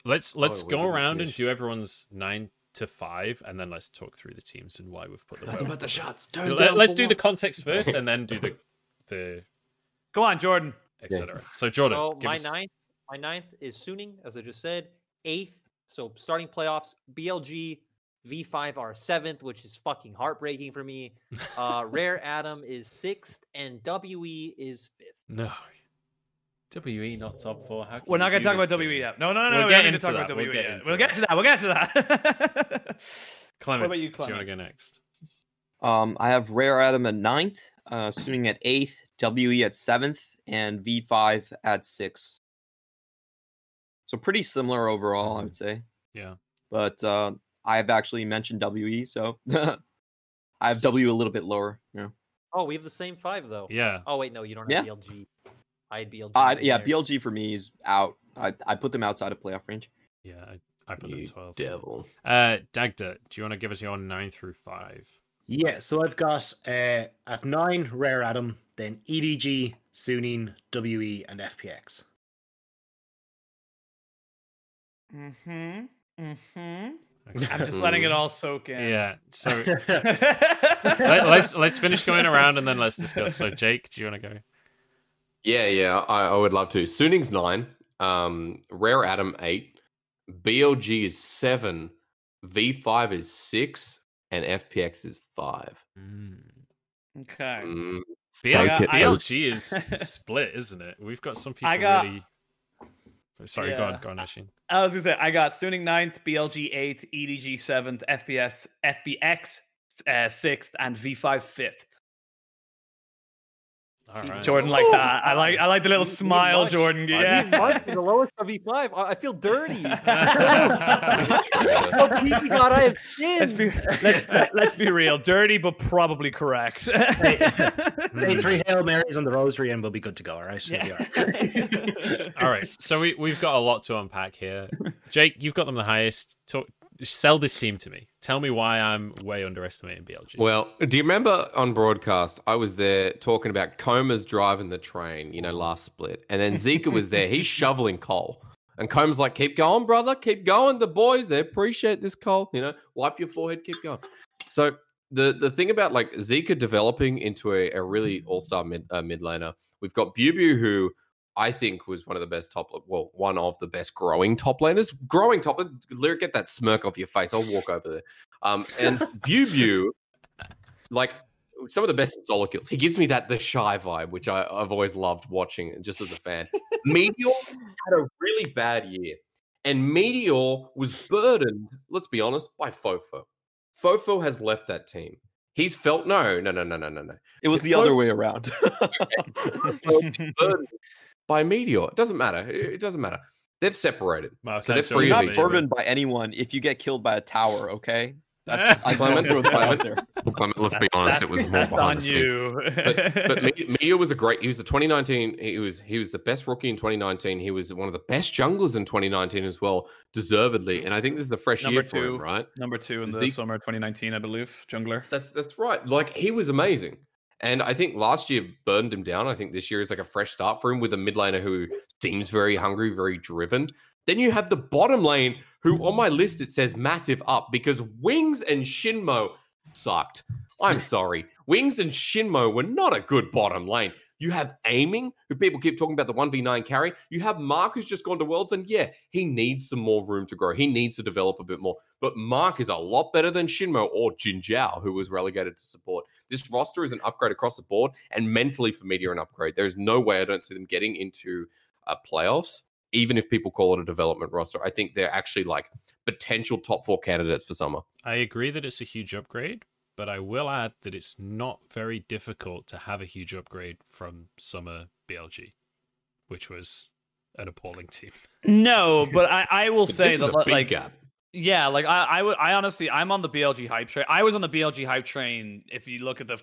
Speaker 1: Let's let's
Speaker 4: we
Speaker 1: go around and do everyone's nine to five, and then let's talk through the teams and why we've put them. where we've
Speaker 4: the
Speaker 1: put them.
Speaker 4: shots. Turn
Speaker 1: Let,
Speaker 4: down
Speaker 1: us do
Speaker 4: one.
Speaker 1: the context <laughs> first, and then do the the
Speaker 3: Go on, Jordan.
Speaker 1: etc. So Jordan,
Speaker 2: So
Speaker 1: give
Speaker 2: my
Speaker 1: us-
Speaker 2: ninth, my ninth is Suning, as I just said. Eighth, so starting playoffs, BLG, V5 are seventh, which is fucking heartbreaking for me. Uh, <laughs> Rare Atom is sixth, and WE is fifth.
Speaker 1: no. WE not top four. How can
Speaker 3: We're not going to talk about WE yet. No, no, no.
Speaker 1: We'll
Speaker 3: we
Speaker 1: get
Speaker 3: don't need to
Speaker 1: into
Speaker 3: talk
Speaker 1: that,
Speaker 3: about
Speaker 1: we'll
Speaker 3: WE
Speaker 1: get
Speaker 3: yet.
Speaker 1: into
Speaker 3: We'll get to that. We'll get to that. <laughs>
Speaker 1: Clement,
Speaker 3: about you,
Speaker 1: do you want to go next?
Speaker 5: Um, I have Rare Atom at ninth, uh, Suning at eighth, WE at seventh, and V5 at six. So pretty similar overall, I would say.
Speaker 1: Yeah.
Speaker 5: But uh, I've actually mentioned WE, so <laughs> I have W a little bit lower. Yeah.
Speaker 2: Oh, we have the same five though.
Speaker 1: Yeah.
Speaker 2: Oh wait, no, you don't
Speaker 5: Yeah.
Speaker 2: have BLG. I had BLG.
Speaker 5: Uh, yeah,
Speaker 2: there.
Speaker 5: BLG for me is out. I, I put them outside of playoff range.
Speaker 1: Yeah. I, I put them
Speaker 4: You
Speaker 1: twelve.
Speaker 4: devil.
Speaker 1: Uh, Dagda, do you want to give us your nine through five?
Speaker 6: Yeah, so I've got uh, at nine Rare Atom, then EDG, Suning, WE, and FPX.
Speaker 3: mm-hmm. Mm-hmm.
Speaker 1: Okay.
Speaker 3: I'm just letting it all soak in.
Speaker 1: Yeah. So
Speaker 3: Let, <laughs>
Speaker 1: let, let's let's finish going around and then let's discuss. So Jake, do you want to go?
Speaker 4: Yeah, yeah, I, I would love to. Suning's nine, um, Rare Atom eight, BLG is seven, V5 is six, and FPX is five.
Speaker 3: Okay.
Speaker 4: Mm,
Speaker 1: BL-
Speaker 4: soak it, though.
Speaker 1: BLG is <laughs> split, isn't it? We've got some people
Speaker 3: I got-
Speaker 1: really. Sorry, go
Speaker 3: Yeah.
Speaker 1: on, go on, Ashin.
Speaker 3: I was gonna say I got Suning ninth, BLG eighth, EDG seventh, FPS, FBX uh, sixth, and V5 fifth.
Speaker 1: All right.
Speaker 3: Jordan like that. I like I like the little
Speaker 2: Me- me
Speaker 3: smile,
Speaker 2: and Mike-
Speaker 3: Jordan. Yeah.
Speaker 2: Mike the lowest of V5. I, I feel dirty. Oh, please, God, I have
Speaker 3: let's be let's let's be real. Dirty, but probably correct. <laughs>
Speaker 6: Say three Hail Marys on the Rosary and we'll be good to go, all right? We'll be all right.
Speaker 1: All right. So we we've got a lot to unpack here. Jake, you've got them the highest. Talk, sell this team to me. Tell me why I'm way underestimating BLG.
Speaker 4: Well, do you remember on broadcast, I was there talking about Coma's driving the train, you know, last split. And then Zika was there. He's <laughs> shoveling coal. And Coma's like, keep going, brother. Keep going. The boys, they appreciate this coal. You know, wipe your forehead, keep going. So the the thing about like Zika developing into a, a really all-star mid, uh, mid laner, we've got Bubu, who I think was one of the best top, well, one of the best growing top laners. Growing top, Lyric, get that smirk off your face. I'll walk over there. Um, and Bubu, like some of the best solo kills. He gives me that the shy vibe, which I, I've always loved watching just as a fan. Meteor had a really bad year, and Meteor was burdened, let's be honest, by Fofo. Fofo has left that team. He's felt no, no, no, no, no, no, no.
Speaker 5: It was the
Speaker 4: Fofo-
Speaker 5: other way around. <laughs>
Speaker 4: burdened by Meteor. It doesn't matter. It it doesn't matter. They've separated.
Speaker 1: Wow,
Speaker 4: so they're free
Speaker 5: You're not
Speaker 4: each
Speaker 5: burdened by anyone if you get killed by a tower, okay? That's <laughs> I went through to throw there.
Speaker 4: Clement, let's be honest, it was more
Speaker 3: that's
Speaker 4: behind
Speaker 3: on
Speaker 4: the scenes. but, but Me- Meteor was a great. He was the 2019. He was he was the best rookie in 2019. He was one of the best junglers in 2019 as well, deservedly. And I think this is the fresh
Speaker 3: Number
Speaker 4: year for him,
Speaker 3: two.
Speaker 4: right?
Speaker 3: Number two in the
Speaker 4: Zeke-
Speaker 3: summer 2019, I believe. Jungler.
Speaker 4: That's that's right. Like he was amazing. And I think last year burned him down. I think this year is like a fresh start for him with a mid laner who seems very hungry, very driven. Then you have the bottom lane, who on my list it says massive up because Wings and XinMo sucked. I'm sorry. Wings and XinMo were not a good bottom lane. You have aiming, who people keep talking about the 1v9 carry. You have Mark, who's just gone to Worlds, and yeah, he needs some more room to grow. He needs to develop a bit more. But Mark is a lot better than XinMo or Jinjiao, who was relegated to support. This roster is an upgrade across the board, and mentally for Meteor, an upgrade. There's no way I don't see them getting into uh, playoffs, even if people call it a development roster. I think they're actually like potential top four candidates for summer.
Speaker 1: I agree that it's a huge upgrade, but I will add that it's not very difficult to have a huge upgrade from summer BLG, which was an appalling team.
Speaker 3: No, but I, I will say
Speaker 4: this is
Speaker 3: that
Speaker 4: a big
Speaker 3: like
Speaker 4: gap.
Speaker 3: Yeah, like I, I would, I honestly, I'm on the BLG hype train. I was on the BLG hype train. If you look at the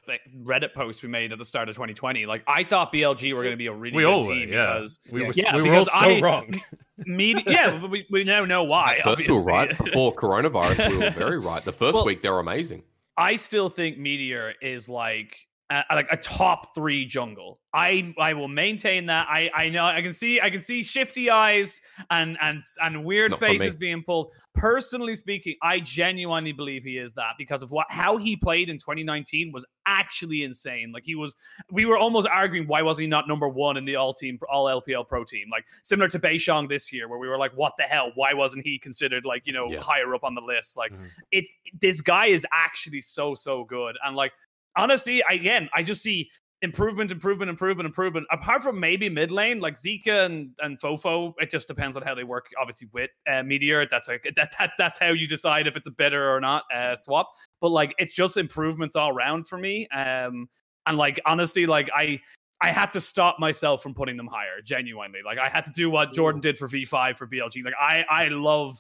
Speaker 3: Reddit post we made at the start of 2020, like I thought BLG were going to be a really
Speaker 1: we
Speaker 3: good
Speaker 1: all were,
Speaker 3: team
Speaker 1: yeah.
Speaker 3: because
Speaker 1: we were,
Speaker 3: yeah,
Speaker 1: we were all so
Speaker 3: I-
Speaker 1: wrong. <laughs>
Speaker 3: media, yeah, we, we now know why.
Speaker 4: At first, we were right. Before <laughs> coronavirus, we were very right. The first
Speaker 3: Well-
Speaker 4: week, they were amazing.
Speaker 3: I still think Meteor is like a, like a top three jungle. I I will maintain that. I I know I can see I can see shifty eyes and and and weird
Speaker 4: Not
Speaker 3: faces being pulled. Personally speaking, I genuinely believe he is that because of what how he played in 2019 was actually insane. Like he was, we were almost arguing why was he not number one in the all team all LPL pro team? Like similar to Beishang this year, where we were like, what the hell? Why wasn't he considered like you know
Speaker 4: Yeah.
Speaker 3: higher up on the list? Like
Speaker 1: Mhm.
Speaker 3: it's this guy is actually so so good and like honestly again i just see improvement improvement improvement improvement apart from maybe mid lane like zika and and fofo it just depends on how they work obviously with uh, meteor that's like that, that that's how you decide if it's a better or not uh, swap but like it's just improvements all around for me um and like honestly like i I had to stop myself from putting them higher, genuinely. Like I had to do what Jordan did for V5 for BLG. Like I, I love,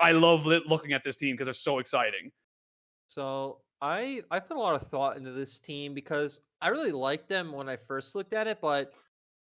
Speaker 3: I love looking at this team because they're so exciting.
Speaker 2: So I I put a lot of thought into this team because I really liked them when I first looked at it, but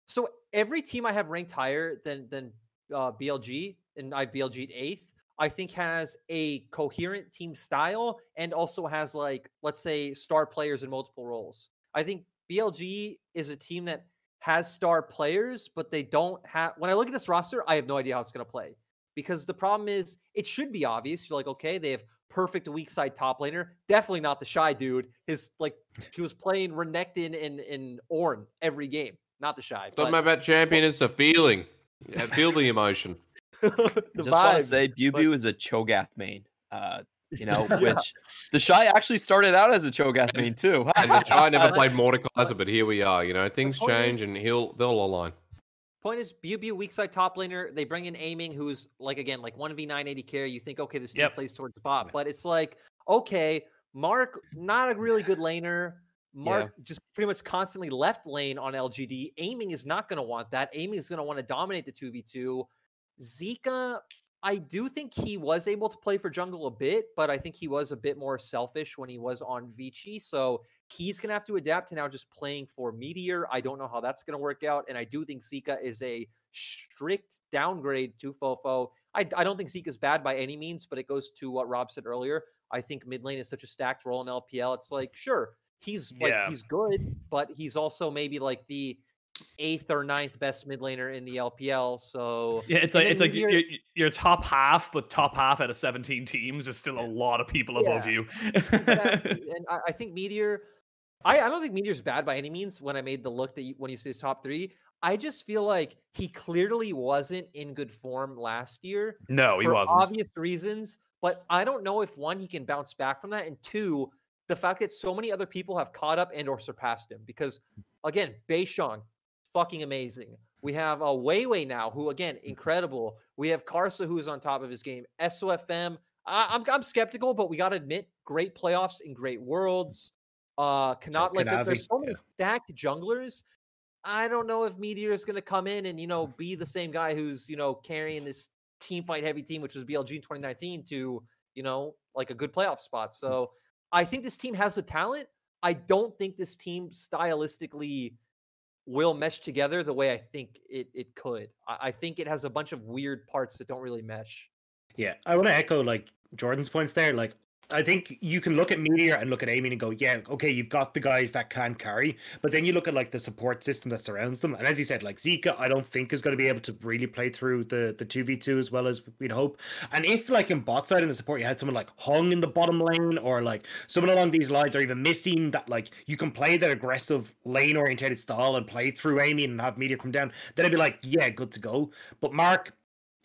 Speaker 2: so every team I have ranked higher than than uh, BLG and I BLG'd eighth, I think has a coherent team style and also has like let's say star players in multiple roles. I think BLG is a team that has star players, but they don't have. When I look at this roster, I have no idea how it's going to play because the problem is it should be obvious. You're like, okay, they have perfect weak side top laner. Definitely not the shy dude. His like he was playing Renekton and and Ornn every game. Not the shy.
Speaker 4: Doesn't
Speaker 2: But
Speaker 4: matter about champion, it's a feeling. Yeah, <laughs> feel <laughs> the emotion.
Speaker 2: the
Speaker 5: Just want to
Speaker 2: vibes,
Speaker 5: say, Bew
Speaker 2: but-
Speaker 5: is a Cho'Gath main. Uh, you know, <laughs>
Speaker 2: Yeah.
Speaker 5: which the shy actually started out as a Cho'Gath main too.
Speaker 4: And the Shy never played Mordekaiser, but here we are. You know, things change,
Speaker 2: is-
Speaker 4: and he'll they'll align.
Speaker 2: Point is, Bew weak side top laner. They bring in aiming, who's like again like one v nine AD carry. You think okay, this team
Speaker 3: Yep.
Speaker 2: plays towards bot, but it's like okay, Mark not a really good laner. Mark just pretty much constantly left lane on LGD. Aiming is not going to want that. Aiming is going to want to dominate the two v two. Zika, I do think he was able to play for jungle a bit, but I think he was a bit more selfish when he was on Vici. So he's going to have to adapt to now just playing for Meteor. I don't know how that's going to work out. And I do think Zika is a strict downgrade to Fofo. I, I don't think Zika's bad by any means, but it goes to what Rob said earlier. I think mid lane is such a stacked role in LPL. It's like, sure, he's like,
Speaker 3: Yeah.
Speaker 2: he's good, but he's also maybe like the eighth or ninth best mid laner in the LPL. So
Speaker 3: Yeah, it's like it's like your, your top half, but top half out of 17 teams is still a lot of people above
Speaker 2: Yeah.
Speaker 3: you. <laughs>
Speaker 2: And I, I think Meteor, I, I don't think Meteor's bad by any means. When I made the look that you, when you say his top three, I just feel like he clearly wasn't in good form last year
Speaker 3: no, he
Speaker 2: for
Speaker 3: wasn't.
Speaker 2: obvious reasons. But I don't know if one he can bounce back from that, and two, the fact that so many other people have caught up and or surpassed him. Because again, Beishang, fucking amazing. We have a uh, Weiwei now, who again incredible. We have Karsa, who's on top of his game. SOFM, I, I'm I'm skeptical, but we got to admit, great playoffs in great worlds. Uh, cannot like there- there's so many stacked junglers. I don't know if Meteor is going to come in and you know be the same guy who's you know carrying this team fight heavy team, which was BLG in 2019, to you know like a good playoff spot. So I think this team has the talent. I don't think this team stylistically will mesh together the way I think it it could. I, I think it has a bunch of weird parts that don't really mesh.
Speaker 6: Yeah, I want to echo like Jordan's points there. Like, I think you can look at Meteor and look at Aiming and go, yeah, okay, you've got the guys that can carry, but then you look at like the support system that surrounds them, and as you said, like Zika, I don't think is going to be able to really play through the the two v two as well as we'd hope. And if like in bot side in the support, you had someone like Hung in the bottom lane or like someone along these lines, or even missing that like you can play that aggressive lane oriented style and play through Aiming and have Meteor come down, then I'd be like, yeah, good to go. But Mark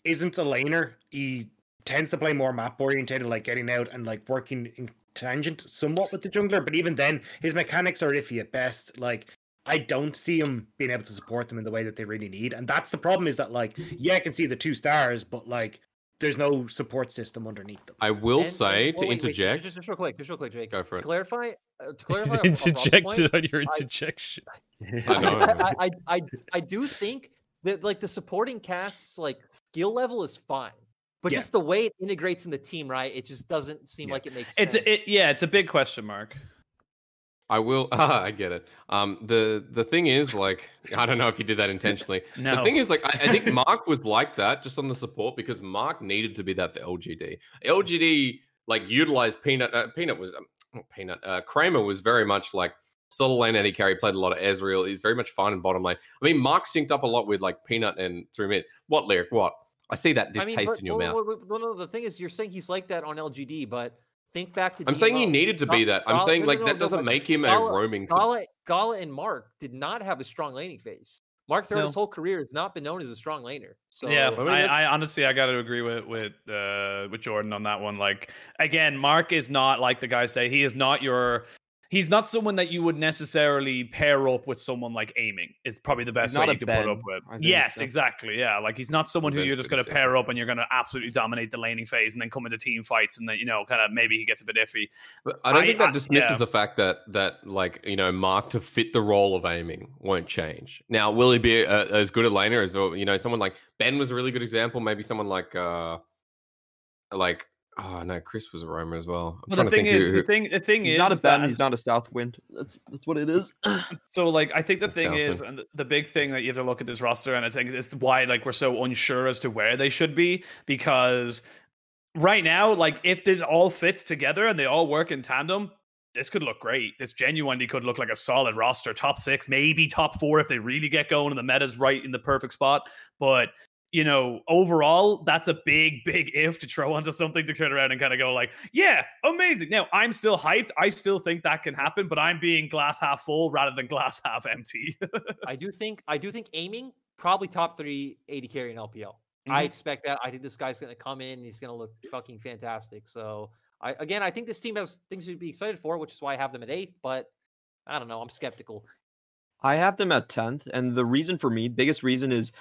Speaker 6: isn't a laner. He tends to play more map orientated, like getting out and like working in tangent somewhat with the jungler. But even then, his mechanics are iffy at best. Like I don't see him being able to support them in the way that they really need. And that's the problem is that like, yeah, I can see the two stars, but like there's no support system underneath them.
Speaker 4: I will
Speaker 2: And-
Speaker 4: say
Speaker 2: and-
Speaker 4: to
Speaker 2: oh, wait, wait,
Speaker 4: interject.
Speaker 2: just, just real quick, just real quick, Jake.
Speaker 4: Go for
Speaker 2: to
Speaker 4: it.
Speaker 2: clarify, uh, to <laughs> clarify, on- on point,
Speaker 1: interjected on your interjection. <laughs>
Speaker 4: I know.
Speaker 2: I, I, I, I do think that like the supporting cast's like skill level is fine, but
Speaker 6: Yeah.
Speaker 2: just the way it integrates in the team, right? It just doesn't seem
Speaker 6: Yeah.
Speaker 2: like it makes
Speaker 3: It's
Speaker 2: sense.
Speaker 3: a, it, yeah, it's a big question mark.
Speaker 4: I will. Ah, <laughs> I get it. Um, the the thing is, like, I don't know if you did that intentionally. <laughs>
Speaker 3: No.
Speaker 4: The thing is, like, I, I think <laughs> Mark was like that just on the support because Mark needed to be that for LGD. LGD like utilized Peanut. Uh, Peanut was um, not Peanut. Uh, Kramer was very much like solo lane AD carry. Played a lot of Ezreal. He's very much fine in bottom lane. I mean, Mark synced up a lot with like Peanut and through mid. What lyric? What? I see that
Speaker 2: I
Speaker 4: distaste
Speaker 2: mean, but-
Speaker 4: in your
Speaker 2: well,
Speaker 4: mouth.
Speaker 2: well, well, no, no, the thing is, you're saying he's like that on LGD, but think back to.
Speaker 4: I'm saying he needed to be that. I'm
Speaker 2: Gala-
Speaker 4: saying
Speaker 2: no, no,
Speaker 4: like
Speaker 2: no,
Speaker 4: that
Speaker 2: no,
Speaker 4: doesn't
Speaker 2: but
Speaker 4: make him
Speaker 2: Gala-
Speaker 4: a roaming.
Speaker 2: Gala, Gala and Mark did not have a strong laning phase. Mark throughout
Speaker 3: No.
Speaker 2: his whole career has not been known as a strong laner. So
Speaker 3: yeah,
Speaker 4: I mean,
Speaker 3: I, I honestly I got to agree with with uh, with Jordan on that one. Like again, Mark is not like the guys say he is not your. He's not someone that you would necessarily pair up with someone like aiming. Is probably the best way you could put up with. Yes, exactly. Yeah, like he's not someone who you're just going to pair up and you're going to absolutely dominate the laning phase and then come into team fights and then you know kind of maybe he gets a bit iffy.
Speaker 4: But I don't
Speaker 3: I-
Speaker 4: think
Speaker 3: I-
Speaker 4: that dismisses
Speaker 3: yeah.
Speaker 4: the fact that that like you know Mark to fit the role of aiming won't change. Now, will he be a, as good a laner as uh, you know someone like Ben was a really good example. Maybe someone like uh like oh no, Chris was a roamer as well. I'm
Speaker 3: But
Speaker 4: trying
Speaker 3: the
Speaker 4: to
Speaker 3: thing
Speaker 4: think
Speaker 3: is,
Speaker 4: who-
Speaker 3: the thing, the thing
Speaker 5: He's
Speaker 3: is,
Speaker 5: not a
Speaker 3: is that-
Speaker 5: Ben. He's not a Southwind. That's that's what it is. <clears throat>
Speaker 3: So like I think the thing
Speaker 4: Southwind.
Speaker 3: is, and the big thing that you have to look at this roster, and I think it's why like we're so unsure as to where they should be because right now, like if this all fits together and they all work in tandem, this could look great. This genuinely could look like a solid roster, top six, maybe top four if they really get going and the meta's right in the perfect spot. But you know, overall, that's a big, big if to throw onto something to turn around and kind of go like, yeah, amazing. Now I'm still hyped. I still think that can happen, but I'm being glass half full rather than glass half empty. <laughs>
Speaker 2: I do think I do think aiming probably top three AD carry in LPL. I
Speaker 3: Mhm.
Speaker 2: expect that. I think this guy's going to come in. and He's going to look fucking fantastic. So I again, I think this team has things to be excited for, which is why I have them at eighth. But I don't know. I'm skeptical.
Speaker 5: I have them at tenth, and the reason for me, biggest reason is, I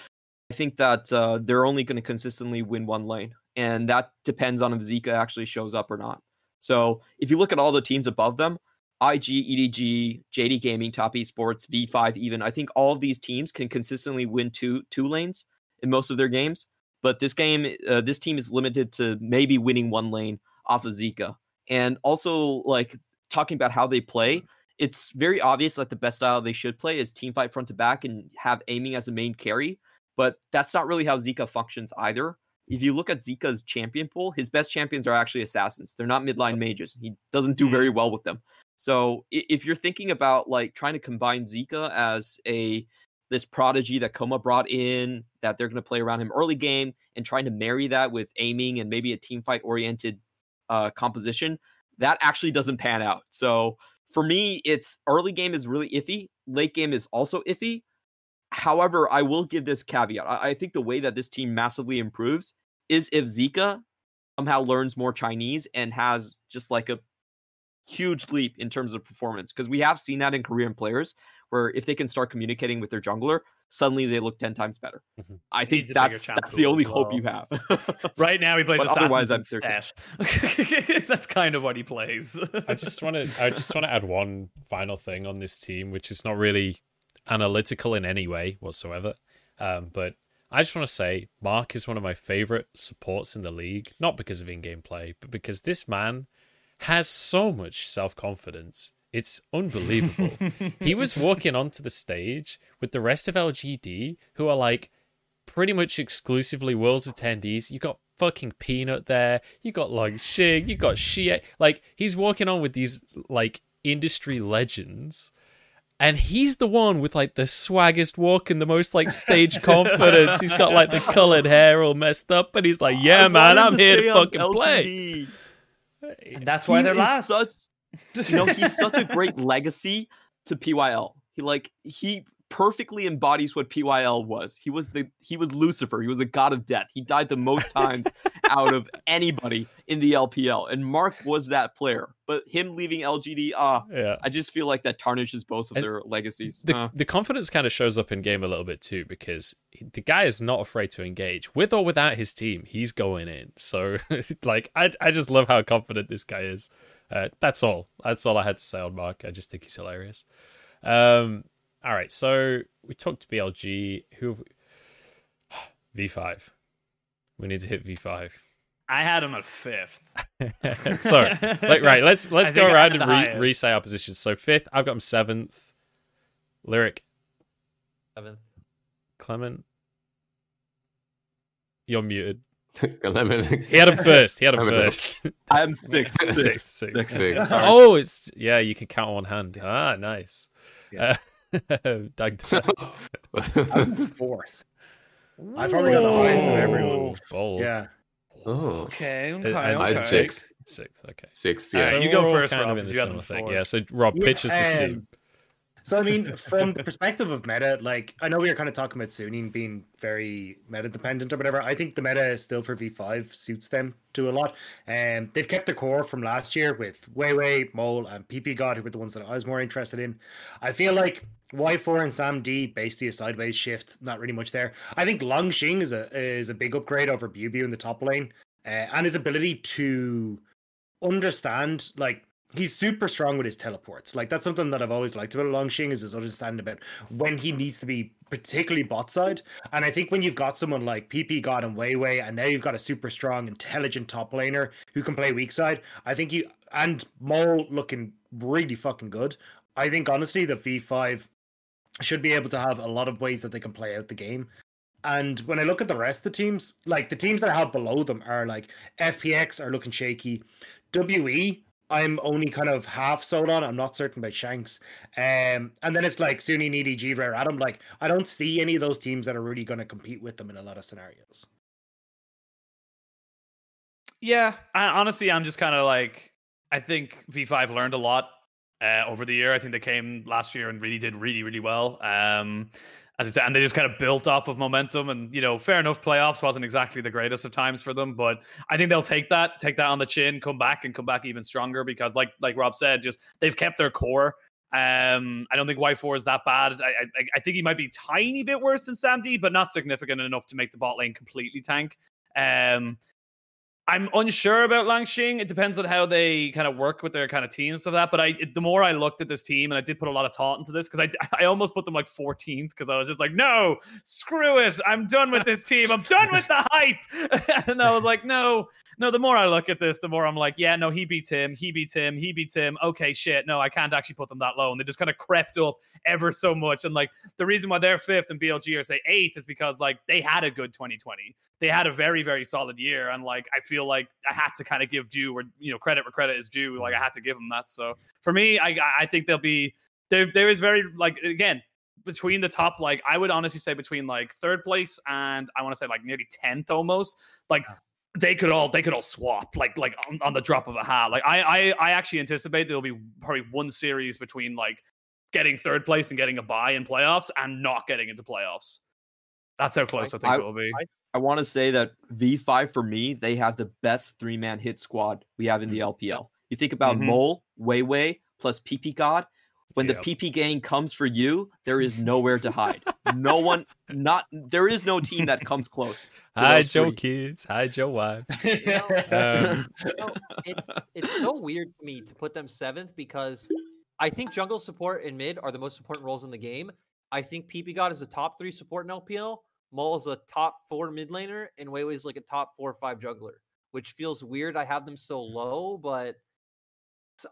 Speaker 5: think that uh, they're only going to consistently win one lane, and that depends on if Zika actually shows up or not. So if you look at all the teams above them, IG, EDG, JD Gaming, Top Esports, V5, even I think all of these teams can consistently win two two lanes in most of their games. But this game, uh, this team is limited to maybe winning one lane off of Zika, and also like talking about how they play it's very obvious that the best style they should play is team fight front to back and have aiming as a main carry, but that's not really how Zika functions either. If you look at Zika's champion pool, his best champions are actually assassins. They're not midline mages. He doesn't do very well with them. So if you're thinking about like trying to combine Zika as a this prodigy that Koma brought in, that they're going to play around him early game, and trying to marry that with aiming and maybe a team fight oriented uh, composition, that actually doesn't pan out. So for me, it's early game is really iffy. Late game is also iffy. However, I will give this caveat. I, I think the way that this team massively improves is if Zika somehow learns more Chinese and has just like a huge leap in terms of performance. Because we have seen that in Korean players where if they can start communicating with their jungler, suddenly they look 10 times better.
Speaker 1: Mhm.
Speaker 5: I think
Speaker 3: Needs a bigger
Speaker 5: that's that's the only
Speaker 3: as
Speaker 5: hope you have. <laughs>
Speaker 3: right now, he plays
Speaker 5: But otherwise,
Speaker 3: assassins
Speaker 5: I'm
Speaker 3: instead. <laughs> That's kind of what he plays.
Speaker 1: I just want to I just want to add one final thing on this team, which is not really analytical in any way whatsoever. Um, but I just want to say Mark is one of my favorite supports in the league, not because of in-game play, but because this man has so much self-confidence. It's unbelievable. <laughs> he was walking onto the stage with the rest of LGD who are like pretty much exclusively worlds attendees. You got fucking Peanut there. You got Longxing. You got Xie. Like he's walking on with these like industry legends. And he's the one with like the swaggest walk and the most like stage confidence. He's got like the colored hair all messed up, and he's like, "Yeah,
Speaker 5: I
Speaker 1: man, I'm here to
Speaker 5: say
Speaker 1: fucking play."
Speaker 3: And that's why
Speaker 5: He
Speaker 3: they're
Speaker 5: is
Speaker 3: last.
Speaker 5: Such, you know, he's such a great legacy to PYL. He like he perfectly embodies what PYL was. He was the he was Lucifer. He was a god of death. He died the most <laughs> times out of anybody in the LPL, and Mark was that player. But him leaving LGD, ah,
Speaker 1: Yeah.
Speaker 5: I just feel like that tarnishes both of
Speaker 1: And
Speaker 5: their legacies.
Speaker 1: the,
Speaker 5: Uh,
Speaker 1: the confidence kind of shows up in game a little bit too because the guy is not afraid to engage with or without his team he's going in so <laughs> like I, I just love how confident this guy is uh, that's all that's all i had to say on mark i just think he's hilarious um all right so we talked to blg who have we... <sighs> v5 we need to hit v5
Speaker 3: I had him at fifth. <laughs>
Speaker 1: so like right let's <laughs> let's go around and
Speaker 3: the
Speaker 1: re- re-say our positions so fifth i've got him seventh lyric
Speaker 2: Seventh.
Speaker 1: Clement, you're muted. <laughs>
Speaker 4: Lemon.
Speaker 1: He had him first. He had him
Speaker 4: I'm
Speaker 1: first.
Speaker 5: I'm sixth.
Speaker 1: Sixth,
Speaker 5: Sixth.
Speaker 1: sixth.
Speaker 5: Sixth.
Speaker 4: Six.
Speaker 1: oh, it's yeah. You can count on one hand. Ah, nice.
Speaker 6: Yeah.
Speaker 1: Uh, <laughs> <laughs> Doug,
Speaker 6: I'm fourth. I've probably got the highest of everyone.
Speaker 1: bold.
Speaker 6: Yeah.
Speaker 4: oh,
Speaker 3: Okay,
Speaker 1: I-
Speaker 3: okay,
Speaker 1: I'd
Speaker 3: okay.
Speaker 4: I'd sixth.
Speaker 1: Sixth. Okay.
Speaker 4: Sixth.
Speaker 3: All
Speaker 4: Yeah.
Speaker 3: right, you go
Speaker 1: all
Speaker 3: first,
Speaker 1: kind
Speaker 3: Rob,
Speaker 1: of in
Speaker 3: 'cause
Speaker 1: the
Speaker 3: you had
Speaker 1: similar thing. Yeah. So Rob
Speaker 6: Yeah,
Speaker 1: pitches this team.
Speaker 6: So I mean, from the perspective of meta, like I know we were kind of talking about Suning being very meta dependent or whatever. I think the meta still for V5 suits them to a lot. And they've kept the core from last year with Weiwei, Mole, and PP God, who were the ones that I was more interested in. I feel like Y4 and Sam D basically a sideways shift, not really much there. I think Long Xing is a is a big upgrade over Bew in the top lane, uh, and his ability to understand like he's super strong with his teleports. Like that's something that I've always liked about Longxing is his understanding about when he needs to be particularly bot side. And I think when you've got someone like PP God and Weiwei, and now you've got a super strong, intelligent top laner who can play weak side, I think you and Mole looking really fucking good. I think honestly the V5 should be able to have a lot of ways that they can play out the game. And when I look at the rest of the teams, like the teams that I have below them are like FPX are looking shaky. WE, I'm only kind of half sold on. I'm not certain about Shanks. Um, and then it's like Sunny, Needy, Rare, Adam. Like, I don't see any of those teams that are really going to compete with them in a lot of scenarios.
Speaker 3: Yeah, I, honestly, I'm just kind of like I think V5 learned a lot uh, over the year. I think they came last year and really did really really well. Um, as I said, and they just kind of built off of momentum. And you know, fair enough, playoffs wasn't exactly the greatest of times for them, but I think they'll take that, take that on the chin, come back and come back even stronger because, like like Rob said, just they've kept their core. Um, I don't think Y4 is that bad. I, I I think he might be tiny bit worse than Sam D, but not significant enough to make the bot lane completely tank. Um, I'm unsure about Longxing. It depends on how they kind of work with their kind of teams like that. But I, it- the more I looked at this team, and I did put a lot of thought into this because I, <laughs> I almost put them like 14th because I was just like, no, screw it, I'm done with this team. I'm done with the hype. <laughs> and I was like, no, no. The more I look at this, the more I'm like, yeah, no, he beats him, he beats him, he beats him. Okay, shit, no, I can't actually put them that low. And they just kind of crept up ever so much. And like the reason why they're fifth and BLG are say eighth is because like they had a good 2020 they had a very very solid year and like i feel like i had to kind of give due where you know credit where credit is due like i had to give them that so for me i i think they'll be there there is very like again between the top like i would honestly say between like third place and i want to say like nearly 10th almost like they could all they could all swap like like on, on the drop of a hat like I, I i actually anticipate there'll be probably one series between like getting third place and getting a buy in playoffs and not getting into playoffs. That's how close i, think
Speaker 5: I-
Speaker 3: it will be
Speaker 5: I want to say that V5 for me, they have the best three man hit squad we have in the LPL. You think about
Speaker 3: Mhm.
Speaker 5: Mole, Weiwei, plus PP God. When
Speaker 1: Yep.
Speaker 5: the PP gang comes for you, there is <laughs> nowhere to hide. no one, not there is no team that comes close. to
Speaker 1: Hi, Joe
Speaker 5: three.
Speaker 1: kids. Hi, Joe wife. <laughs>
Speaker 2: know,
Speaker 1: Um,
Speaker 2: you know, it's it's so weird to me to put them seventh because I think jungle support and mid are the most important roles in the game. I think PP God is a top three support in LPL. Is a top four mid laner, and Weiwei is like a top four or five jungler, which feels weird. I have them so low, but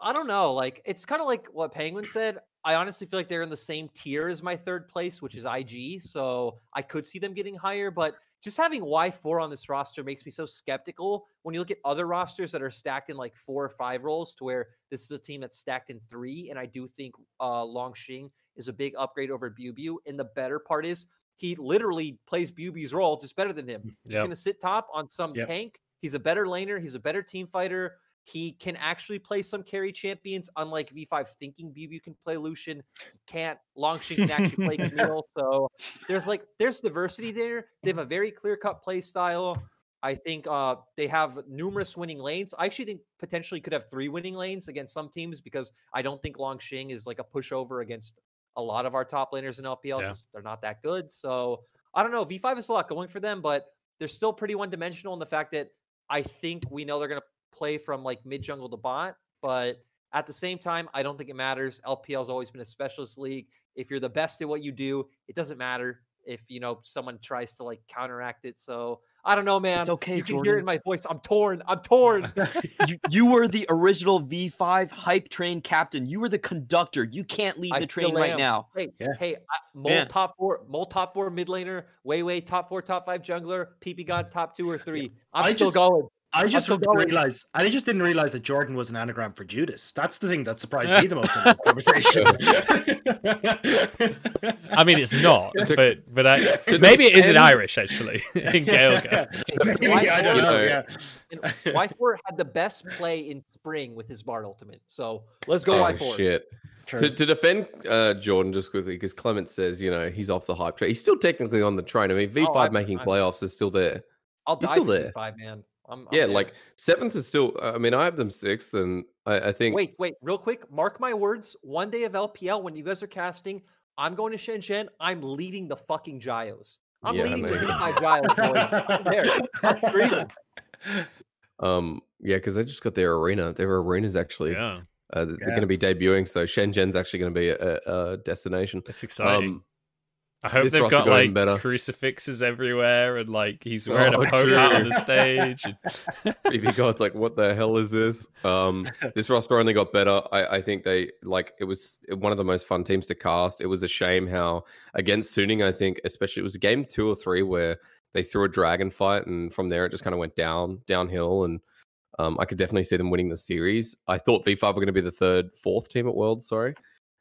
Speaker 2: I don't know. Like it's kind of like what Penguin said. I honestly feel like they're in the same tier as my third place, which is IG. So I could see them getting higher, but just having Y4 on this roster makes me so skeptical when you look at other rosters that are stacked in like four or five roles to where this is a team that's stacked in three. And I do think uh, Longxing is a big upgrade over Bubu. And the better part is he literally plays Bubu's role just better than him. He's
Speaker 1: Yep.
Speaker 2: going to sit top on some
Speaker 6: Yep.
Speaker 2: tank. He's a better laner. He's a better team fighter. He can actually play some carry champions, unlike V5 thinking Bubu can play Lucian. He can't. Longxing can actually play <laughs> Camille. So there's like there's diversity there. They have a very clear cut play style. I think uh, they have numerous winning lanes. I actually think potentially could have three winning lanes against some teams because I don't think Longxing is like a pushover against a lot of our top laners in LPL
Speaker 1: Yeah.
Speaker 2: they're not that good. So I don't know. V5 is a lot going for them, but they're still pretty one dimensional in the fact that I think we know they're going to play from like mid jungle to bot, but at the same time, I don't think it matters. LPL has always been a specialist league. If you're the best at what you do, it doesn't matter if you know someone tries to like counteract it. So I don't know, man.
Speaker 5: It's okay,
Speaker 2: You can hear it in my voice. I'm torn. I'm torn. <laughs> <laughs>
Speaker 5: you, you were the original V5 hype train captain. You were the conductor. You can't lead
Speaker 2: I
Speaker 5: the train right now.
Speaker 2: Hey,
Speaker 6: Yeah.
Speaker 2: hey, I, Mole
Speaker 5: Yeah.
Speaker 2: top four, Mole top four mid laner, Weiwei top four, top five jungler, PP God top two or three. I'm
Speaker 6: I
Speaker 2: still
Speaker 6: just-
Speaker 2: going.
Speaker 6: I just
Speaker 2: still
Speaker 6: didn't realize. I just didn't realize that Jordan was an anagram for Judas. That's the thing that surprised me the most in this <laughs> conversation. <laughs>
Speaker 1: I mean, it's not, <laughs> but but I, maybe it is in Irish actually in Gaelic.
Speaker 6: Maybe, I don't know.
Speaker 4: know,
Speaker 6: Yeah.
Speaker 2: And Y4 had the best play in spring with his Bard ultimate. So let's go
Speaker 4: Oh,
Speaker 2: Y4.
Speaker 4: shit. To, to defend uh, Jordan just quickly, because Clement says, you know, he's off the hype train. He's still technically on the train. I mean, V5
Speaker 2: Oh, I'm-
Speaker 4: making
Speaker 2: I'm-
Speaker 4: playoffs is still there.
Speaker 2: I'll
Speaker 4: He's
Speaker 2: die
Speaker 4: still
Speaker 2: for
Speaker 4: there.
Speaker 2: five, man. I'm, I'm
Speaker 4: yeah,
Speaker 2: there.
Speaker 4: like seventh is still. I mean, I have them sixth, and I, I think.
Speaker 2: Wait, wait, real quick. Mark my words. One day of LPL, when you guys are casting, I'm going to Shenzhen. I'm leading the fucking Gyos. I'm
Speaker 4: Yeah,
Speaker 2: leading the
Speaker 4: know.
Speaker 2: V5 Gyos, boys. I'm there. I'm. <laughs>
Speaker 4: Um, yeah, because they just got their arena. Their arena's actually
Speaker 1: Yeah,
Speaker 4: uh, they're
Speaker 6: Yeah.
Speaker 4: going to be debuting. So Shenzhen's actually going to be a, a, destination.
Speaker 1: it's exciting.
Speaker 4: Um,
Speaker 1: I hope
Speaker 4: this
Speaker 1: they've got like
Speaker 4: better.
Speaker 1: crucifixes everywhere and like he's wearing
Speaker 4: Oh,
Speaker 1: a <laughs> poke hat on the stage.
Speaker 4: PP <laughs> God's like, what the hell is this? Um, <laughs> this roster only got better. I, I think they like it was one of the most fun teams to cast. It was a shame how against Suning, I think, especially it was a game two or three where they threw a dragon fight, and from there it just kind of went down downhill. And um, I could definitely see them winning the series. I thought V5 were going to be the third, fourth team at Worlds, sorry,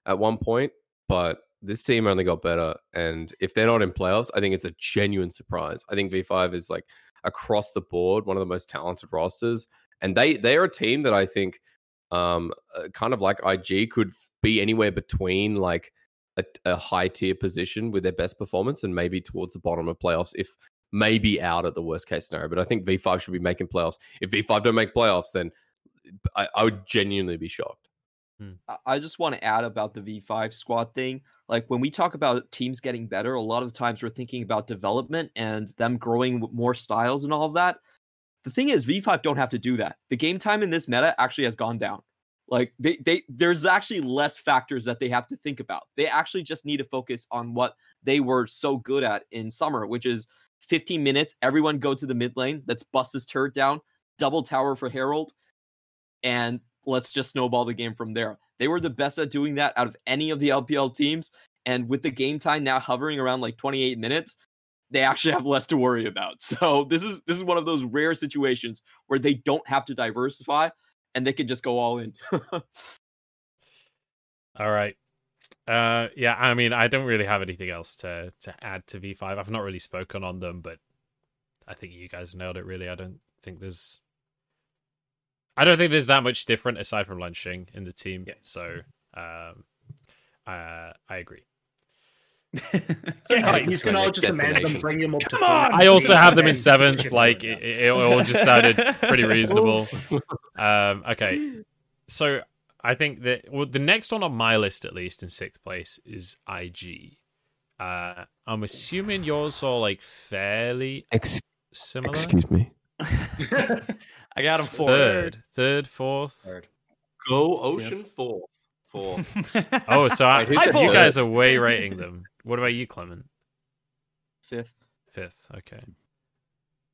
Speaker 4: at one point, but this team only got better. And if they're not in playoffs, I think it's a genuine surprise. I think V5 is like across the board one of the most talented rosters, and they they are a team that I think, um, uh, kind of like IG could be anywhere between like a, a high tier position with their best performance and maybe towards the bottom of playoffs if maybe out at the worst case scenario. But I think V5 should be making playoffs. If V5 don't make playoffs, then I, I would genuinely be shocked. Hmm.
Speaker 5: I- I just want to add about the V5 squad thing. Like when we talk about teams getting better, a lot of times we're thinking about development and them growing more styles and all of that. The thing is, V5 don't have to do that. The game time in this meta actually has gone down. Like they, they there's actually less factors that they have to think about. They actually just need to focus on what they were so good at in summer, which is 15 minutes, everyone go to the mid lane, let's bust his turret down, double tower for Herald, and let's just snowball the game from there. They were the best at doing that out of any of the LPL teams. And with the game time now hovering around like 28 minutes, they actually have less to worry about. <laughs> So this is this is one of those rare situations where they don't have to diversify and they can just go all in. <laughs>
Speaker 1: All right. Uh, yeah, I mean, I don't really have anything else to to add to V5. I've not really spoken on them, but I think you guys nailed it. Really, I don't think there's, I don't think there's that much different aside from Longxing in the team. So, um, uh, I agree. <laughs>
Speaker 6: Yeah, you can all just amend them, bring them up to
Speaker 3: Come on!
Speaker 1: I also have them in seventh. Like it, it all just sounded pretty <laughs> reasonable. <laughs> Um, okay, so I think that well, the next one on my list, at least in sixth place, is IG. Uh, I'm assuming yours are like fairly
Speaker 4: Ex-
Speaker 1: similar.
Speaker 4: Excuse me.
Speaker 3: I got him fourth.
Speaker 1: Third, third, fourth.
Speaker 6: Third.
Speaker 4: Go Ocean <laughs> fourth. Fourth.
Speaker 1: Oh, so I, <laughs>
Speaker 4: Wait, who
Speaker 1: you guys are way rating them. What about you, Clement?
Speaker 5: Fifth.
Speaker 1: Fifth. Okay.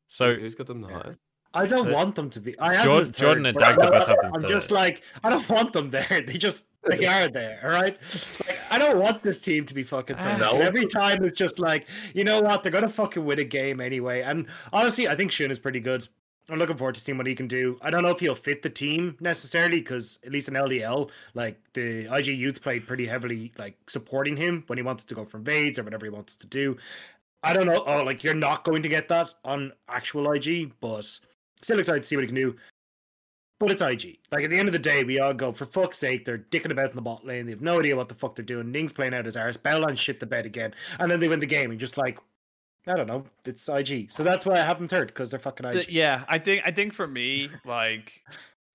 Speaker 1: So
Speaker 4: who's got them the highest?
Speaker 6: I don't
Speaker 1: But
Speaker 6: want them to be. I have
Speaker 1: Jor-
Speaker 6: third,
Speaker 1: Jordan and
Speaker 6: but I-
Speaker 1: Dagda both have them
Speaker 6: I'm
Speaker 1: third.
Speaker 6: just like I don't want them there. <laughs> They just they are there. All right. Like, I don't want this team to be fucking third.
Speaker 1: No.
Speaker 6: And every time it's just like you know what they're gonna fucking win a game anyway. And honestly, I think Xun is pretty good. I'm looking forward to seeing what he can do. I don't know if he'll fit the team necessarily because at least in LDL, like the IG youth played pretty heavily, like supporting him when he wants to go from Vades or whatever he wants to do. I don't know. Oh, like you're not going to get that on actual IG, but still excited to see what he can do. But it's IG. Like at the end of the day, we all go for fuck's sake. They're dicking about in the bot lane. They have no idea what the fuck they're doing. Ning's playing out his arse. Baolan shit the bed again, and then they win the game. And just like, I don't know. It's IG. So that's why I have them third because they're fucking IG.
Speaker 3: Yeah, I think I think for me, like,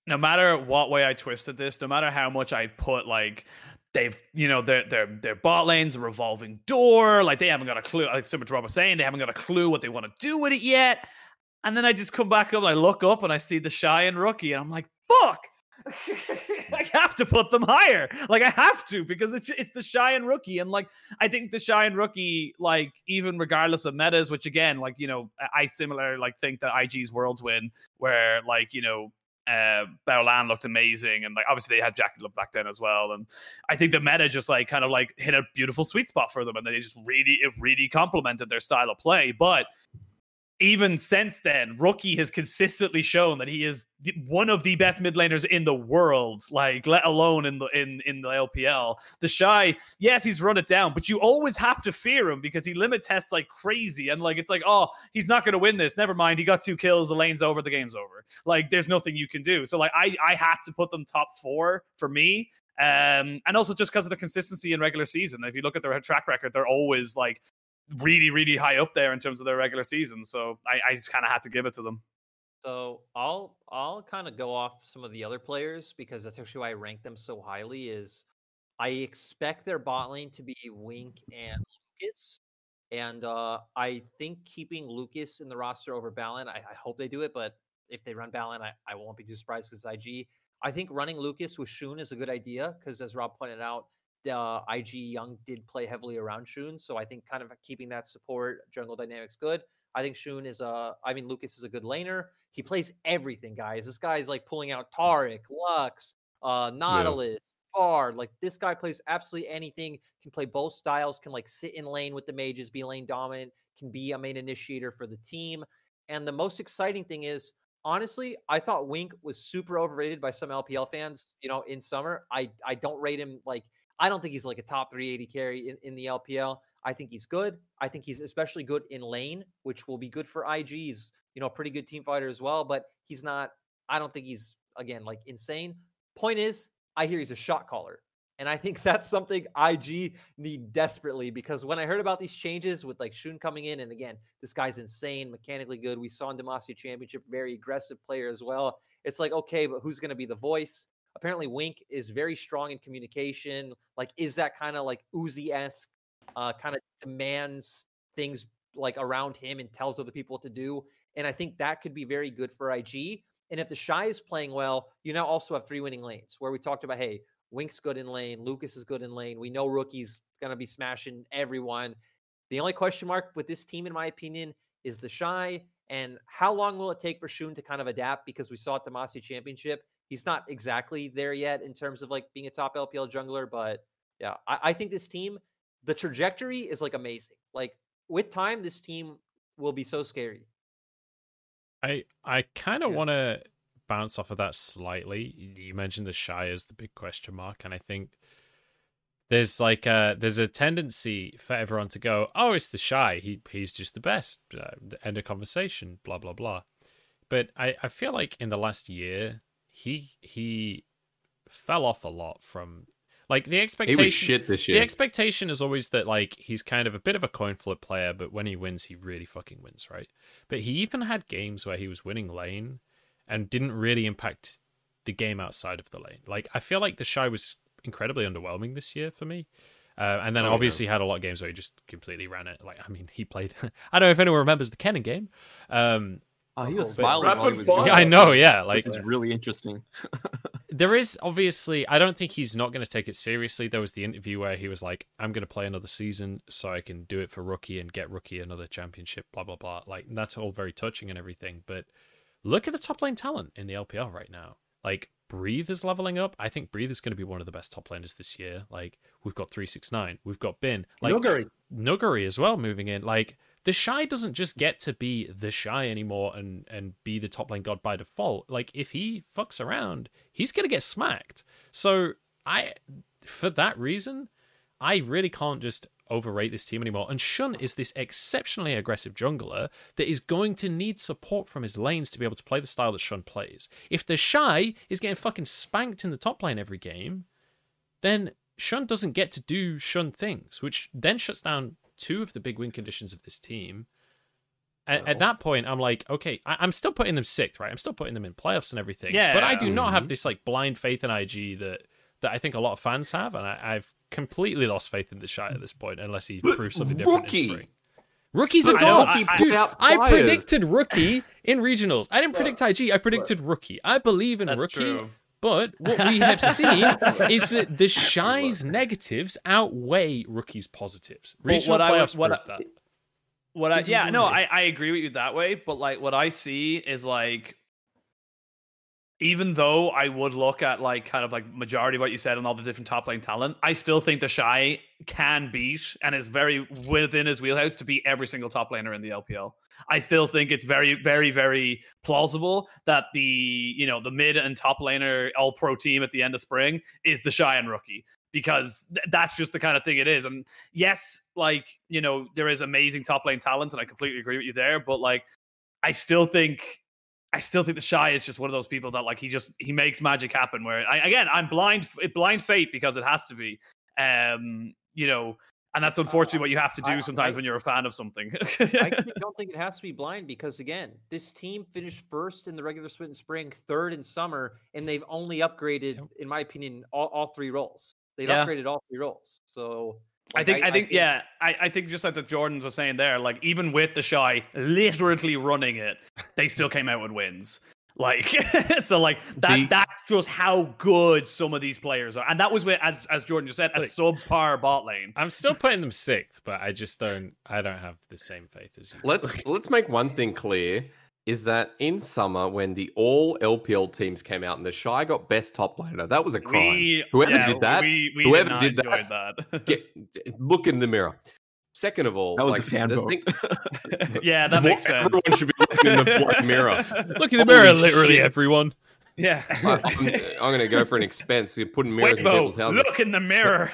Speaker 3: no matter what way I twisted this, no matter how much I put like they've you know their their their bot lane's a revolving door, like they haven't got a clue. Like similar to was saying, they haven't got a clue what they want to do with it yet. And then I just come back up and I look up and I see the shy and rookie, and I'm like, fuck. <laughs> I have to put them higher. Like I have to because it's it's the and rookie, and like I think the and rookie, like even regardless of metas, which again, like you know, I similar like think that IG's Worlds win, where like you know. Uh, Baolan looked amazing, and like obviously they had JackeyLove back then as well. And I think the meta just like kind of like hit a beautiful sweet spot for them, and they just really it really complemented their style of play. But even since then, Rookie has consistently shown that he is one of the best mid laners in the world, like let alone in the in in the LPL. The shy, yes, he's run it down, but you always have to fear him because he limit tests like crazy, and like it's like, oh, he's not going to win this. Never mind, he got two kills, the lane's over, the game's over. Like there's nothing you can do. So like I I had to put them top four for me. Um, and also just because of the consistency in regular season. If you look at their track record, they're always like really, really high up there in terms of their regular season. So I, I just kind of had to give it to them.
Speaker 2: So I'll I'll kind of go off some of the other players because that's actually why I rank them so highly. Is I expect their bot lane to be Wink and Lucas, and uh, I think keeping Lucas in the roster over Baolan. I, I hope they do it, but if they run Baolan, I, I won't be too surprised because IG. I think running Lucas with Xun is a good idea because, as Rob pointed out, the IG Young did play heavily around Xun, so I think kind of keeping that support jungle dynamics good. I think Xun is a, I mean, Lucas is a good laner. He plays everything, guys. This guy's like pulling out Taric, Lux, uh, Nautilus, Bard. Like this guy plays absolutely anything. Can play both styles. Can like sit in lane with the mages, be lane dominant. Can be a main initiator for the team. And the most exciting thing is, honestly, I thought Wink was super overrated by some LPL fans. You know, in summer, I I don't rate him like I don't think he's like a top three AD carry in, in the LPL. I think he's good. I think he's especially good in lane, which will be good for IG. He's, you know, pretty good team fighter as well, but he's not, I don't think he's, again, like insane. Point is, I hear he's a shot caller. And I think <laughs> that's something IG need desperately because when I heard about these changes with like Xun coming in, and again, this guy's insane, mechanically good. We saw in Demacia Championship, very aggressive player as well. It's like, okay, but who's going to be the voice? Apparently, Wink is very strong in communication. Like, is that kind of like Uzi esque, uh, kind of demands things like around him and tells other people what to do. And I think that could be very good for IG. And if the Shy is playing well, you now also have three winning lanes where we talked about, hey, Wink's good in lane, Lucas is good in lane. We know Rookie's to be smashing everyone. The only question mark with this team, in my opinion, is the Shy. And how long will it take for Xun to kind of adapt? Because we saw at the Demacia Championship, he's not exactly there yet in terms of like being a top LPL jungler. But yeah, I, I think this team, the trajectory is like amazing. Like with time, this team will be so scary.
Speaker 1: I I kind of
Speaker 5: Yeah.
Speaker 1: want to bounce off of that slightly. You mentioned the shy as the big question mark, and I think there's like a there's a tendency for everyone to go, "Oh, it's the shy. He he's just the best." Uh, end of conversation. Blah blah blah. But I I feel like in the last year he he fell off a lot from like the expectation.
Speaker 4: He was shit this year.
Speaker 1: The expectation is always that like he's kind of a bit of a coin flip player, but when he wins, he really fucking wins, right? But he even had games where he was winning lane and didn't really impact the game outside of the lane. Like I feel like the shy was incredibly underwhelming this year for me. Uh, and then
Speaker 4: Oh, yeah.
Speaker 1: obviously had a lot of games where he just completely ran it. Like I mean, he played. <laughs> I don't know if anyone remembers the Kennen game. Um,
Speaker 5: Oh, he was smiling while he was
Speaker 1: yeah, I know, yeah. Like
Speaker 5: it's really interesting. <laughs>
Speaker 1: there is obviously i don't think he's not going to take it seriously there was the interview where he was like i'm going to play another season so i can do it for rookie and get rookie another championship blah blah blah like that's all very touching and everything but look at the top lane talent in the LPL right now. Like Breathe is leveling up. I think Breathe is going to be one of the best top laners this year. Like we've got three six nine, we've got Bin, like
Speaker 6: Nuguri.
Speaker 1: Nuguri as well moving in. Like the shy doesn't just get to be the shy anymore and and be the top lane god by default. Like if he fucks around, he's gonna get smacked. So I, for that reason, I really can't just overrate this team anymore. And Xun is this exceptionally aggressive jungler that is going to need support from his lanes to be able to play the style that Xun plays. If the shy is getting fucking spanked in the top lane every game, then Xun doesn't get to do Xun things, which then shuts down two of the big win conditions of this team. At, at that point, I'm like, okay, I, I'm still putting them sixth, right? I'm still putting them in playoffs and everything.
Speaker 3: Yeah.
Speaker 1: But I do not
Speaker 4: Mhm.
Speaker 1: have this like blind faith in IG that that I think a lot of fans have, and I, I've completely lost faith in the shy at this point, unless he
Speaker 4: But
Speaker 1: proves something different
Speaker 4: Rookie!
Speaker 1: in spring. Rookie's a
Speaker 3: I know,
Speaker 1: god,
Speaker 3: I- I-
Speaker 1: dude.
Speaker 4: out
Speaker 1: I predicted rookie in regionals. I didn't predict IG. I predicted rookie. I believe in
Speaker 3: That's
Speaker 1: rookie.
Speaker 3: true.
Speaker 1: But what we have <laughs> seen is that the shy's negatives outweigh rookie's positives.
Speaker 3: Well,
Speaker 1: Regional
Speaker 3: what I would- what I-
Speaker 1: that.
Speaker 3: What I yeah, no. I, I agree with you that way, but like what I see is like even though I would look at like kind of like majority of what you said and all the different top lane talent, I still think the shy can beat and is very within his wheelhouse to beat every single top laner in the LPL. I still think it's very, very, very plausible that the you know the mid and top laner all pro team at the end of spring is the shy and rookie because th- that's just the kind of thing it is. And yes, like you know there is amazing top lane talent, and I completely agree with you there. But like, I still think. I still think the shy is just one of those people that like he just he makes magic happen. Where I, again I'm blind blind fate because it has to be, um, you know, and that's unfortunately what you have to do sometimes
Speaker 2: I-
Speaker 3: when you're a fan of something.
Speaker 2: I <laughs> don't think it has to be blind because again, this team finished first in the regular spring, third in summer, and they've only upgraded, in my opinion, all, all three roles. They've
Speaker 3: Yeah.
Speaker 2: upgraded all three roles. So
Speaker 3: I
Speaker 2: like,
Speaker 3: think I, think yeah I, I think just like that Jordan was saying there like even with the shy literally running it they still came out with wins like <laughs> so like that
Speaker 4: The-
Speaker 3: that's just how good some of these players are and that was with as as Jordan just said a
Speaker 1: Like-
Speaker 3: subpar bot lane
Speaker 1: I'm still putting them sixth, but I just don't. I don't have the same faith as you.
Speaker 4: Let's let's make one thing clear: is that in summer when the all LPL teams came out and the shy got best top laner, that was a crime.
Speaker 3: We-
Speaker 4: Whoever
Speaker 3: yeah,
Speaker 4: did that,
Speaker 3: we, we
Speaker 4: whoever
Speaker 3: did,
Speaker 4: did that,
Speaker 3: that, <laughs>
Speaker 4: get look in the mirror. Second of all,
Speaker 5: That was
Speaker 4: like,
Speaker 5: a fan
Speaker 4: the
Speaker 5: vote.
Speaker 4: thing- <laughs>
Speaker 3: yeah that <laughs> makes sense
Speaker 4: Everyone should be looking in the black mirror.
Speaker 1: Look in the mirror,
Speaker 4: Holy
Speaker 1: literally
Speaker 4: shit.
Speaker 1: everyone.
Speaker 3: yeah
Speaker 4: I- I'm, I'm going to go for an expense. You're putting mirrors in
Speaker 3: Waymo,
Speaker 4: people's houses.
Speaker 3: look in the mirror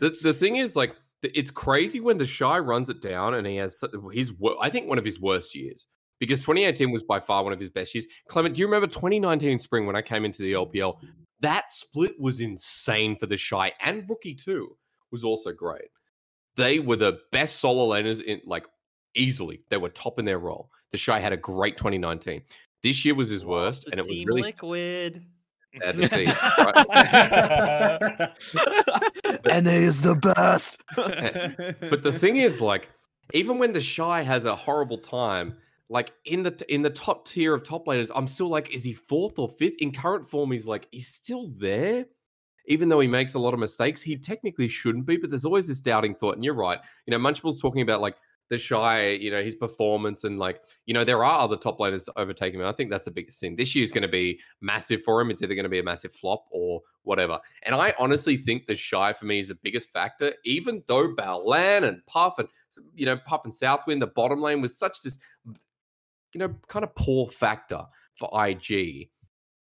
Speaker 4: the, the thing is like th- it's crazy when the shy runs it down and he has his i think one of his worst years because 2018 was by far one of his best years. Clement do you remember 2019 spring when i came into the lpl that split was insane for the shy and rookie too was also great. They were the best solo laners in like easily. They were top in their role. The shy had a great 2019 this year was his worst and it was really
Speaker 2: liquid.
Speaker 4: Sad to see? <laughs>
Speaker 5: NA is the best. <laughs>
Speaker 4: but the thing is like even when the shy has a horrible time like in the in the top tier of top laners i'm still like is he fourth or fifth in current form he's like he's still there even though he makes a lot of mistakes he technically shouldn't be but there's always this doubting thought and you're right you know munchable's talking about like the shy you know his performance and like you know there are other top laners overtaking him. I think that's the biggest thing. This year is going to be massive for him. It's either going to be a massive flop or whatever. And i honestly think the shy for me is the biggest factor. Even though Baolan and puff and you know puff and southwind the bottom lane was such this you know kind of poor factor for ig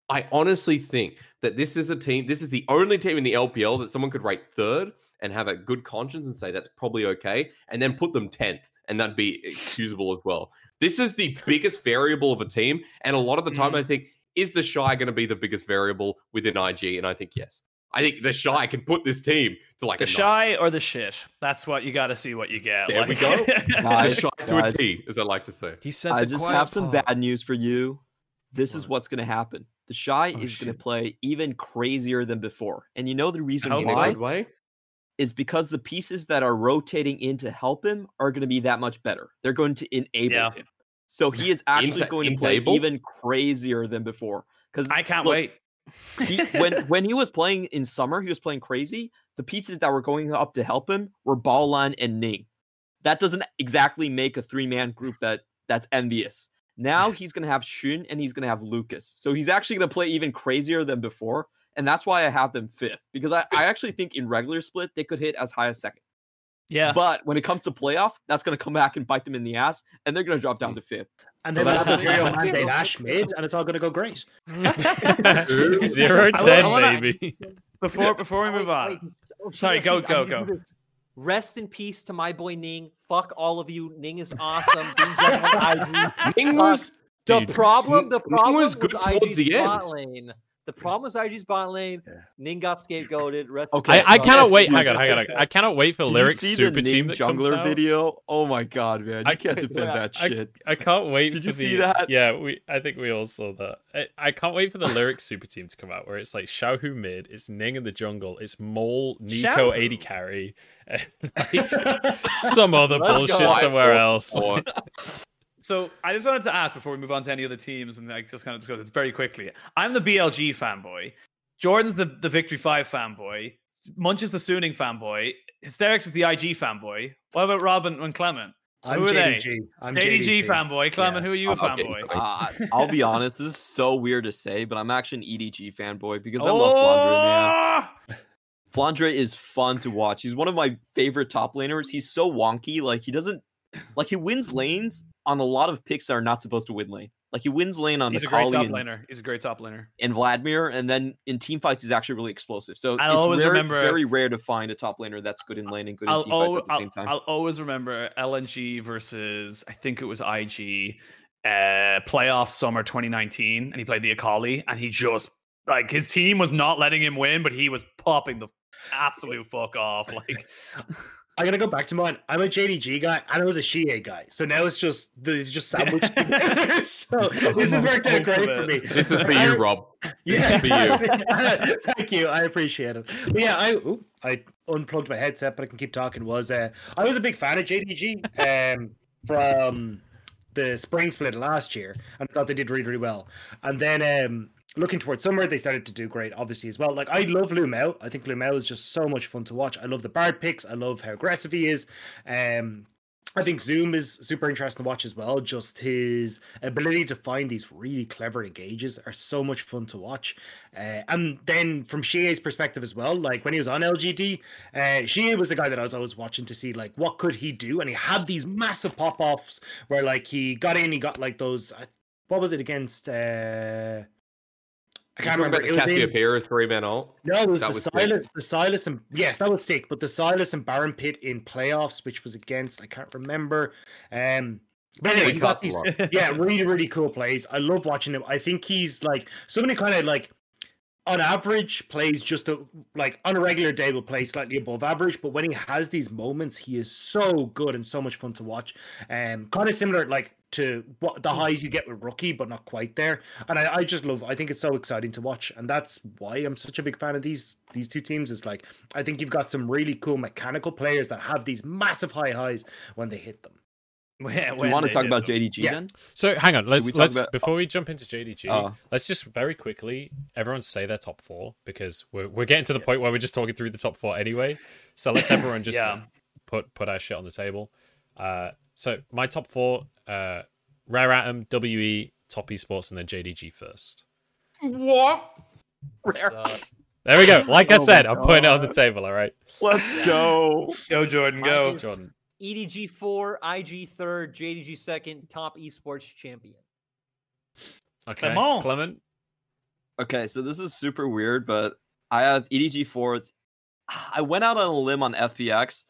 Speaker 4: i honestly think that this is a team this is the only team in the lpl that someone could rate third and have a good conscience and say that's probably okay and then put them 10th and that'd be excusable as well this is the biggest variable of a team and a lot of the time i mm-hmm. think is the shy going to be the biggest variable within ig and i think yes i think the shy can put this team to like
Speaker 3: the
Speaker 4: a nine.
Speaker 3: shy or the shit that's what you got to see what you get
Speaker 4: There we
Speaker 3: like-
Speaker 4: go. <laughs> the shy to a
Speaker 5: guys.
Speaker 4: t as i like to say
Speaker 1: He said,
Speaker 5: I
Speaker 1: the
Speaker 5: just
Speaker 1: quiet
Speaker 5: have some
Speaker 1: part.
Speaker 5: bad news for you. This is what's going to happen. The shy
Speaker 1: Oh,
Speaker 5: is going to play even crazier than before. And you know the reason
Speaker 3: How
Speaker 5: why
Speaker 4: way
Speaker 5: is because the pieces that are rotating in to help him are going to be that much better. They're going to enable
Speaker 3: Yeah.
Speaker 5: him. So he is <laughs> actually going to play even crazier than before. Because
Speaker 3: i can't wait
Speaker 5: he, <laughs> when when he was playing in summer, he was playing crazy. The pieces that were going up to help him were Baolan and Ning. That doesn't exactly make a three man group that that's envious. Now <laughs> he's going to have Xun and he's going to have Lucas. So he's actually going to play even crazier than before. And that's why I have them fifth because I, I actually think in regular split they could hit as high as second.
Speaker 3: Yeah.
Speaker 5: But when it comes to playoff, that's going to come back and bite them in the ass, and they're going to drop down mm. to fifth.
Speaker 6: And then
Speaker 5: Well,
Speaker 6: we'll have
Speaker 5: that-
Speaker 6: Imperial
Speaker 5: that's it.
Speaker 6: Mandate Ash mid, and it's all going to go great. <laughs>
Speaker 1: Zero ten,
Speaker 3: wanna-
Speaker 1: baby.
Speaker 3: before <laughs> before we move on.
Speaker 2: wait. Oh,
Speaker 3: Sorry, go, go, go.
Speaker 2: Rest in peace to my boy Ning. Fuck all of you. Ning is awesome. Being gentleman IG.
Speaker 4: Ning was
Speaker 2: The problem, the problem
Speaker 4: was
Speaker 2: was,
Speaker 4: good towards
Speaker 2: IG's
Speaker 4: the end.
Speaker 2: lane. The problem was IG's bot lane.
Speaker 6: Yeah.
Speaker 2: Ning got scapegoated. <laughs> Rest
Speaker 5: Okay.
Speaker 1: I, I cannot wait.
Speaker 5: dude.
Speaker 1: Hang on, hang on. I cannot wait for
Speaker 5: Did
Speaker 1: Lyric
Speaker 5: you see
Speaker 1: Super
Speaker 5: the
Speaker 1: Team
Speaker 5: Ning
Speaker 1: that comes
Speaker 5: jungler
Speaker 1: out.
Speaker 5: video? Oh my god, man! You
Speaker 1: I-
Speaker 5: can't <laughs> defend
Speaker 2: Yeah,
Speaker 5: that shit.
Speaker 1: I can't wait.
Speaker 5: Did
Speaker 1: for
Speaker 5: you see
Speaker 1: the-
Speaker 5: that?
Speaker 1: Yeah, we. I think we all saw that. I, I can't wait for the Lyric <laughs> Super Team to come out, where it's like Xiaohu mid, it's Ning in the jungle, it's Mole, Nico,
Speaker 3: Xiao?
Speaker 1: AD carry, and like some other
Speaker 2: Let's
Speaker 1: bullshit somewhere else.
Speaker 4: Or-
Speaker 3: So I just wanted to ask before we move on to any other teams and like just kind of discuss this very quickly. I'm the BLG fanboy. Jordan's the, the Victory 5 fanboy. Munch is the Suning fanboy. Hysterics is the IG fanboy. What about Robin and Clement?
Speaker 6: I'm
Speaker 3: Who are they?
Speaker 6: I'm
Speaker 3: JDG, fanboy. Clement,
Speaker 6: Yeah.
Speaker 3: who are you a
Speaker 4: I'm
Speaker 3: fanboy?
Speaker 5: Uh, I'll be honest, this is so weird to say, but I'm actually an EDG fanboy because I love Flandre, man.
Speaker 3: Oh!
Speaker 5: Flandre is fun to watch. He's one of my favorite top laners. He's so wonky. Like he doesn't like he wins lanes on a lot of picks that are not supposed to win lane. Like he wins lane on
Speaker 3: He's a great top
Speaker 5: and,
Speaker 3: laner. He's a great top laner.
Speaker 5: and Vladimir, and then in team fights he's actually really explosive. So
Speaker 3: I'll
Speaker 5: it's
Speaker 3: always
Speaker 5: rare-
Speaker 3: remember-
Speaker 5: very rare to find a top laner that's good in lane and good in
Speaker 3: I'll,
Speaker 5: team fights at the same time.
Speaker 3: I'll always remember LNG versus I think it was IG uh playoff summer 2019 and he played the Akali and he just like his team was not letting him win but he was popping the <laughs> absolute fuck off like <laughs>
Speaker 6: I gotta go back to mine. I'm a JDG guy, and I was a Shie guy. So now it's just the just sandwiched <laughs> together. <laughs> So this has worked out great for me.
Speaker 4: This is for you, Rob.
Speaker 6: Yeah, <laughs>
Speaker 4: This is for you.
Speaker 6: Thank you. I appreciate it. But yeah, I ooh, I unplugged my headset, but I can keep talking. Was uh, I was a big fan of JDG um, from the spring split last year, and I thought they did really really well. And then um, looking towards summer, they started to do great, obviously as well. Like I love Lumel. I think Lumel is just so much fun to watch. I love the Bard picks. I love how aggressive he is. Um, I think Zoom is super interesting to watch as well. Just his ability to find these really clever engages are so much fun to watch. Uh, and then from Shie's perspective as well, like when he was on LGD, uh, Shie was the guy that I was always watching to see like what could he do, and he had these massive pop offs where like he got in, he got like those. Uh, what was it against? Uh, I can't remember.
Speaker 4: about the
Speaker 6: in-
Speaker 4: Cassiopeia three man ult?
Speaker 6: no, it was
Speaker 4: That
Speaker 6: the
Speaker 4: was sick.
Speaker 6: Sylas, the Sylas, and yes, that was sick. But the Sylas and Baron Pit in playoffs, which was against, I can't remember. Um, but anyway, he got these, yeah, really, really cool plays. I love watching him. I think he's like somebody kind of like on average plays just a, like on a regular day will play slightly above average, but when he has these moments, he is so good and so much fun to watch. Um, kind of similar like to what the highs you get with rookie, but not quite there. And I, I just love. I think it's so exciting to watch, and that's why I'm such a big fan of these these two teams. Is like I think you've got some really cool mechanical players that have these massive high highs when they hit them.
Speaker 3: Yeah,
Speaker 5: Do you want to talk about JDG
Speaker 6: Yeah.
Speaker 5: then?
Speaker 1: So hang on, let's
Speaker 5: we
Speaker 1: let's
Speaker 5: about-
Speaker 1: before we jump into JDG,
Speaker 5: Uh.
Speaker 1: let's just very quickly everyone say their top four because we're we're getting to the point where we're just talking through the top four anyway. So let's everyone just <laughs>
Speaker 3: Yeah.
Speaker 1: put put our shit on the table. Uh, so my top four: uh, Rare Atom, WE, Top Esports, and then JDG first.
Speaker 4: What?
Speaker 2: Uh,
Speaker 1: There we go. Like I
Speaker 5: Oh my
Speaker 1: said, I'm putting it on the table. All right,
Speaker 5: Let's go.
Speaker 3: go Jordan go
Speaker 1: Jordan.
Speaker 2: EDG four, IG third, JDG second, top esports champion.
Speaker 1: Okay,
Speaker 3: Clement.
Speaker 1: Clement.
Speaker 5: Okay, so this is super weird, but I have EDG fourth. <sighs> I went out on a limb on FPX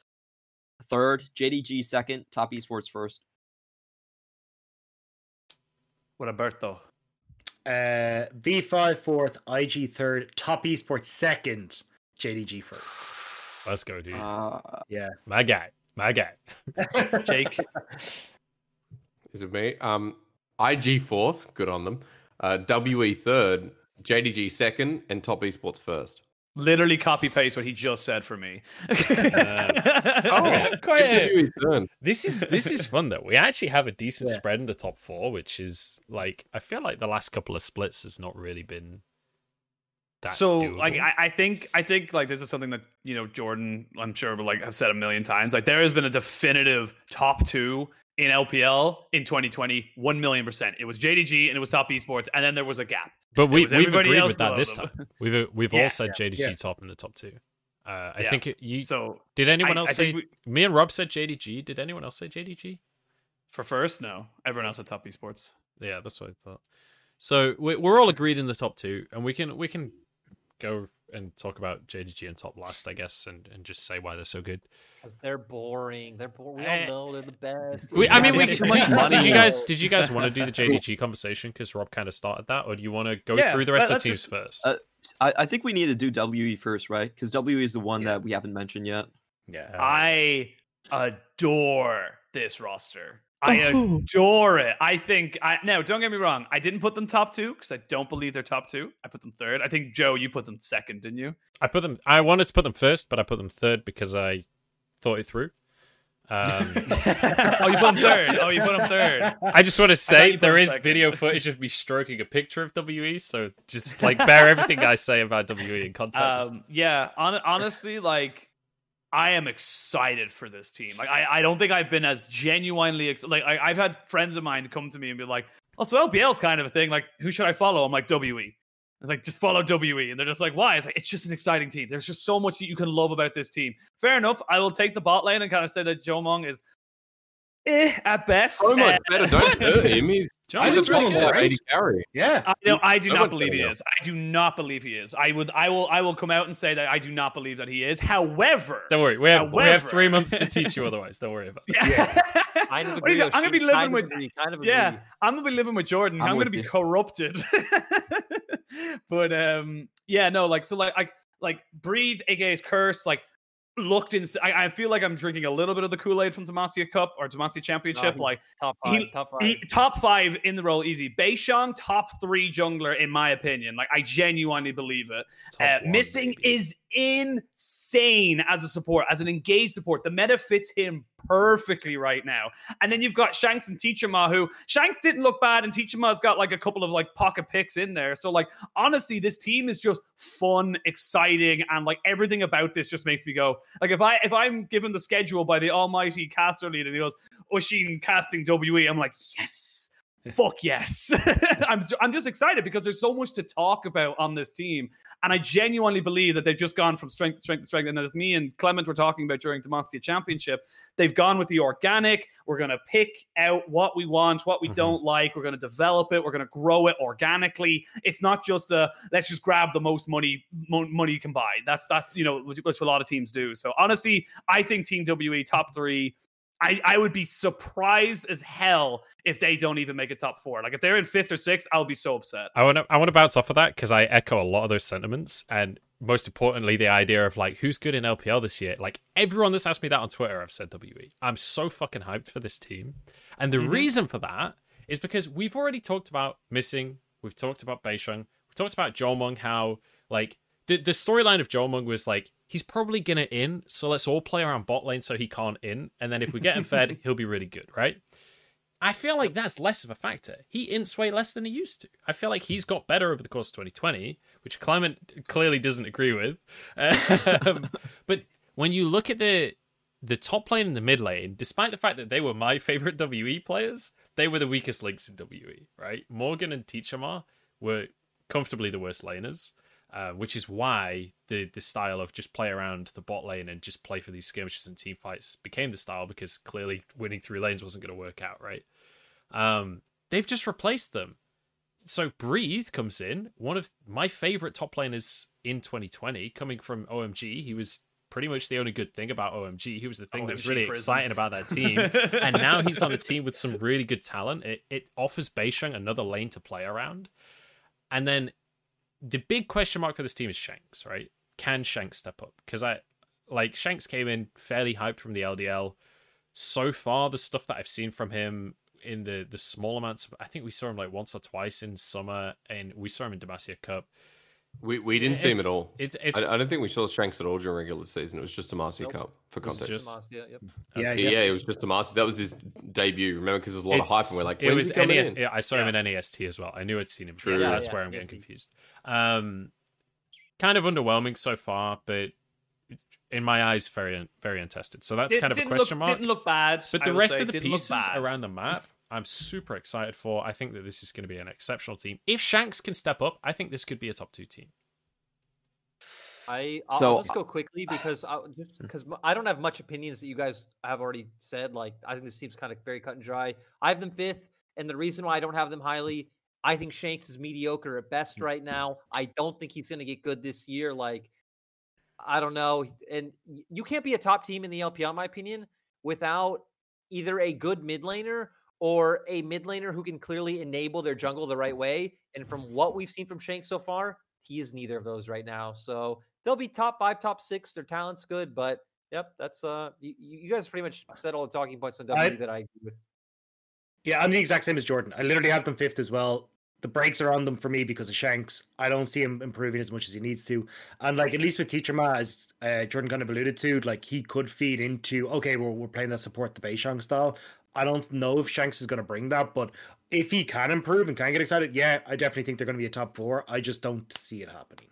Speaker 5: third, JDG second, Top Esports first.
Speaker 3: what Alberto
Speaker 6: Uh, V5 fourth, IG third, Top Esports second, JDG first.
Speaker 1: Let's go, dude.
Speaker 5: Uh,
Speaker 1: my guy. My guy. <laughs>
Speaker 3: Jake
Speaker 4: Is it me? Um, IG fourth, good on them. Uh, WE third, JDG second, and Top Esports first.
Speaker 3: literally copy paste what he just said for me <laughs> <laughs>
Speaker 1: Oh,
Speaker 3: oh
Speaker 1: quite a-
Speaker 4: WE third.
Speaker 1: This is this is fun though. We actually have a decent
Speaker 6: Yeah.
Speaker 1: spread in the top four, which is like I feel like the last couple of splits has not really been that
Speaker 3: so like? I, I think I think like this is something that you know Jordan I'm sure will like have said a million times like there has been a definitive top two in LPL in 2020 one million percent it was JDG and it was top esports and then there was a gap
Speaker 1: but we
Speaker 3: was
Speaker 1: we've agreed
Speaker 3: else
Speaker 1: with that this
Speaker 3: them.
Speaker 1: time. <laughs> We've we've
Speaker 3: Yeah,
Speaker 1: all said JDG
Speaker 6: yeah.
Speaker 1: top in the top two. Uh, I
Speaker 3: Yeah.
Speaker 1: think it, you
Speaker 3: so
Speaker 1: did. Anyone
Speaker 3: I-
Speaker 1: else
Speaker 3: I
Speaker 1: say?
Speaker 3: we-
Speaker 1: me and Rob said JDG. Did anyone else say JDG?
Speaker 3: for first no everyone else at top esports
Speaker 1: Yeah, that's what I thought. So we- we're all agreed in the top two, and we can we can go and talk about JDG and top last, I guess, and, and just say why they're so good.
Speaker 2: Because they're boring. They're boring. We
Speaker 1: Eh.
Speaker 2: all know they're the best.
Speaker 1: We, I mean, we
Speaker 5: too much
Speaker 1: did,
Speaker 5: money.
Speaker 1: did you guys did you guys want to do the JDG <laughs> conversation because Rob kind of started that, or do you want to go
Speaker 3: Yeah,
Speaker 1: through the rest of the teams
Speaker 3: just-
Speaker 1: first?
Speaker 5: Uh, I, I think we need to do WE first, right? Because WE is the one
Speaker 3: Yeah.
Speaker 5: that we haven't mentioned yet.
Speaker 6: Yeah.
Speaker 3: I adore this roster. I adore it. I think I now don't get me wrong. I didn't put them top two because I don't believe they're top two. I put them third. I think Joe, you put them second, didn't you?
Speaker 1: I put them. I wanted to put them first, but I put them third because I thought it through. Um, <laughs>
Speaker 3: oh, you put them third. Oh, you put them third.
Speaker 1: I just want to say there is
Speaker 3: second.
Speaker 1: video footage of me stroking a picture of WE, so just like bear everything I say about WE in <laughs> context.
Speaker 3: Um, yeah, hon- honestly, like I am excited for this team. Like I, I don't think I've been as genuinely ex- like I, I've had friends of mine come to me and be like, "Oh, so LPL's kind of a thing. Like, who should I follow?" I'm like, "WE." It's like just follow WE, and they're just like, "Why?" It's like it's just an exciting team. There's just so much that you can love about this team. Fair enough. I will take the bot lane and kind of say that Jiumeng is eh at best.
Speaker 4: So much
Speaker 3: Uh,
Speaker 4: better. Don't <laughs> hurt him. He's,
Speaker 1: John,
Speaker 4: I
Speaker 1: he's
Speaker 4: just
Speaker 1: really
Speaker 4: want him
Speaker 1: good.
Speaker 4: to AD carry.
Speaker 6: Yeah.
Speaker 3: I, no, I do
Speaker 4: So
Speaker 3: not believe he
Speaker 4: now.
Speaker 3: is. I do not believe he is. I would. I will. I will come out and say that I do not believe that he is. However,
Speaker 1: Don't worry, we have we have three months to teach you otherwise. Don't worry about it.
Speaker 3: yeah. <laughs>
Speaker 2: Kind of agree.
Speaker 3: I'm gonna be living
Speaker 2: kind
Speaker 3: with.
Speaker 2: Of agree, kind of
Speaker 3: Yeah. I'm gonna be living with Jordan.
Speaker 5: I'm
Speaker 3: I'm,
Speaker 5: with
Speaker 3: gonna be
Speaker 5: you.
Speaker 3: corrupted. <laughs> but um, yeah, no, like so, like I like breathe, aka curse, like looked in. I, I feel like I'm drinking a little bit of the Kool Aid from Demacia Cup or Demacia Championship.
Speaker 2: he's
Speaker 3: like
Speaker 2: top
Speaker 3: he-
Speaker 2: five. top five.
Speaker 3: he, top five in the role, easy. Beishang, top three jungler in my opinion. Like I genuinely believe it. Uh,
Speaker 1: one,
Speaker 3: missing is insane as a support, as an engaged support. The meta fits him perfectly right now. And then you've got Shanks and Teacher Ma, who Shanks didn't look bad, and Teacher Ma's got like a couple of like pocket picks in there. So like honestly, this team is just fun, exciting, and like everything about this just makes me go like if I if I'm given the schedule by the almighty caster lead and he goes Oshin casting WE, I'm like yes. Fuck yes. <laughs> I'm I'm just excited because there's so much to talk about on this team. And I genuinely believe that they've just gone from strength to strength to strength. And as me and Clement were talking about during Demacia Championship, they've gone with the organic. We're going to pick out what we want, what we
Speaker 1: Mhm.
Speaker 3: don't like. We're going to develop it. We're going to grow it organically. It's not just a let's just grab the most money mo- money you can buy. That's that's you know which, which a lot of teams do. So honestly, I think Team WE top three. I, I would be surprised as hell if they don't even make a top four. Like if they're in fifth or sixth, I'll be so upset.
Speaker 1: I want to I want to bounce off of that because I echo a lot of those sentiments, and most importantly, the idea of like who's good in LPL this year. Like everyone that's asked me that on Twitter, I've said WE. I'm so fucking hyped for this team, and the
Speaker 3: Mhm.
Speaker 1: reason for that is because we've already talked about missing. We've talked about Beishang. We've talked about Jiumeng. How like the the storyline of Jiumeng was like he's probably gonna in, so let's all play around bot lane so he can't in, and then if we get him fed, <laughs> he'll be really good, right? I feel like that's less of a factor. He ints way less than he used to. I feel like he's got better over the course of 2020, which Clement clearly doesn't agree with. Um, <laughs> but when you look at the the top lane and the mid lane, despite the fact that they were my favorite <laughs> WE players, they were the weakest links in WE. Right? Morgan and Teacher Ma were comfortably the worst laners. Uh, which is why the the style of just play around the bot lane and just play for these skirmishes and team fights became the style because clearly winning through lanes wasn't going to work out, right? Um, they've just replaced them. So Breathe comes in, one of my favorite top laners in 2020, coming from OMG. He was pretty much the only good thing about OMG. He was the thing that was really
Speaker 3: prison.
Speaker 1: exciting about that team. <laughs> and now he's on a team with some really good talent. It, it offers Beishang another lane to play around. And then the big question mark for this team is Shanks, right? Can Shanks step up? Because I like Shanks came in fairly hyped from the LDL. So far, the stuff that I've seen from him in the the small amounts, of, I think we saw him like once or twice in summer, and we saw him in Demacia Cup.
Speaker 4: We, we didn't see him at all.
Speaker 1: It's it's
Speaker 4: I, I don't think we saw Shanks at all during regular season. It was just a Marcy
Speaker 2: Nope.
Speaker 4: Cup for
Speaker 1: It
Speaker 4: context.
Speaker 1: just-
Speaker 2: Demacia, yep.
Speaker 6: Yeah,
Speaker 4: yeah,
Speaker 6: yeah.
Speaker 4: it was just a Marcy. That was his debut. Remember, because there's a lot of hype, and we're like,
Speaker 1: it was
Speaker 4: he
Speaker 1: NES,
Speaker 4: in?
Speaker 1: yeah, I saw him in NEST as well. I knew I'd seen him.
Speaker 4: True.
Speaker 1: True.
Speaker 4: Yeah,
Speaker 1: that's
Speaker 2: yeah,
Speaker 1: where I'm getting confused. Um, kind of underwhelming so far, but in my eyes, very very untested. So that's
Speaker 3: Did-
Speaker 1: kind of a question
Speaker 3: look,
Speaker 1: mark.
Speaker 3: Didn't look bad.
Speaker 1: But the rest
Speaker 3: say,
Speaker 1: of the pieces around the map, I'm super excited for. I think that this is going to be an exceptional team. If Shanks can step up, I think this could be a top two team.
Speaker 2: I I'll,
Speaker 5: So,
Speaker 2: I'll just go quickly because I just hmm. because I don't have much opinions that you guys have already said. Like I think this team's kind of very cut and dry. I have them fifth, and the reason why I don't have them highly, I think Shanks is mediocre at best hmm. right now. I don't think he's going to get good this year. Like I don't know, and you can't be a top team in the LPL, in my opinion, without either a good mid laner or a mid laner who can clearly enable their jungle the right way. And from what we've seen from Shanks so far, he is neither of those right now. So they'll be top five, top six. Their talent's good, but yep, that's uh, you, you guys pretty much said all the talking points on W
Speaker 6: I-
Speaker 2: that I agree with.
Speaker 6: Yeah, I'm the exact same as Jordan. I literally have them fifth as well. The breaks are on them for me because of Shanks. I don't see him improving as much as he needs to. And like at least with Teacher Ma, as uh, Jordan kind of alluded to, like he could feed into okay, we're we're playing that support the Beishang style. I don't know if Shanks is going to bring that, but if he can improve and can get excited, yeah, I definitely think they're going to be a top four. I just don't see it happening.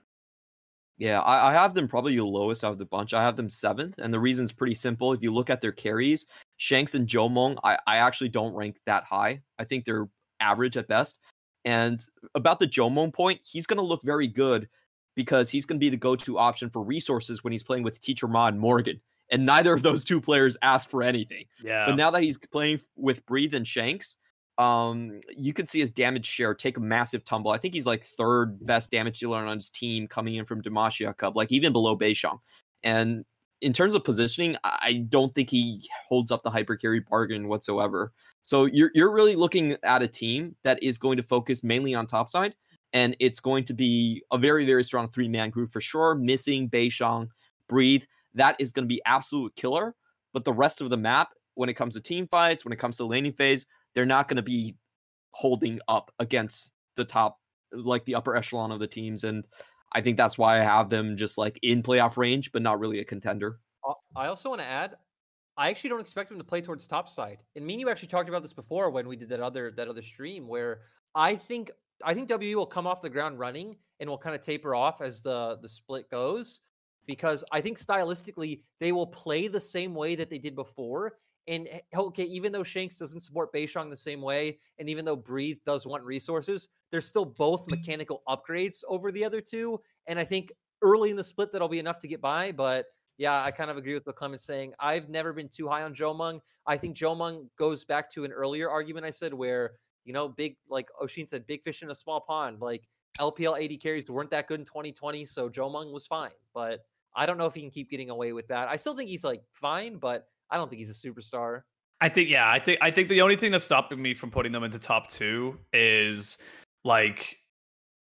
Speaker 5: Yeah, I, I have them probably the lowest out of the bunch. I have them seventh, and the reason's pretty simple. If you look at their carries, Shanks and Jiumeng, I, I actually don't rank that high. I think they're average at best. And about the Jiumeng point, he's going to look very good because he's going to be the go-to option for resources when he's playing with Teacher Ma and Morgan. And neither of those two players asked for anything.
Speaker 3: Yeah.
Speaker 5: But now that he's playing with Breathe and Shanks, um, you can see his damage share take a massive tumble. I think he's like third best damage dealer on his team coming in from Demacia Cup, like even below Beishang. And in terms of positioning, I don't think he holds up the hyper carry bargain whatsoever. So you're you're really looking at a team that is going to focus mainly on top side, and it's going to be a very very strong three man group for sure. Missing Beishang, Breathe, that is going to be absolute killer. But the rest of the map, when it comes to team fights, when it comes to laning phase, they're not going to be holding up against the top, like the upper echelon of the teams. And I think that's why I have them just like in playoff range, but not really a contender.
Speaker 2: I also want to add, I actually don't expect them to play towards top side. And me and you actually talked about this before when we did that other that other stream where I think I think WE will come off the ground running and will kind of taper off as the the split goes because I think stylistically they will play the same way that they did before. And eh, okay, even though Shanks doesn't support Beishang the same way, and even though Breathe does want resources, they're still both mechanical upgrades over the other two. And I think early in the split that'll be enough to get by. But yeah, I kind of agree with what Clement's saying. I've never been too high on Jiumeng. I think Jiumeng goes back to an earlier argument I said where, you know, big, like Oshin said, big fish in a small pond. Like LPL AD carries weren't that good in 2020. So Jiumeng was fine. But I don't know if he can keep getting away with that. I still think he's like fine, but I don't think he's a superstar.
Speaker 3: I think yeah, I think I think the only thing that's stopping me from putting them into top two is like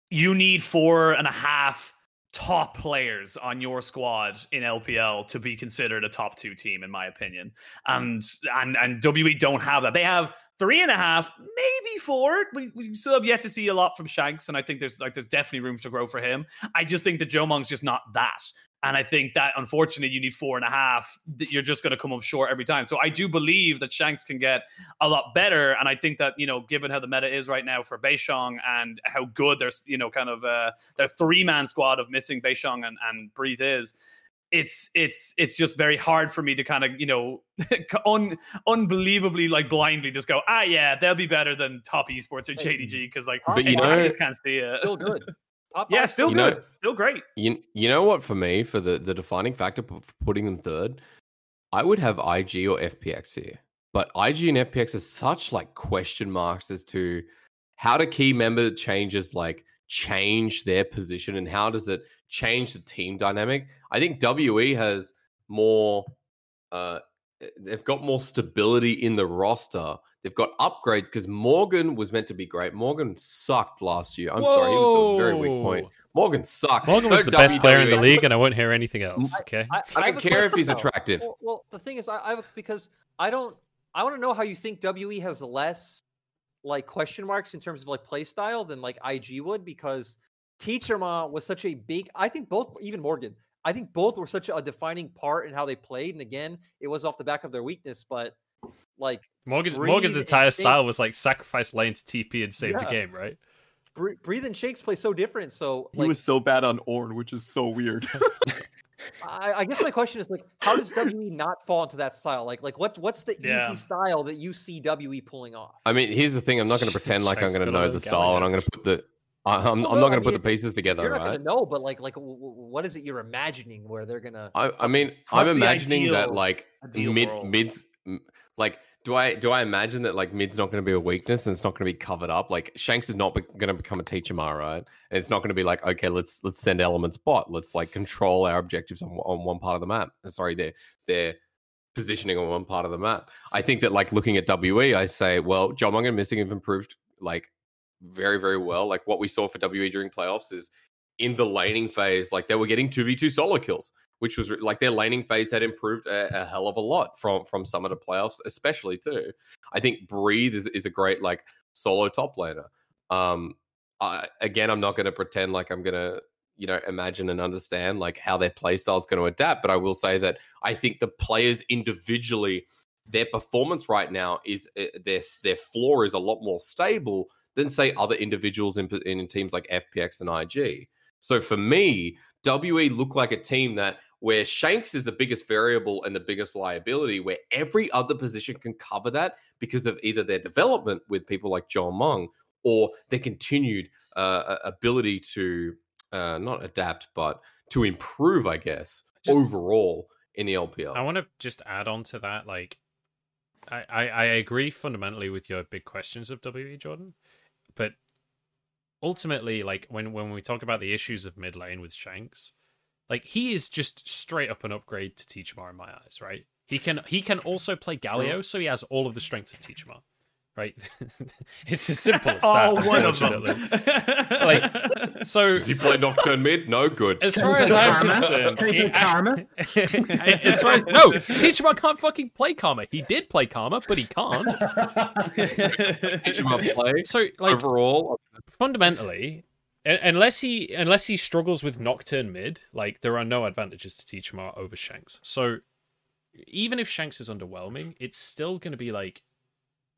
Speaker 3: you need four and a half top players on your squad in LPL to be considered a top two team, in my opinion. Mm. And and and WE don't have that. They have three and a half, maybe four. We, we still have yet to see a lot from Shanks, and I think there's like there's definitely room to grow for him. I just think that Jiumeng's just not that. And I think that unfortunately you need four and a half. That you're just going to come up short every time. So I do believe that Shanks can get a lot better. And I think that you know, given how the meta is right now for Beishang and how good there's you know kind of uh, their three man squad of missing Beishang and and Breathe is. It's it's it's just very hard for me to kind of you know <laughs> un, unbelievably like blindly just go ah yeah they'll be better than top esports or JDG because like
Speaker 4: But you
Speaker 3: it's- I just can't see it.
Speaker 2: Still good. <laughs> Top
Speaker 3: yeah,
Speaker 2: five
Speaker 3: still
Speaker 4: You know-
Speaker 3: good, still great.
Speaker 4: You you know what? For me, for the the defining factor for for putting them third, I would have IG or FPX here. But IG and FPX are such like question marks as to how do key member changes like change their position and how does it change the team dynamic? I think WE has more uh they've got more stability in the roster. They've got upgrades because Morgan was meant to be great. Morgan sucked last year. I'm sorry, he was a very weak point. Morgan sucked.
Speaker 1: Morgan was
Speaker 4: No
Speaker 1: the best player in the league, and I won't hear anything else. Okay.
Speaker 2: I,
Speaker 4: I
Speaker 2: have
Speaker 4: don't
Speaker 2: a
Speaker 4: care if he's attractive.
Speaker 2: Well, well, the thing is, I, I because I don't. I want to know how you think WE has less like question marks in terms of like play style than like IG would because Teacher Ma was such a big. I think both, even Morgan. I think both were such a defining part in how they played. And again, it was off the back of their weakness, but like
Speaker 1: Morgan,
Speaker 2: Breathe
Speaker 1: Morgan's entire
Speaker 2: think-
Speaker 1: style was like sacrifice lane to TP and save the game, right?
Speaker 2: Bre- Breathe and Shakes play so different. So
Speaker 5: He was so bad on Ornn, which is so weird. <laughs> <laughs>
Speaker 2: I, I guess my question is like, how does WE not fall into that style? Like, like what what's the
Speaker 3: Yeah.
Speaker 2: easy style that you see WE pulling off?
Speaker 4: I mean, here's the thing. I'm not going to pretend like I'm going to know the style, and I'm going to put the. I- I'm, I'm
Speaker 2: Well,
Speaker 4: not
Speaker 2: I
Speaker 4: going to put the pieces together,
Speaker 2: You're not
Speaker 4: right?
Speaker 2: gonna know, but like, like w- w- what is it you're imagining where they're gonna?
Speaker 4: I, I mean, I'm
Speaker 3: What's the
Speaker 4: imagining that like mid
Speaker 3: world?
Speaker 4: mids, m- like do I do I imagine that like mid's not going to be a weakness and it's not going to be covered up? Like Shanks is not going to become a Teacher Ma, right? And it's not going to be like okay, let's let's send elements bot, let's like control our objectives on on one part of the map. Uh, Sorry, their their positioning on one part of the map. I think that like looking at WE, I say, well, John Mungan missing have improved like very very well. Like what we saw for WE during playoffs is in the laning phase, like they were getting 2v2 solo kills, which was like their laning phase had improved a, a hell of a lot from from summer to playoffs, especially too. I think Breathe is, is a great like solo top laner. Um, I, again, I'm not going to pretend like I'm going to you know imagine and understand like how their play style is going to adapt, but I will say that I think the players individually, their performance right now is uh, their their floor is a lot more stable than say other individuals in in teams like FPX and IG. So for me, WE look like a team that where Shanks is the biggest variable and the biggest liability, where every other position can cover that because of either their development with people like Jiumeng or their continued uh, ability to uh, not adapt, but to improve, I guess,
Speaker 1: Just-
Speaker 4: overall in the LPL.
Speaker 1: I want to just add on to that. Like, I, I, I agree fundamentally with your big questions of WE Jordan, but ultimately, like when when we talk about the issues of mid lane with Shanks, like he is just straight up an upgrade to Teacher Ma in my eyes. Right? He can he can also play Galio, so he has all of the strengths of Teacher Ma. Right? <laughs> it's as simple as <laughs> oh, that.
Speaker 3: All one of them.
Speaker 1: Like, so <laughs>
Speaker 4: Does he play Nocturne mid? No good.
Speaker 1: as far as I'm concerned,
Speaker 6: Can he
Speaker 1: he-
Speaker 6: play Karma?
Speaker 1: I- as far as, no, Teachable can't fucking play Karma. He did play Karma, but he can't.
Speaker 4: Did play
Speaker 1: So, like,
Speaker 4: overall?
Speaker 1: fundamentally, un- unless he unless he struggles with Nocturne mid, like there are no advantages to Teacher Ma over Shanks. So, even if Shanks is underwhelming, it's still going to be like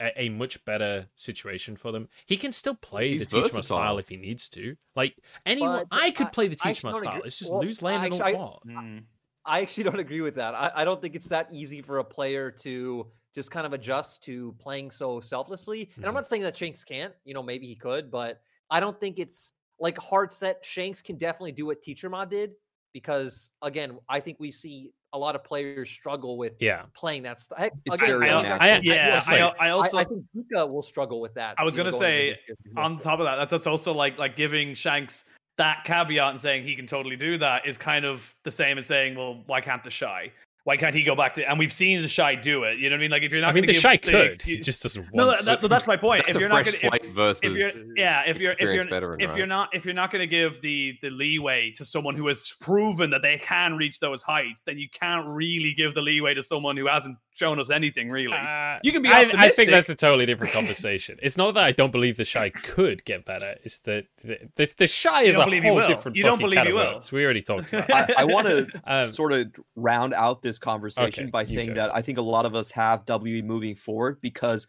Speaker 1: a, a much better situation for them. He can still play
Speaker 4: He's
Speaker 1: the Teacher Ma
Speaker 4: versatile.
Speaker 1: style if he needs to. Like anyone,
Speaker 2: But
Speaker 1: I could
Speaker 2: I-
Speaker 1: play the
Speaker 2: I actually
Speaker 1: style.
Speaker 2: agree-
Speaker 1: It's just
Speaker 2: well,
Speaker 1: lose lane and
Speaker 2: actually, I-
Speaker 1: bot.
Speaker 3: Mm.
Speaker 2: I actually don't agree with that. I, I don't think it's that easy for a player to just kind of adjust to playing so selflessly. And I'm
Speaker 1: Mhm.
Speaker 2: not saying that Shanks can't. You know, maybe he could, but I don't think it's like hard set. Shanks can definitely do what Teacher Ma did because, again, I think we see a lot of players struggle with
Speaker 1: Yeah.
Speaker 2: playing that style.
Speaker 5: It's
Speaker 2: again,
Speaker 5: very
Speaker 2: I-
Speaker 5: unnatural.
Speaker 1: I-
Speaker 3: Yeah,
Speaker 1: will
Speaker 3: I, I also
Speaker 2: I, I think Zuka will struggle with that.
Speaker 3: I was gonna say,
Speaker 2: this year as well.
Speaker 3: on top of that, that's, that's also like like giving Shanks that caveat and saying he can totally do that is kind of the same as saying, well, why can't TheShy? Why can't he go back to? And we've seen TheShy do it. You know what I mean? Like if you're not
Speaker 1: I mean,
Speaker 3: going
Speaker 1: the
Speaker 3: to
Speaker 1: shy
Speaker 3: give
Speaker 1: could.
Speaker 3: excuse-
Speaker 1: He just doesn't
Speaker 3: no,
Speaker 1: want
Speaker 3: that, that,
Speaker 1: to.
Speaker 3: but that's my point.
Speaker 4: That's
Speaker 3: if
Speaker 4: a
Speaker 3: you're not
Speaker 4: fresh
Speaker 3: going to,
Speaker 4: slate versus
Speaker 3: if you're yeah if you're if you're
Speaker 4: veteran,
Speaker 3: if
Speaker 4: right?
Speaker 3: you're not if you're not going to give the the leeway to someone who has proven that they can reach those heights then you can't really give the leeway to someone who hasn't shown us anything really
Speaker 1: Uh,
Speaker 3: you can be
Speaker 1: I, I think that's a totally different <laughs> conversation. it's not that I don't believe TheShy could get better. It's that the, the, TheShy
Speaker 3: You
Speaker 1: is
Speaker 3: don't
Speaker 1: a
Speaker 3: believe he
Speaker 1: whole
Speaker 3: will.
Speaker 1: different
Speaker 3: You don't believe
Speaker 1: can
Speaker 3: he
Speaker 1: of
Speaker 3: will.
Speaker 1: worms. We already talked about.
Speaker 5: I, I want to <laughs>
Speaker 1: Um,
Speaker 5: sort of round out this conversation
Speaker 1: Okay,
Speaker 5: by saying that I think a lot of us have WE moving forward because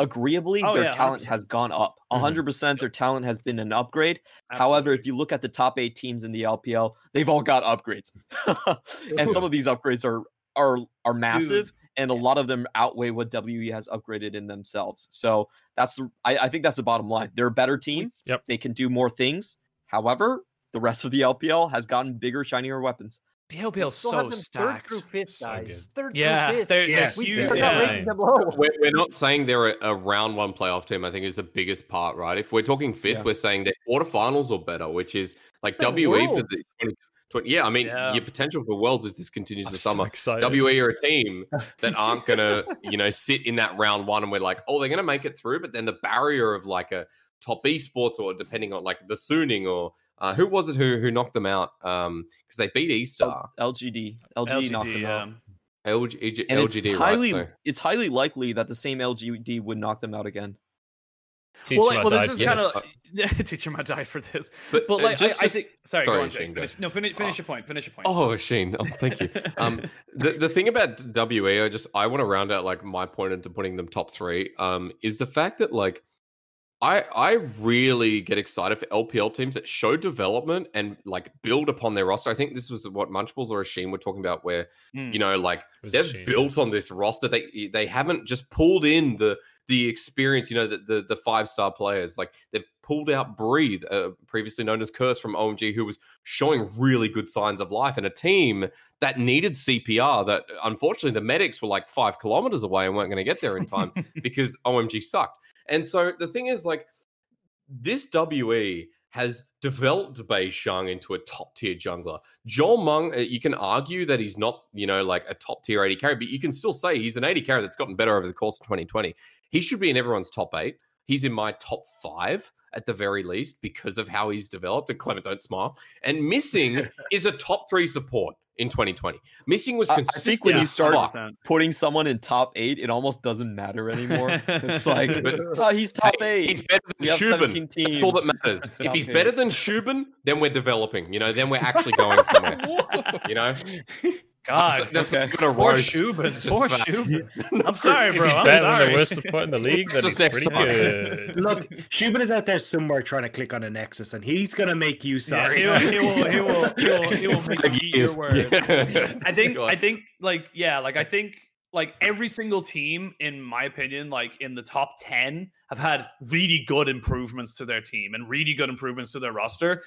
Speaker 5: agreeably
Speaker 3: Oh,
Speaker 5: their
Speaker 3: yeah,
Speaker 5: talent
Speaker 3: 100%.
Speaker 5: has gone up.
Speaker 1: Mhm.
Speaker 5: 100% their talent has been an upgrade. However, if you look at the top 8 teams in the LPL, they've all got upgrades. <laughs> and some of these upgrades are are are massive and a lot of them outweigh what WE has upgraded in themselves. So that's I, I think that's the bottom line. They're a better team.
Speaker 1: Yep.
Speaker 5: They can do more things. However, the rest of the LPL has gotten bigger, shinier weapons.
Speaker 3: the LPL is
Speaker 2: still
Speaker 3: so
Speaker 2: have them third
Speaker 3: stacked
Speaker 2: through fifth,
Speaker 1: So
Speaker 2: guys.
Speaker 1: good.
Speaker 2: Third
Speaker 3: yeah
Speaker 2: through fifth.
Speaker 3: they're,
Speaker 6: Yeah.
Speaker 3: they're
Speaker 2: we
Speaker 3: huge
Speaker 2: are not
Speaker 3: yeah.
Speaker 1: insane.
Speaker 2: ranking them low.
Speaker 4: We're, we're not saying they're a, a round one playoff team. I think is the biggest part, right? If we're talking fifth,
Speaker 5: Yeah.
Speaker 4: we're saying they're quarterfinals or better, which is like
Speaker 2: The
Speaker 4: WE for
Speaker 2: Worlds.
Speaker 4: the 20, 20 yeah. I mean,
Speaker 3: Yeah.
Speaker 4: your potential for worlds if this continues
Speaker 1: I'm
Speaker 4: the
Speaker 1: so
Speaker 4: summer.
Speaker 1: excited.
Speaker 4: WE are a team <laughs> that aren't gonna, you know, sit in that round one and we're like, oh, they're gonna make it through, but then the barrier of like a top esports or depending on like the Suning or uh, who was it who who knocked them out? Um, because they beat E Star,
Speaker 5: LGD. LGD, knocked
Speaker 3: LGD,
Speaker 5: them out.
Speaker 3: yeah.
Speaker 4: LG, LG,
Speaker 5: And
Speaker 4: LGD,
Speaker 5: it's
Speaker 4: right?
Speaker 5: highly
Speaker 4: So-
Speaker 5: it's highly likely that the same LGD would knock them out again.
Speaker 1: Teach
Speaker 3: well, like, well, this is kind
Speaker 1: for
Speaker 3: of
Speaker 1: this.
Speaker 3: teacher might die for this.
Speaker 4: But,
Speaker 3: But
Speaker 4: uh,
Speaker 3: like,
Speaker 4: just-
Speaker 3: I, I think. Sorry, go on,
Speaker 4: Shane, go.
Speaker 3: Finish, no, finish, finish
Speaker 4: Oh.
Speaker 3: your point. Finish your point.
Speaker 4: Oh, Sheen. Oh, thank you. <laughs> Um, the the thing about WE, I just I want to round out like my point into putting them top three. Um, is the fact that like I I really get excited for LPL teams that show development and like build upon their roster. I think this was what Munchables or Asheen were talking about, where
Speaker 3: Mm.
Speaker 4: you know, like
Speaker 1: It was a
Speaker 4: they've
Speaker 1: shame.
Speaker 4: built on this roster. They they haven't just pulled in the the experience, you know, the the, the five star players. Like they've pulled out Breathe, uh, previously known as Curse from OMG, who was showing really good signs of life, and a team that needed CPR. That unfortunately the medics were like five kilometers away and weren't going to get there in time <laughs> because OMG sucked. And so the thing is, like, this WE has developed Beishang into a top tier jungler. Jiumeng, uh, you can argue that he's not, you know, like a top tier AD carry, but you can still say he's an AD carry that's gotten better over the course of 2020. He should be in everyone's top eight. He's in my top five at the very least because of how he's developed. And Clement, don't smile. And missing <laughs> is a top three support in 2020. Missing was
Speaker 5: I- I
Speaker 4: consistent.
Speaker 5: think when you
Speaker 4: as
Speaker 5: start-
Speaker 4: fuck.
Speaker 5: Putting someone in top eight, it almost doesn't matter anymore. It's <laughs> like,
Speaker 4: But- <laughs>
Speaker 5: oh, he's top
Speaker 4: Hey,
Speaker 5: eight.
Speaker 4: He's better than
Speaker 5: have
Speaker 4: Shubin. That's all that matters. if he's
Speaker 5: it.
Speaker 4: better than Shubin, then we're developing. You know, then we're actually going somewhere. you know,
Speaker 3: God,
Speaker 4: that's
Speaker 5: okay.
Speaker 4: gonna
Speaker 3: poor
Speaker 4: roast.
Speaker 3: Shubin.
Speaker 4: It's just
Speaker 3: Poor
Speaker 4: facts.
Speaker 3: Shubin. <laughs> I'm sorry,
Speaker 1: If
Speaker 3: bro.
Speaker 1: he's
Speaker 3: I'm
Speaker 1: better than
Speaker 3: sorry.
Speaker 1: the worst support in the league, then
Speaker 4: It's
Speaker 1: he's
Speaker 4: just
Speaker 1: pretty
Speaker 4: next time.
Speaker 1: good.
Speaker 6: Look, Shubin is out there somewhere trying to click on a Nexus, and he's gonna make you
Speaker 3: Yeah,
Speaker 6: sorry.
Speaker 3: he will, he will, he will, he will, he <laughs> will make you eat your words.
Speaker 4: Yeah.
Speaker 3: I think I think like yeah, like I think like every single team in my opinion like in the top 10 have had really good improvements to their team and really good improvements to their roster.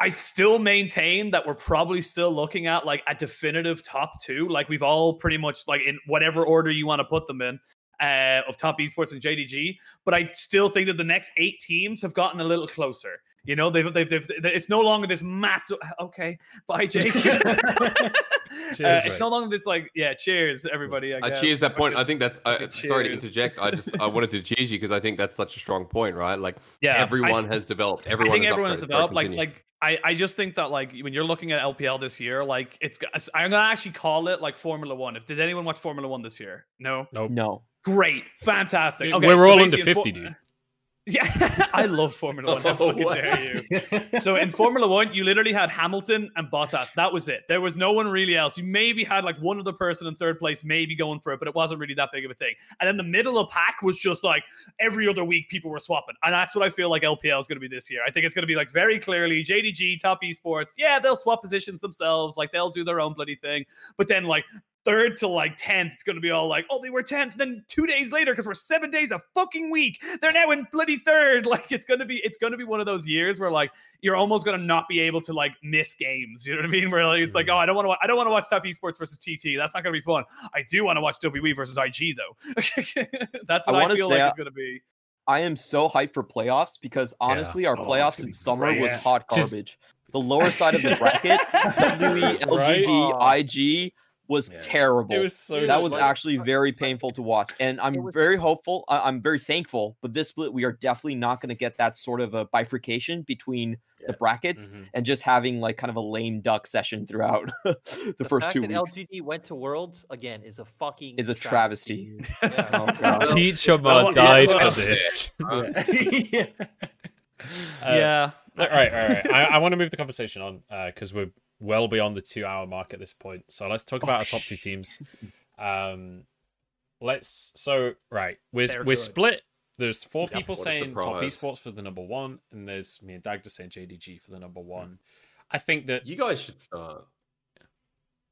Speaker 3: I still maintain that we're probably still looking at like a definitive top 2 like we've all pretty much like in whatever order you want to put them in uh, of top esports and JDG, but I still think that the next 8 teams have gotten a little closer. You know, they've, they've, they've, it's no longer this massive. <laughs> Okay, bye, Jake. <laughs> <laughs> Uh,
Speaker 1: Cheers,
Speaker 3: it's no longer this like yeah. Cheers, everybody. I
Speaker 4: I cheers that point. I think that's. Uh, sorry to interject. I just I wanted to cheers you because I think that's such a strong point, right? Like
Speaker 3: yeah, I-
Speaker 4: everyone has developed. Everyone
Speaker 3: I think
Speaker 4: has
Speaker 3: everyone has
Speaker 4: upgraded. Sorry,
Speaker 3: developed. Like, like I, I just think that like when you're looking at LPL this year, like it's. I'm gonna actually call it like Formula One. If did anyone watch Formula One this year? No.
Speaker 1: Nope.
Speaker 5: No.
Speaker 3: Great, fantastic.
Speaker 1: We-
Speaker 3: Okay,
Speaker 1: we're
Speaker 3: so
Speaker 1: all under
Speaker 3: basically in
Speaker 1: 50,
Speaker 3: Fo-
Speaker 1: dude.
Speaker 3: Yeah, I love Formula One. How <laughs>
Speaker 4: Oh,
Speaker 3: fucking dare you? <laughs> so in Formula One, you literally had Hamilton and Bottas. That was it. There was no one really else. You maybe had like one other person in third place, maybe going for it, but it wasn't really that big of a thing. And then the middle of pack was just like every other week people were swapping, and that's what I feel like LPL is going to be this year. I think it's going to be like very clearly JDG, top esports. Yeah, they'll swap positions themselves, like they'll do their own bloody thing. But then like third to like 10th, it's going to be all like, oh, they were 10th. Then two days later, because we're seven days a fucking week, they're now in bloody third. <laughs> Like it's going to be, it's going to be one of those years where like you're almost going to not be able to like miss games. You know what I mean? Where like, it's like, mm. oh, I don't want to, I don't want to watch top esports versus TT. That's not going to be fun. I do want to watch WE versus IG though. <laughs> That's what I,
Speaker 5: wanna
Speaker 3: feel like
Speaker 5: I-
Speaker 3: it's going to be.
Speaker 5: I am so hyped for playoffs because honestly, our
Speaker 3: Oh,
Speaker 5: playoffs in summer
Speaker 3: great.
Speaker 5: was
Speaker 3: Yeah.
Speaker 5: hot
Speaker 1: Just-
Speaker 5: garbage. The lower side of the bracket, <laughs> WE,
Speaker 1: Right?
Speaker 5: LGD, IG, was
Speaker 6: Yeah.
Speaker 5: terrible.
Speaker 1: It was so
Speaker 5: that was actually very painful to watch, and I'm very hopeful. I- I'm very thankful. But this split, we are definitely not going to get that sort of a bifurcation between the brackets
Speaker 1: Mhm.
Speaker 5: and just having like kind of a lame duck session throughout <laughs> the,
Speaker 2: The
Speaker 5: first two
Speaker 2: that
Speaker 5: weeks.
Speaker 2: LGD went to Worlds again is a fucking
Speaker 5: Is a travesty. <laughs>
Speaker 2: Yeah.
Speaker 5: Oh, God.
Speaker 1: Teacher died <laughs>
Speaker 3: yeah.
Speaker 1: for this.
Speaker 6: yeah.
Speaker 1: Uh,
Speaker 3: yeah.
Speaker 1: All right, all right. I, I want to move the conversation on because we're well beyond the two-hour mark at this point. So let's talk about our top two teams. <laughs> Um, let's. So right, we're
Speaker 3: They're
Speaker 1: we're
Speaker 3: good.
Speaker 1: split. There's four
Speaker 4: Yeah,
Speaker 1: people saying top esports for the number one, and there's me and Dagda saying JDG for the number one. I think that
Speaker 4: you guys should start.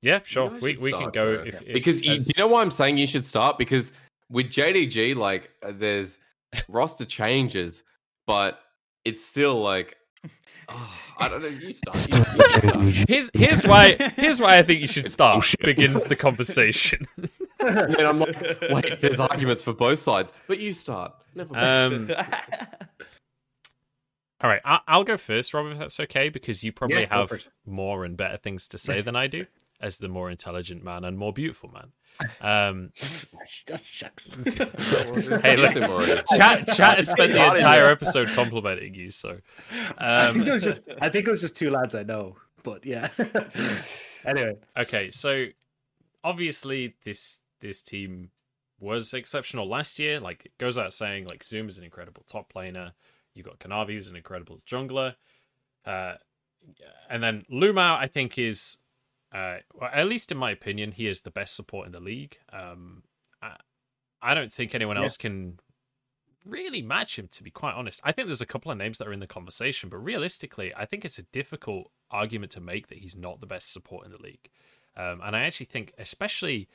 Speaker 1: yeah, sure, we, we can go if, if
Speaker 4: because you,
Speaker 1: as-
Speaker 4: you know why I'm saying you should start because with JDG, like uh, there's <laughs> roster changes, but it's still like oh, <sighs> I don't know. You start. You, you start.
Speaker 1: here's here's why here's why I think you should start. Begins the conversation. <laughs>
Speaker 4: I mean, I'm like, wait, there's <laughs> arguments for both sides, but you start. Never mind.
Speaker 1: Um, <laughs> all right, I, I'll go first, Rob, if that's okay, because you probably
Speaker 6: Yeah,
Speaker 1: have more and better things to say than I do, as the more intelligent man and more beautiful man. <laughs> Um, <laughs>
Speaker 6: Shucks. <laughs>
Speaker 1: Hey,
Speaker 4: Listen, Maureen.
Speaker 1: chat chat has spent the entire episode complimenting you, so
Speaker 6: I think
Speaker 1: um,
Speaker 6: it was just. I think it was just two lads I know, but yeah. anyway,
Speaker 1: okay. So obviously, this this team was exceptional last year. Like it goes out saying, like Zoom is an incredible top laner. You got Kanavi, who's an incredible jungler, uh, and then LvMao, I think is, uh, well, at least in my opinion, he is the best support in the league. Um, I, I don't think anyone
Speaker 6: Yeah.
Speaker 1: else can really match him, to be quite honest. I think there's a couple of names that are in the conversation, but realistically, I think it's a difficult argument to make that he's not the best support in the league. Um, and I actually think, especially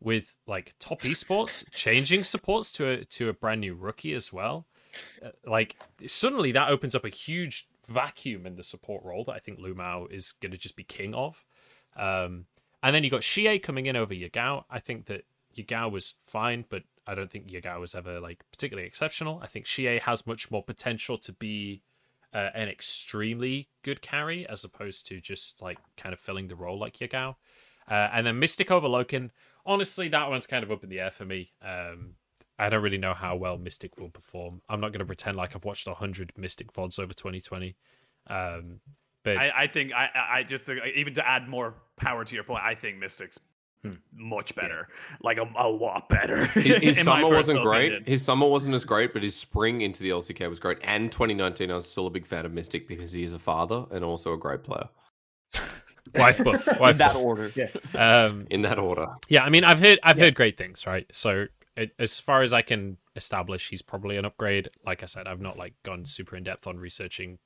Speaker 1: with like top esports <laughs> changing supports to a to a brand new rookie as well, uh, like suddenly that opens up a huge vacuum in the support role that I think LvMao is going to just be king of. Um, and then you got Xiye coming in over Yagao. I think that Yagao was fine, but I don't think Yagao was ever like particularly exceptional. I think Xiye has much more potential to be uh, an extremely good carry as opposed to just like kind of filling the role like Yagao. Uh, and then Mystic over Loken. Honestly, that one's kind of up in the air for me. Um, I don't really know how well Mystic will perform. I'm not going to pretend like I've watched 100 Mystic VODs over 2020. Um, but
Speaker 3: I, I think I, I just uh, even to add more power to your point, I think Mystics
Speaker 6: Hmm.
Speaker 3: much better, like a, a lot better. <laughs>
Speaker 4: His, <laughs> his summer wasn't great.
Speaker 3: opinion.
Speaker 4: His summer wasn't as great, but his spring into the LCK was great. And 2019, I was still a big fan of Mystic because he is a father and also a great player. <laughs>
Speaker 1: wife buff,
Speaker 5: in that
Speaker 1: buff.
Speaker 5: order.
Speaker 1: Um,
Speaker 4: In that order,
Speaker 1: Yeah, I mean, I've heard I've
Speaker 6: Yeah.
Speaker 1: heard great things, right? So it, as far as I can establish, he's probably an upgrade. Like I said, I've not like gone super in depth on researching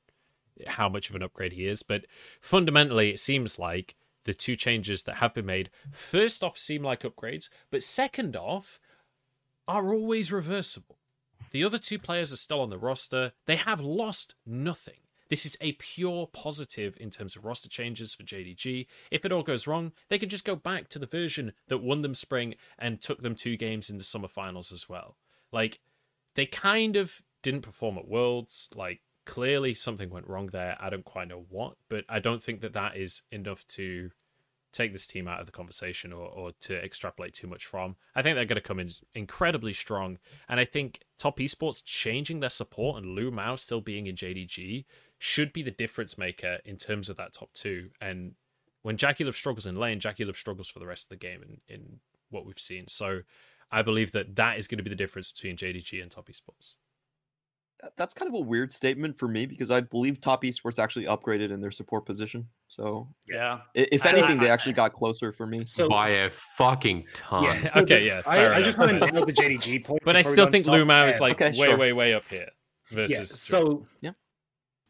Speaker 1: how much of an upgrade he is, but fundamentally, it seems like the two changes that have been made, first off, seem like upgrades, but second off, are always reversible. The other two players are still on the roster. They have lost nothing. This is a pure positive in terms of roster changes for JDG. If it all goes wrong, they can just go back to the version that won them spring and took them two games in the summer finals as well. Like, they kind of didn't perform at Worlds. Like, clearly something went wrong there. I don't quite know what, but I don't think that that is enough to take this team out of the conversation or, or to extrapolate too much from. I think they're going to come in incredibly strong. And I think Top Esports changing their support and LvMao still being in JDG should be the difference maker in terms of that top two. And when Jackie Love struggles in lane, Jackie Love struggles for the rest of the game in, in what we've seen. So I believe that that is going to be the difference between JDG and Top Esports.
Speaker 5: That- That's kind of a weird statement for me because I believe Top Esports actually upgraded in their support position. So
Speaker 3: Yeah,
Speaker 5: i- if
Speaker 3: I-
Speaker 5: anything, they actually got closer for me.
Speaker 6: So
Speaker 4: by a fucking ton.
Speaker 6: Yeah. <laughs> So
Speaker 1: Okay,
Speaker 6: the-
Speaker 1: yeah,
Speaker 6: I,
Speaker 1: fair
Speaker 6: I just
Speaker 1: enough.
Speaker 6: want to nail the JDG <laughs> point.
Speaker 1: But I still think
Speaker 6: on to
Speaker 1: is like
Speaker 5: Okay,
Speaker 1: way,
Speaker 5: sure.
Speaker 1: way, way up here versus.
Speaker 6: yeah. So
Speaker 5: Yeah.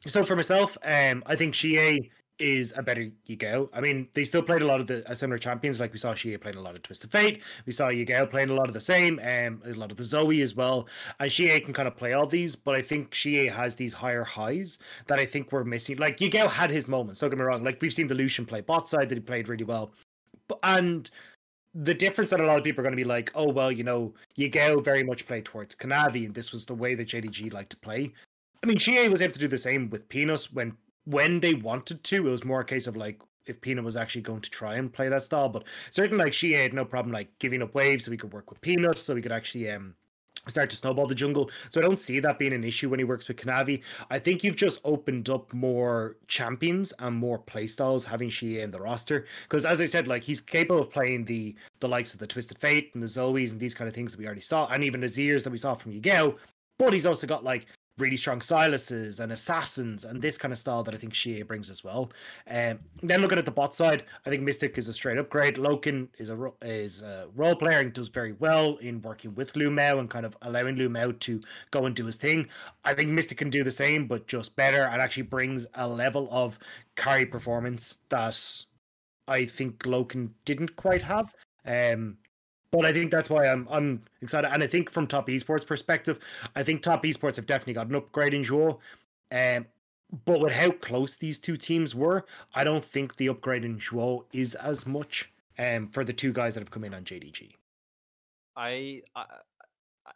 Speaker 6: So for myself, um, I think Xiye is a better Yagao. I mean, they still played a lot of the uh, similar champions. Like we saw Xiye playing a lot of Twisted Fate. We saw Yagao playing a lot of the same, um, a lot of the Zoe as well. And Xiye can kind of play all these, but I think Xiye has these higher highs that I think we're missing. Like Yagao had his moments. Don't get me wrong. Like we've seen the Lucian play bot side that he played really well, but and the difference that a lot of people are going to be like, oh well, you know, Yigao very much played towards Kanavi, and this was the way that JDG liked to play. I mean, Xiye was able to do the same with Peanuts when when they wanted to. It was more a case of like if Peanut was actually going to try and play that style. But certainly, like she had no problem like giving up waves so we could work with Peanuts, so we could actually um start to snowball the jungle. So I don't see that being an issue when he works with Kanavi. I think you've just opened up more champions and more playstyles having Xiye in the roster. Because as I said, like he's capable of playing the the likes of the Twisted Fate and the Zoes and these kind of things that we already saw, and even the Zeers that we saw from Yagao. But he's also got like really strong Sylases and assassins and this kind of style that I think Xiye brings as well. Um, then looking at the bot side, I think Mystic is a straight upgrade. Loken is a is a role player and does very well in working with LvMao and kind of allowing LvMao to go and do his thing. I think Mystic can do the same, but just better and actually brings a level of carry performance that I think Loken didn't quite have. Um, but I think that's why I'm I'm excited. And I think from top esports perspective, I think top esports have definitely got an upgrade in Joel. Um, but with how close these two teams were, I don't think the upgrade in Joel is as much um for the two guys that have come in on JDG.
Speaker 2: I, I, I-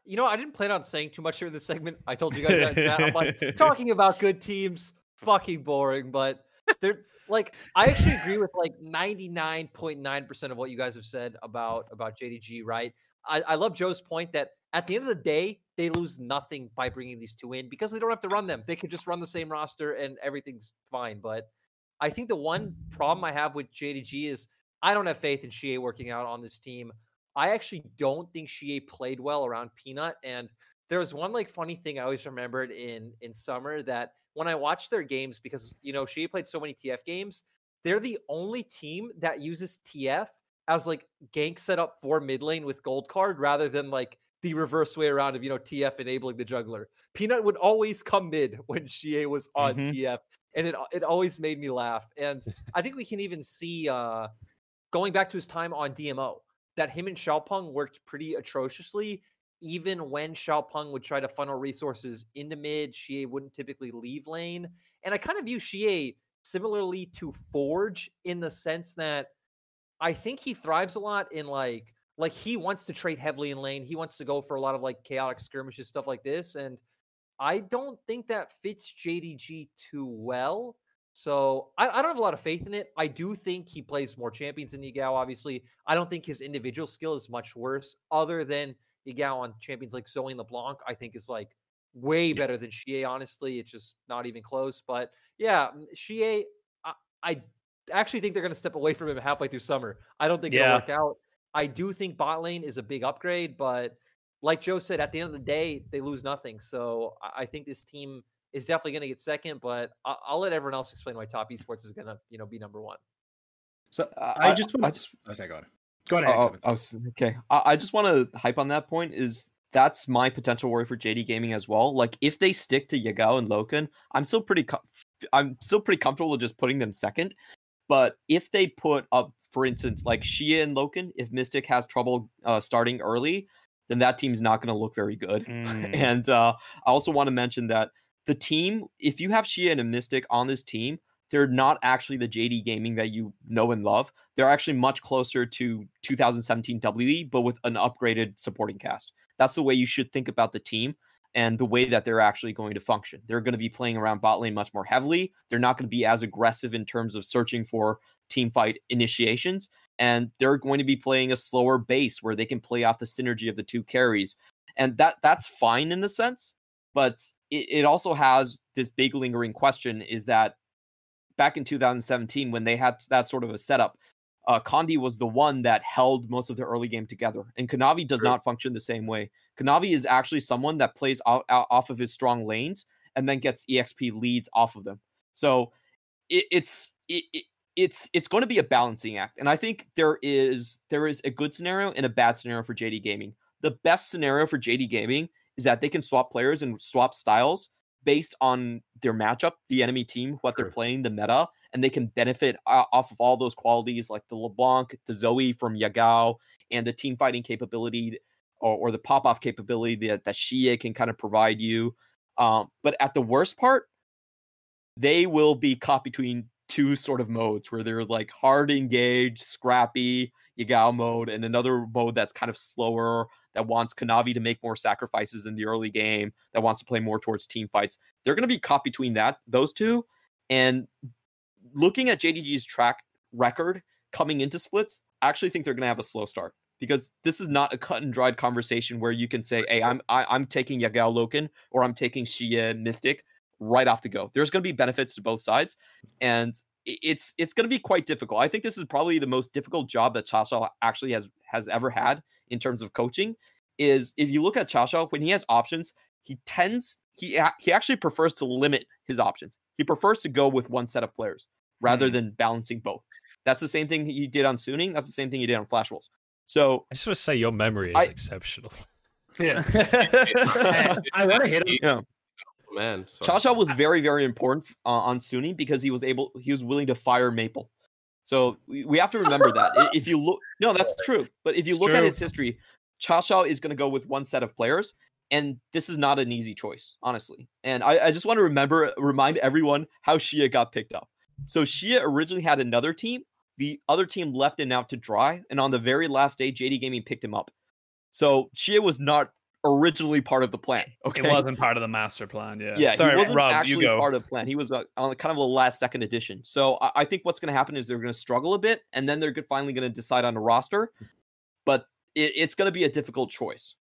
Speaker 2: you know, I didn't plan on saying too much during this segment. I told you guys that. that. I'm like <laughs> talking about good teams, fucking boring. But they're like, I actually agree with like 99.9 percent of what you guys have said about about JDG. Right? I, I love Joe's point that at the end of the day, they lose nothing by bringing these two in because they don't have to run them. They could just run the same roster and everything's fine. But I think the one problem I have with JDG is I don't have faith in Xiye working out on this team. I actually don't think Xiye played well around Peanut. And there was one like funny thing I always remembered in in summer that when I watch their games, because you know Xiye played so many TF games, they're the only team that uses TF as like gank setup for mid lane with gold card rather than like the reverse way around of you know TF enabling the jungler. Peanut would always come mid <laughs> when Xiye was on
Speaker 5: Mhm.
Speaker 2: TF, and it it always made me laugh. And <laughs> I think we can even see uh going back to his time on DMO that him and Xiaopeng worked pretty atrociously. Even when Xiaopeng would try to funnel resources into mid, Xiye wouldn't typically leave lane. And I kind of view Xiye similarly to Forge in the sense that I think he thrives a lot in like like he wants to trade heavily in lane. He wants to go for a lot of like chaotic skirmishes, stuff like this. And I don't think that fits JDG too well. So I, I don't have a lot of faith in it. I do think he plays more champions than Yagao, obviously. I don't think his individual skill is much worse, other than Yagao on champions like Zoe LeBlanc, I think is like way better than Xiye, honestly. It's just not even close. But yeah, mm, Xiye, I, I actually think they're going to step away from him halfway through summer. I don't think
Speaker 3: Yeah.
Speaker 2: it'll work out. I do think bot lane is a big upgrade, but like Joe said, at the end of the day, they lose nothing. So I, I think this team is definitely going to get second, but I, I'll let everyone else explain why top esports is going to, you know, be number one.
Speaker 6: So
Speaker 5: Uh,
Speaker 6: I just
Speaker 5: I
Speaker 6: want
Speaker 5: just
Speaker 6: Oh, sorry, go on. Go ahead.
Speaker 5: Oh,
Speaker 6: Kevin.
Speaker 5: oh, okay. I, I just want to hype on that point. Is that's my potential worry for JD Gaming as well. Like if they stick to Yagao and Loken, I'm still pretty. Com- I'm still pretty comfortable with just putting them second. But if they put up, for instance, like Xiye and Loken, if Mystic has trouble uh, starting early, then that team's not going to look very good. <laughs>
Speaker 6: Mm.
Speaker 5: And uh, I also want to mention that the team, if you have Xiye and a Mystic on this team, they're not actually the JD Gaming that you know and love. They're actually much closer to 2017 WE, but with an upgraded supporting cast. That's the way you should think about the team and the way that they're actually going to function. They're going to be playing around bot lane much more heavily. They're not going to be as aggressive in terms of searching for team fight initiations. And they're going to be playing a slower base where they can play off the synergy of the two carries. And that that's fine in a sense, but it, it also has this big lingering question is that back in 2017 when they had that sort of a setup, uh, Condi was the one that held most of the early game together, and Kanavi does
Speaker 4: True.
Speaker 5: not function the same way. Kanavi is actually someone that plays out, out, off of his strong lanes and then gets exp leads off of them. So it, it's it, it, it's it's going to be a balancing act, and I think there is there is a good scenario and a bad scenario for JD Gaming. The best scenario for JD Gaming is that they can swap players and swap styles based on their matchup, the enemy team, what they're playing, the meta, and they can benefit uh, off of all those qualities like the LeBlanc, the Zoe from Yagao, and the team fighting capability or, or the pop off capability that, that Xiye can kind of provide you. Um, but at the worst part, they will be caught between two sort of modes where they're like hard engaged, scrappy, Yagao mode, and another mode that's kind of slower, that wants Kanavi to make more sacrifices in the early game, that wants to play more towards team fights. They're going to be caught between that, those two. And looking at JDG's track record coming into splits, I actually think they're going to have a slow start because this is not a cut and dried conversation where you can say, "Hey, I'm I, I'm taking Yagao Loken or I'm taking Xiye Mystic right off the go." There's going to be benefits to both sides, and it's it's going to be quite difficult. I think this is probably the most difficult job that Chasha actually has has ever had in terms of coaching. Is if you look at Chasha when he has options, he tends he he actually prefers to limit his options. He prefers to go with one set of players rather
Speaker 3: Hmm.
Speaker 5: than balancing both. That's the same thing he did on Suning. That's the same thing he did on Flash Wolves. So
Speaker 1: I just want to say your memory is
Speaker 5: I-
Speaker 1: exceptional. <laughs>
Speaker 6: Yeah. <laughs> I want to hit him.
Speaker 5: yeah,
Speaker 4: Man, sorry.
Speaker 5: Cha Cha was very very important uh, on Suning because he was able he was willing to fire Maple. So we, we have to remember that if you look, no, that's true. But if you
Speaker 3: It's
Speaker 5: look at his history, Cha Cha is going to go with one set of players, and this is not an easy choice, honestly. And I, I just want to remember remind everyone how Xiye got picked up. So Xiye originally had another team. The other team left him out to dry, and on the very last day, JD Gaming picked him up. So Xiye was not originally part of the plan. Okay,
Speaker 3: It wasn't part of the master plan. Yeah.
Speaker 5: yeah,
Speaker 3: Sorry,
Speaker 5: he wasn't
Speaker 3: Rob.
Speaker 5: actually
Speaker 3: you go.
Speaker 5: part of the plan. He was uh, on kind of the last second edition. So I, I think what's going to happen is they're going to struggle a bit, and then they're finally going to decide on a roster. But it, it's going to be a difficult choice.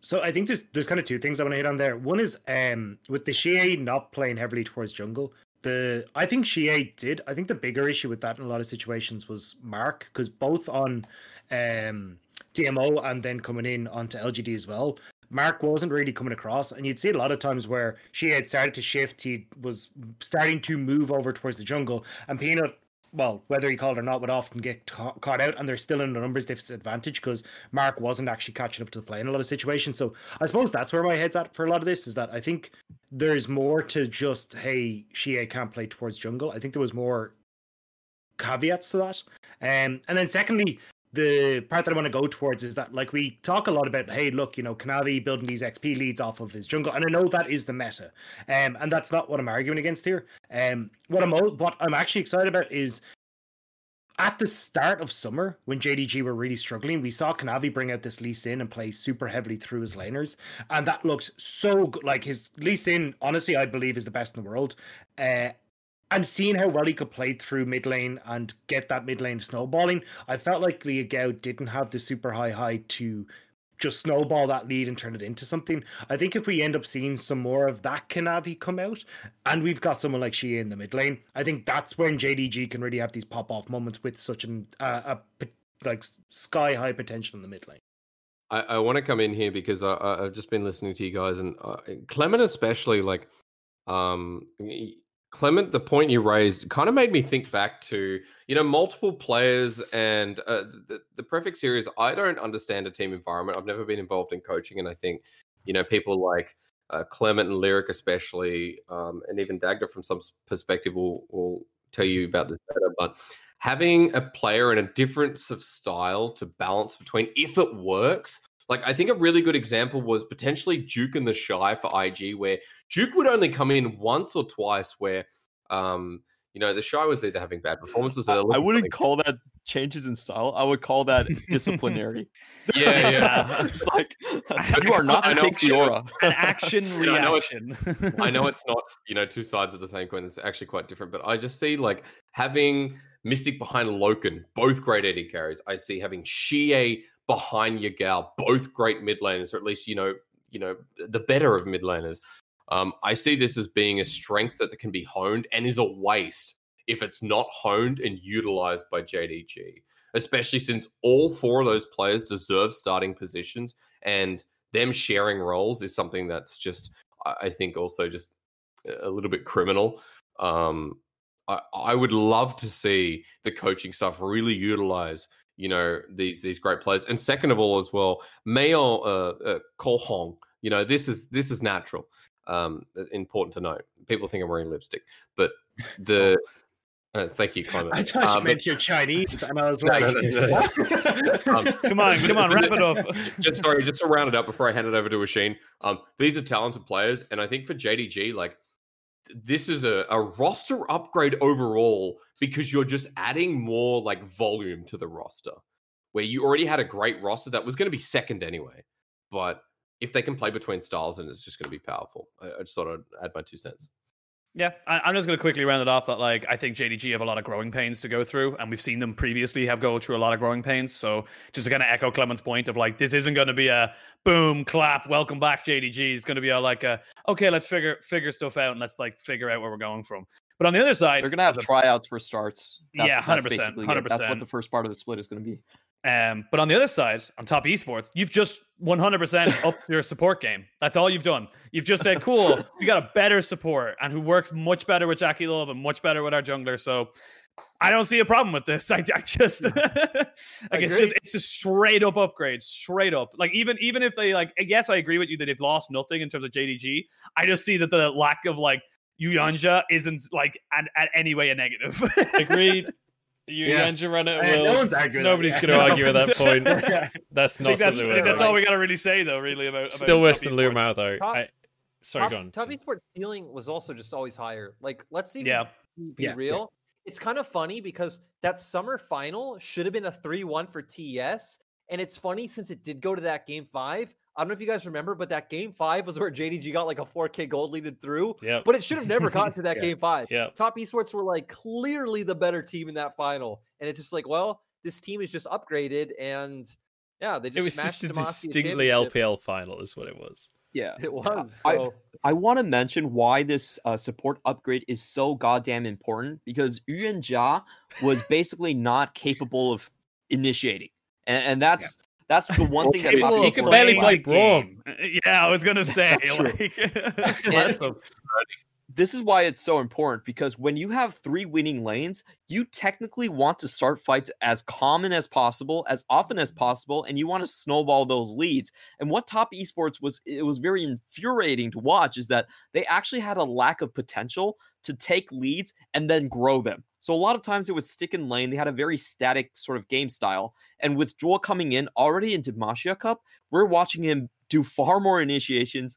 Speaker 6: So I think there's there's kind of two things I want to hit on there. One is um with the Xiye not playing heavily towards jungle. The I think Xiye did. I think the bigger issue with that in a lot of situations was Mark because both on um DMO and then coming in onto LGD as well. Mark wasn't really coming across, and you'd see a lot of times where she had started to shift. He was starting to move over towards the jungle, and Peanut well, whether he called or not, would often get ca- caught out, and they're still in a numbers disadvantage because Mark wasn't actually catching up to the play in a lot of situations. So I suppose that's where my head's at for a lot of this is that I think there's more to just hey, Xiye can't play towards jungle. I think there was more caveats to that. Um, and then secondly, the part that I want to go towards is that like we talk a lot about, hey, look, you know, Kanavi building these XP leads off of his jungle, and I know that is the meta, um, and that's not what I'm arguing against here. Um, what I'm what I'm actually excited about is at the start of summer when JDG were really struggling, we saw Kanavi bring out this Lee Sin and play super heavily through his laners, and that looks so good. Like his Lee Sin, honestly, I believe is the best in the world. Uh, and seeing how well he could play through mid lane and get that mid lane snowballing, I felt like Liu Gao didn't have the super high high to just snowball that lead and turn it into something. I think if we end up seeing some more of that Kanavi come out, and we've got someone like Xiye in the mid lane, I think that's when JDG can really have these pop off moments with such an uh, a like sky high potential in the mid lane.
Speaker 4: I, I want to come in here because I, have just been listening to you guys and uh, Clement especially like um Clement, the point you raised kind of made me think back to, you know, multiple players and uh, the, the Prefix series. I don't understand a team environment. I've never been involved in coaching. And I think, you know, people like uh, Clement and Lyric, especially, um, and even Dagda from some perspective will, will tell you about this better. But having a player and a difference of style to balance between, if it works, like I think a really good example was potentially Duke and TheShy for IG, where Duke would only come in once or twice, where um, you know, TheShy was either having bad performances.
Speaker 5: I, I wouldn't call that changes in style. I would call that <laughs> disciplinary. <laughs>
Speaker 4: yeah, yeah. <laughs>
Speaker 5: like you are not to pick Fiora.
Speaker 3: An action reaction.
Speaker 4: I know, I know it's not, you know, two sides of the same coin. It's actually quite different. But I just see like having Mystic behind Loken, both great AD carries. I see having Xiye behind your Yagao, both great mid laners, or at least you know, you know, the better of mid laners. Um, I see this as being a strength that can be honed and is a waste if it's not honed and utilized by JDG, especially since all four of those players deserve starting positions and them sharing roles is something that's just, I think, also just a little bit criminal. Um, I, I would love to see the coaching staff really utilize you know these these great players. And second of all, as well, Mayo uh, uh, Hong. You know this is this is natural. Um, important to note. People think I'm wearing lipstick, but the <laughs> uh, thank you, Clement.
Speaker 6: I thought you um, meant you're Chinese, and I was like, no,
Speaker 3: no, no, um, <laughs> "Come on, come on, wrap it up." <laughs>
Speaker 4: just sorry, just to round it up before I hand it over to Ashin. Um, these are talented players, and I think for JDG, like this is a, a roster upgrade overall because you're just adding more like volume to the roster where you already had a great roster that was going to be second anyway. But if they can play between styles, then it's just going to be powerful. I, I just thought I'd add my two cents.
Speaker 3: Yeah, I, am just going to quickly round it off that like I think JDG have a lot of growing pains to go through, and we've seen them previously have go through a lot of growing pains. So just to kind of echo Clement's point of like this isn't going to be a boom clap, welcome back JDG. It's going to be a like a okay, let's figure figure stuff out and let's like figure out where we're going from. But on the other side,
Speaker 5: they're going to have tryouts for starts.
Speaker 3: That's, yeah, hundred percent, hundred percent.
Speaker 5: That's what the first part of the split is going to be.
Speaker 3: Um, but on the other side, on top esports, you've just 100% <laughs> up your support game. That's all you've done. You've just said, cool, we got a better support and who works much better with JackeyLove and much better with our jungler. So I don't see a problem with this. <laughs> I, I just <laughs> like it's just it's just straight up upgrade, straight up. Like even even if they like, yes, I agree with you that they've lost nothing in terms of JDG. I just see that the lack of like Uyanja isn't like at, at any way a negative.
Speaker 1: Agreed. You yeah. Yanja run it. No Nobody's going to argue at that <laughs> point. That's not
Speaker 3: that's,
Speaker 1: something.
Speaker 3: that's all we got to really say, though. Really about
Speaker 1: still worse than Lure though. Top, I, sorry,
Speaker 2: top,
Speaker 1: go on.
Speaker 2: Top esports ceiling was also just always higher. Like, let's see.
Speaker 3: Yeah.
Speaker 2: Be yeah, real. Yeah. It's kind of funny because that summer final should have been a three-one for TES, and it's funny since it did go to that game five. I don't know if you guys remember, but that game five was where JDG got like a 4K gold leaded through.
Speaker 1: Yeah.
Speaker 2: But it should have never gotten to <laughs> that
Speaker 1: yeah.
Speaker 2: game five.
Speaker 1: Yeah.
Speaker 2: Top esports were like clearly the better team in that final. And it's just like, well, this team is just upgraded and yeah, they just
Speaker 1: It was just a distinctly LPL final, is what it was.
Speaker 5: Yeah.
Speaker 2: It was.
Speaker 5: So. I, I want to mention why this uh, support upgrade is so goddamn important because Yuan Jia was basically not capable of initiating. And, and that's that's the one thing that
Speaker 1: he can barely play Braum. <laughs>
Speaker 3: Yeah, I was gonna say That's like, <laughs>
Speaker 5: this is why it's so important because when you have three winning lanes, you technically want to start fights as common as possible, as often as mm-hmm. possible, and you want to snowball those leads. And what top esports was it was very infuriating to watch is that they actually had a lack of potential to take leads and then grow them. So a lot of times they would stick in lane. They had a very static sort of game style. And with Joel coming in already into Demacia Cup, we're watching him do far more initiations,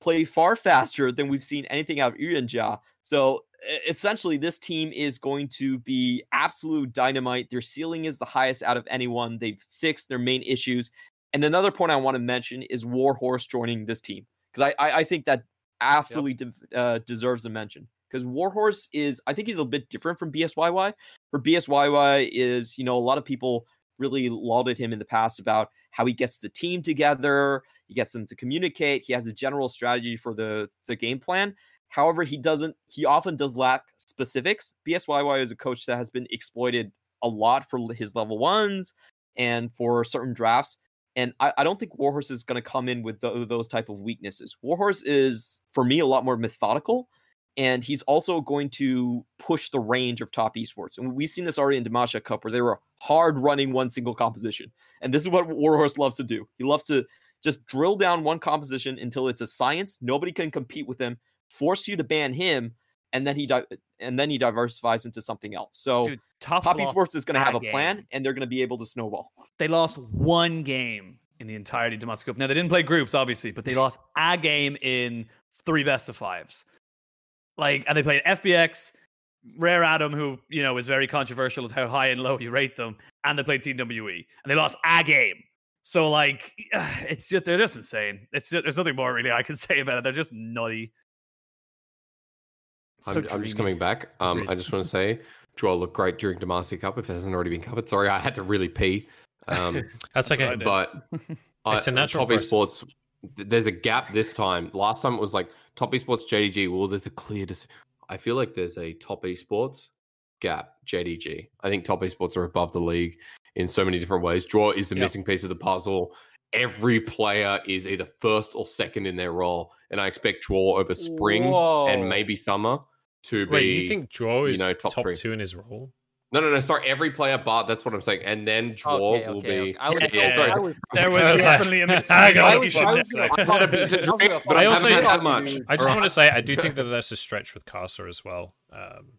Speaker 5: play far faster than we've seen anything out of Yuanjia. So essentially, this team is going to be absolute dynamite. Their ceiling is the highest out of anyone. They've fixed their main issues. And another point I want to mention is Warhorse joining this team because I, I I think that absolutely de- uh, deserves a mention because Warhorse is I think he's a bit different from BSYY. For BSYY is you know a lot of people really lauded him in the past about how he gets the team together, he gets them to communicate, he has a general strategy for the the game plan. However, he doesn't he often does lack specifics. BSYY is a coach that has been exploited a lot for his level ones and for certain drafts. And I, I don't think Warhorse is going to come in with tho- those type of weaknesses. Warhorse is, for me, a lot more methodical, and he's also going to push the range of top esports. And we've seen this already in Demacia Cup, where they were hard running one single composition. And this is what Warhorse loves to do. He loves to just drill down one composition until it's a science. Nobody can compete with him. Force you to ban him, and then he di- and then he diversifies into something else. So
Speaker 3: Dude, top,
Speaker 5: top esports is going to have a
Speaker 3: game.
Speaker 5: plan, and they're going to be able to snowball.
Speaker 3: They lost one game in the entirety of Demacia Cup. Now they didn't play groups, obviously, but they lost a game in three best of fives. Like, and they played FPX, Rare Atom, who you know is very controversial with how high and low you rate them, and they played Team WE, and they lost a game. So like, <sighs> it's just they're just insane. It's just, there's nothing more really I can <laughs> say about it. They're just nutty. So
Speaker 4: I'm, I'm just coming back. Um, I just want to <laughs> say, Joel looked great during Demacia Cup. If it hasn't already been covered, sorry, I had to really pee. Um,
Speaker 1: That's <laughs>
Speaker 3: That's
Speaker 1: okay.
Speaker 3: I did.
Speaker 4: but I,
Speaker 1: It's a natural
Speaker 4: Top
Speaker 1: process.
Speaker 4: Esports. Th- There's a gap this time. Last time it was like Top Esports JDG. Well, there's a clear. Dis- I feel like there's a Top Esports gap JDG. I think Top Esports are above the league in so many different ways. Draw is the
Speaker 1: Yep.
Speaker 4: missing piece of the puzzle. Every player is either first or second in their role, and I expect Draw over spring
Speaker 2: Whoa.
Speaker 4: and maybe summer to
Speaker 1: Wait,
Speaker 4: be.
Speaker 1: you think Draw
Speaker 4: you
Speaker 1: is
Speaker 4: know, top
Speaker 1: top, two in his role?
Speaker 4: No, no, no. Sorry, every player, but that's what I'm saying. And then Draw
Speaker 2: Okay,
Speaker 4: will
Speaker 2: okay,
Speaker 4: be.
Speaker 2: okay. I was,
Speaker 3: Yeah,
Speaker 4: sorry,
Speaker 2: I was,
Speaker 3: There was <laughs>
Speaker 1: I was like-
Speaker 3: definitely a
Speaker 1: I
Speaker 3: mistake.
Speaker 1: got
Speaker 3: I
Speaker 1: it.
Speaker 3: we
Speaker 2: I
Speaker 3: should
Speaker 2: was
Speaker 3: have said.
Speaker 2: gonna-
Speaker 4: I thought it'd be to
Speaker 2: I was gonna <laughs>
Speaker 4: drink, but
Speaker 1: I
Speaker 4: I
Speaker 1: also-
Speaker 4: had that much.
Speaker 1: I just
Speaker 4: Alright.
Speaker 1: want to say I do think that there's a stretch with Karsa as well. Um,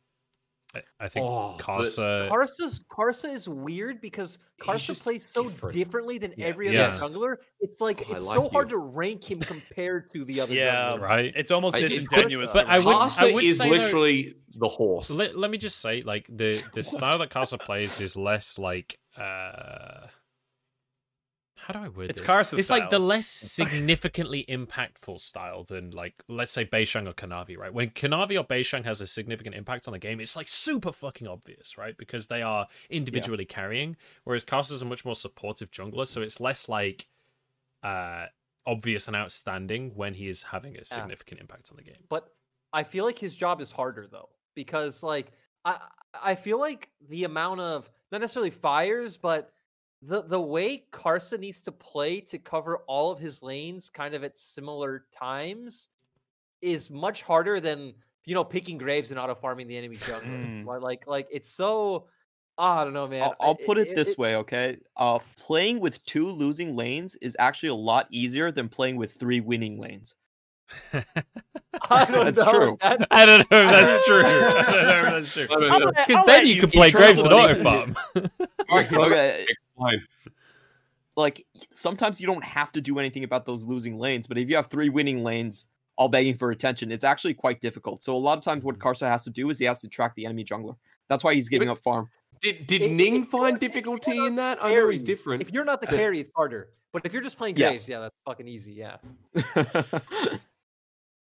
Speaker 1: I, I think
Speaker 4: Oh, but-
Speaker 1: Karsa.
Speaker 2: Karsa's Karsa is weird because
Speaker 4: He's
Speaker 2: Karsa plays so
Speaker 4: different.
Speaker 2: differently than
Speaker 4: Yeah.
Speaker 2: every other
Speaker 1: Yeah.
Speaker 2: jungler. It's like
Speaker 4: Oh,
Speaker 2: it's
Speaker 4: like
Speaker 2: so hard to rank him compared to the other
Speaker 3: Yeah.
Speaker 2: junglers.
Speaker 1: right.
Speaker 3: It's almost
Speaker 4: I- it-
Speaker 3: disingenuous.
Speaker 1: but
Speaker 3: to
Speaker 1: I would-
Speaker 3: them.
Speaker 4: Karsa
Speaker 1: would
Speaker 4: is
Speaker 1: say, though-
Speaker 4: literally the horse.
Speaker 1: Let, let me just say, like the the <laughs> style that Karsa plays is less like. uh How do I word
Speaker 3: It's
Speaker 1: this? It's like the less <laughs> significantly impactful style than like let's say Beishang or Kanavi, right? When Kanavi or Beishang has a significant impact on the game, it's like super fucking obvious, right? Because they are individually carrying, whereas Karsa's a much more supportive jungler, so it's less like uh obvious and outstanding when he is having a significant impact on the game.
Speaker 2: But I feel like his job is harder though because like I I feel like the amount of not necessarily fires, but the the way Karsa needs to play to cover all of his lanes kind of at similar times is much harder than you know picking graves and auto farming the enemy jungler.
Speaker 3: Mm.
Speaker 2: Like- Like it's so ah, I don't know, man.
Speaker 5: I'll, I'll put it, this way, okay? Uh, playing with two losing lanes is actually a lot easier than playing with three winning lanes. <laughs>
Speaker 2: I don't
Speaker 5: That's
Speaker 2: know.
Speaker 5: true.
Speaker 2: That,
Speaker 1: I don't know if that's <laughs> true. I don't know if that's true.
Speaker 4: No, no,
Speaker 3: I'll
Speaker 4: no.
Speaker 3: let-
Speaker 1: Because then you
Speaker 3: you
Speaker 1: can play Graves and auto farm.
Speaker 5: Okay, like sometimes you don't have to do anything about those losing lanes, but if you have three winning lanes all begging for attention, it's actually quite difficult. So a lot of times, what mm-hmm. Karsa has to do is he has to track the enemy jungler. That's why he's giving up farm.
Speaker 4: Did did
Speaker 2: If-
Speaker 4: Ning
Speaker 2: if
Speaker 4: find
Speaker 2: you're- if you're
Speaker 4: difficulty in that? I know he's different.
Speaker 2: If you're not the <laughs> carry, it's harder. But if you're just playing Graves,
Speaker 5: Yes.
Speaker 2: yeah, that's fucking easy. Yeah.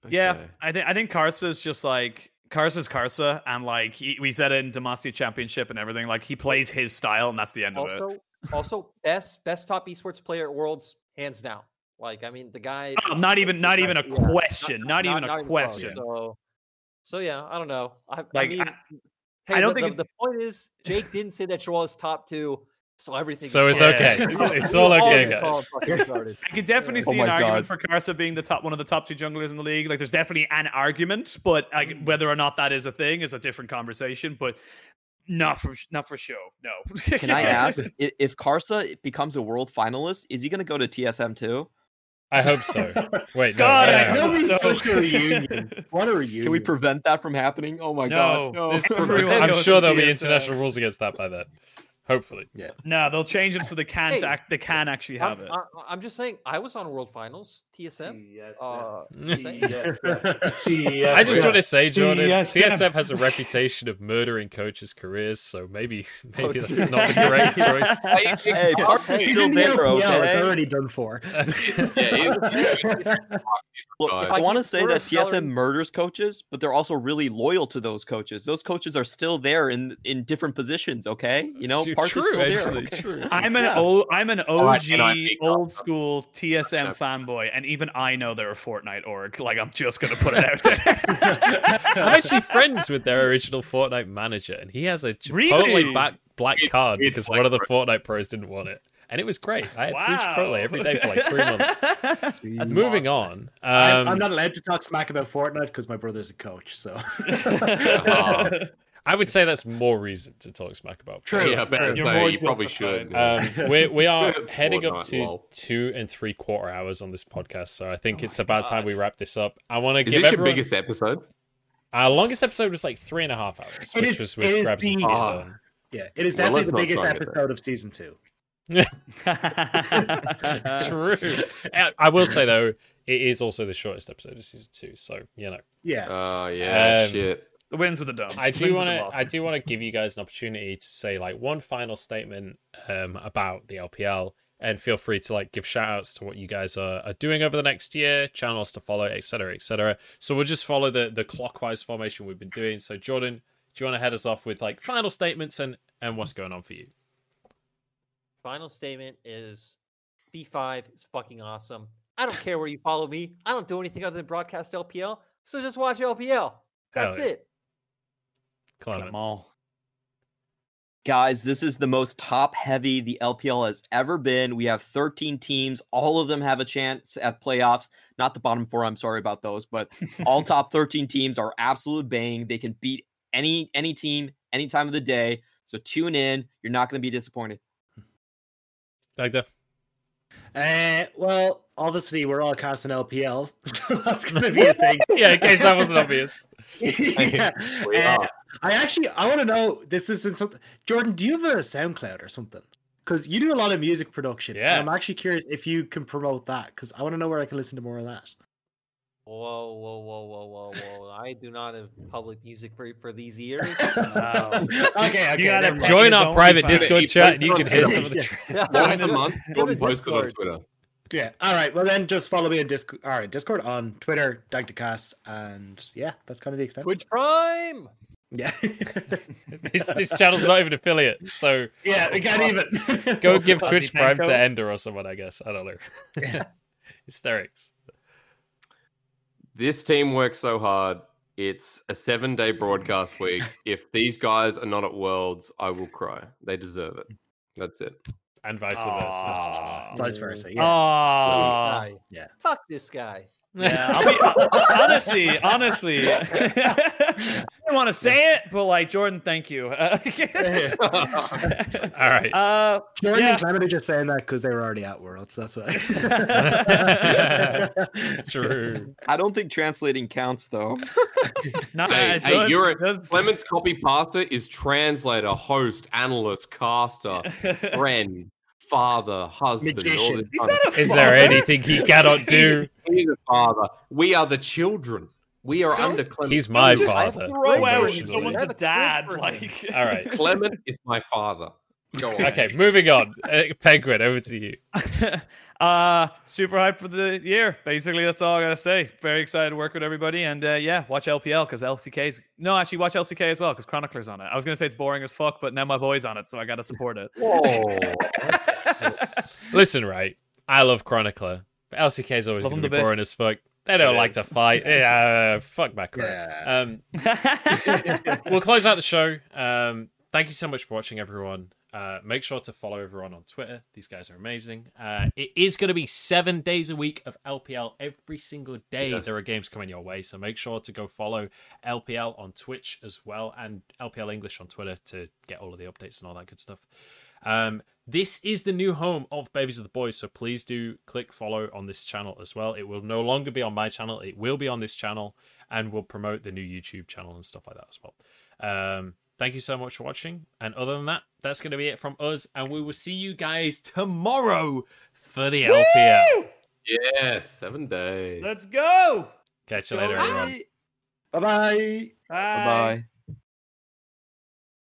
Speaker 3: Yeah, I think I think Karsa's just like Karsa's Karsa, and like he, we said in Demacia Championship and everything. Like he plays his style, and that's the end of it.
Speaker 2: Also, also best best top esports player at Worlds, hands down. Like, I mean, the guy.
Speaker 3: Oh, not even not even a
Speaker 2: yeah,
Speaker 3: question. Not, even a
Speaker 2: close.
Speaker 3: question.
Speaker 2: So, so yeah, I don't know. I, I mean,
Speaker 3: I-
Speaker 2: hey,
Speaker 3: I don't
Speaker 2: the,
Speaker 3: think
Speaker 2: the, the point is, Jake didn't say that Joel is top two. So everything.
Speaker 1: So it's okay. It's, it's all okay,
Speaker 2: the
Speaker 1: guys. <laughs>
Speaker 3: I could definitely
Speaker 5: Oh
Speaker 3: see
Speaker 5: my
Speaker 3: an argument for Karsa being the top one of the top two junglers in the league. Like, there's definitely an argument, but like, whether or not that is a thing is a different conversation. But not for not for show. No. <laughs>
Speaker 5: Can I ask i- if Karsa becomes a world finalist? Is he going to go to TSM too?
Speaker 1: I hope so. <laughs> Wait, no.
Speaker 3: God,
Speaker 1: no,
Speaker 3: I
Speaker 1: no, no.
Speaker 3: Hope
Speaker 6: be
Speaker 3: so.
Speaker 6: such a reunion. What a reunion!
Speaker 5: Can we prevent that from happening? Oh my
Speaker 3: No.
Speaker 5: god!
Speaker 1: This- I'm sure there'll be international rules against that by then. Hopefully. Yeah.
Speaker 3: No, they'll change them so they can't
Speaker 2: Hey,
Speaker 3: act. They can actually have
Speaker 2: I'm,
Speaker 3: it.
Speaker 2: I- I'm just saying. I was on World Finals TSM. Uh,
Speaker 1: I
Speaker 2: just.
Speaker 1: I just want to say, Jordan,
Speaker 3: TSM.
Speaker 1: TSM has a reputation of murdering coaches' careers, so maybe <laughs> maybe
Speaker 2: Oh,
Speaker 1: that's not the correct <laughs> choice.
Speaker 5: Hey, Karsa's
Speaker 6: He's
Speaker 5: still
Speaker 6: in the
Speaker 5: there,
Speaker 6: LPL, It's already done for. <laughs>
Speaker 4: Yeah, he's-
Speaker 5: Look,
Speaker 4: Guys.
Speaker 5: I want to say that TSM
Speaker 2: coloring-
Speaker 5: murders coaches, but they're also really loyal to those coaches. Those coaches are still there in in different positions. Okay, you know,
Speaker 1: True,
Speaker 5: Parth is
Speaker 1: true,
Speaker 5: still there.
Speaker 1: actually,
Speaker 5: okay?
Speaker 1: true. <laughs>
Speaker 3: I'm an
Speaker 5: Yeah.
Speaker 3: o- I'm an OG
Speaker 4: and I think
Speaker 3: old
Speaker 4: also-
Speaker 3: school TSM
Speaker 4: Yeah.
Speaker 3: fanboy, and even I know they're a Fortnite org. Like I'm just gonna put it out <laughs> there.
Speaker 1: I'm actually friends with their original Fortnite manager, and he has a ch-
Speaker 3: Really?
Speaker 1: totally back black
Speaker 4: It-
Speaker 1: card because
Speaker 4: like
Speaker 1: one of the
Speaker 4: pro-
Speaker 1: Fortnite pros didn't want it, and it was great. I had free
Speaker 3: Wow.
Speaker 1: Chipotle every day for like three months. <laughs>
Speaker 3: That's
Speaker 1: Moving
Speaker 3: awesome.
Speaker 1: on,
Speaker 6: I'm,
Speaker 1: um,
Speaker 6: I'm not allowed to talk smack about Fortnite because my brother's a coach. So
Speaker 1: I would say that's more reason to talk smack about.
Speaker 6: True.
Speaker 1: Fortnite.
Speaker 4: yeah, I better
Speaker 3: You're
Speaker 4: say, you probably should.
Speaker 1: Um, we we are <laughs> heading up to
Speaker 4: lol.
Speaker 1: two and three quarter hours on this podcast, so I think
Speaker 3: Oh
Speaker 1: it's
Speaker 3: my
Speaker 1: about time we wrap this up. I want to give
Speaker 4: this your
Speaker 1: everyone.
Speaker 4: biggest episode?
Speaker 1: Our longest episode was like three and a half hours,
Speaker 6: It
Speaker 1: which
Speaker 6: is-
Speaker 1: was with
Speaker 6: it is
Speaker 1: Grabs and
Speaker 6: the-
Speaker 1: Peter
Speaker 4: Ah.
Speaker 6: yeah, it is
Speaker 4: Well,
Speaker 6: definitely
Speaker 4: let's
Speaker 6: the biggest
Speaker 4: try and get
Speaker 6: episode of season two. <laughs>
Speaker 1: True. Uh, I will say though, it is also the shortest episode of season two, so you know.
Speaker 6: Yeah,
Speaker 4: Oh yeah,
Speaker 1: Um,
Speaker 4: shit.
Speaker 3: The wins with the dome.
Speaker 1: I do want to. I do want to give you guys an opportunity to say like one final statement um, about the LPL, and feel free to like give shout outs to what you guys are, are doing over the next year, channels to follow, etc., etc. So we'll just follow the the clockwise formation we've been doing. So Jordan, do you want to head us off with like final statements and and what's going on for you?
Speaker 2: Final statement is B5 is fucking awesome. I don't care where you follow me. I don't do anything other than broadcast LPL. So just watch LPL. That's
Speaker 1: yeah.
Speaker 2: it.
Speaker 1: Clement.
Speaker 3: Come on.
Speaker 5: Guys, this is the most top heavy the LPL has ever been. We have 13 teams. All of them have a chance at playoffs. Not the bottom four, I'm sorry about those, but all <laughs> top 13 teams are absolute bang. They can beat any any team any time of the day. So tune in. You're not going to be disappointed.
Speaker 1: Dagda?
Speaker 6: Uh, well, obviously we're all casting LPL, <laughs> so that's going to be a <laughs> thing.
Speaker 1: yeah, in case that wasn't obvious.
Speaker 6: yeah.
Speaker 4: We are.
Speaker 6: I actually I want to know. This has been something. Jordan, do you have a SoundCloud or something? Because you do a lot of music production. and
Speaker 1: Yeah.
Speaker 6: I'm actually curious if you can promote that because I want to know where I can listen to more of that.
Speaker 2: Whoa, whoa, whoa, whoa, whoa, whoa. I do not have public music for, for these years. <laughs>
Speaker 3: Wow. <laughs>
Speaker 6: okay, okay.
Speaker 3: you gotta
Speaker 6: never mind.
Speaker 3: Making
Speaker 1: Join our private. Discord
Speaker 4: He
Speaker 1: chat and you can hear
Speaker 4: Twitter.
Speaker 1: some of the.
Speaker 6: Yeah.
Speaker 4: Once <laughs> a month,
Speaker 2: Give it
Speaker 4: Jordan posted on Twitter.
Speaker 6: Yeah. All right. Well, then just follow me on Discord. All right, Discord on Twitter, Dagdacast, and yeah, that's kind of the extent.
Speaker 2: Twitch Prime.
Speaker 6: Yeah. <laughs>
Speaker 1: this this channel's not even affiliate, so
Speaker 6: yeah, we can't even <laughs>
Speaker 1: go give Twitch Prime to Ender or someone. I guess I don't know.
Speaker 6: Yeah. <laughs>
Speaker 1: Hysterics.
Speaker 4: This team works so hard. It's a seven day broadcast week. if these guys are not at Worlds, I will cry. They deserve it. That's it.
Speaker 1: And vice versa.
Speaker 3: Aw.
Speaker 6: Vice versa. Yeah.
Speaker 3: Aw.
Speaker 2: Guy.
Speaker 6: yeah.
Speaker 2: Fuck this guy.
Speaker 3: Yeah, I'll be, honestly, honestly, <laughs> I didn't want to say it, but like Jordan, thank you. Uh, <laughs>
Speaker 1: All right.
Speaker 3: uh,
Speaker 6: Jordan
Speaker 3: Yeah.
Speaker 6: and Clement are just saying that because they were already at Worlds. That's why. <laughs>
Speaker 1: True.
Speaker 5: I don't think translating counts though.
Speaker 3: no,
Speaker 4: Hey,
Speaker 3: it
Speaker 4: hey,
Speaker 3: does-
Speaker 4: you're
Speaker 3: it does-
Speaker 4: Clement's copy pasta is translator, host, analyst, caster, friend, father, husband. All
Speaker 6: Magician.
Speaker 4: this kind of-
Speaker 3: not
Speaker 1: Is there anything he cannot <laughs> do?
Speaker 4: He's a father. We are the children. We are under Clement.
Speaker 1: He's my
Speaker 3: Just
Speaker 1: father.
Speaker 3: Throw out someone's a dad. Like.
Speaker 1: All right. <laughs>
Speaker 4: Clement is my father. Go on.
Speaker 1: Okay, moving on. Uh, Penguin, over to you. <laughs>
Speaker 3: uh super hyped for the year basically that's all i gotta say very excited to work with everybody and uh yeah watch lpl because lck's no actually watch lck as well because chronicler's on it i was gonna say it's boring as fuck but now my boy's on it so i gotta support it
Speaker 4: Whoa. <laughs>
Speaker 1: Listen, right. I love Chronicler. But LCK is always
Speaker 3: Love
Speaker 1: going to be
Speaker 3: to
Speaker 1: boring as fuck. They don't
Speaker 3: It
Speaker 1: like
Speaker 3: is.
Speaker 1: to fight. Yeah, fuck back
Speaker 6: Yeah.
Speaker 1: Um, <laughs> <laughs> we'll close out the show. Um, thank you so much for watching, everyone. Uh, make sure to follow everyone on Twitter. These guys are amazing. Uh, it is going to be seven days a week of LPL every single day.
Speaker 4: Yes.
Speaker 1: There are games coming your way, so make sure to go follow LPL on Twitch as well and LPL English on Twitter to get all of the updates and all that good stuff. Um, this is the new home of Babies of the Boys, so please do click follow on this channel as well. It will no longer be on my channel; it will be on this channel, and we'll promote the new YouTube channel and stuff like that as well. Um, thank you so much for watching, and other than that, that's going to be it from us, and we will see you guys tomorrow for the LPL.
Speaker 4: Yes, seven days.
Speaker 3: Let's go.
Speaker 1: Catch you
Speaker 3: Let's
Speaker 1: later,
Speaker 3: go.
Speaker 1: everyone.
Speaker 6: Bye bye.
Speaker 5: Bye bye.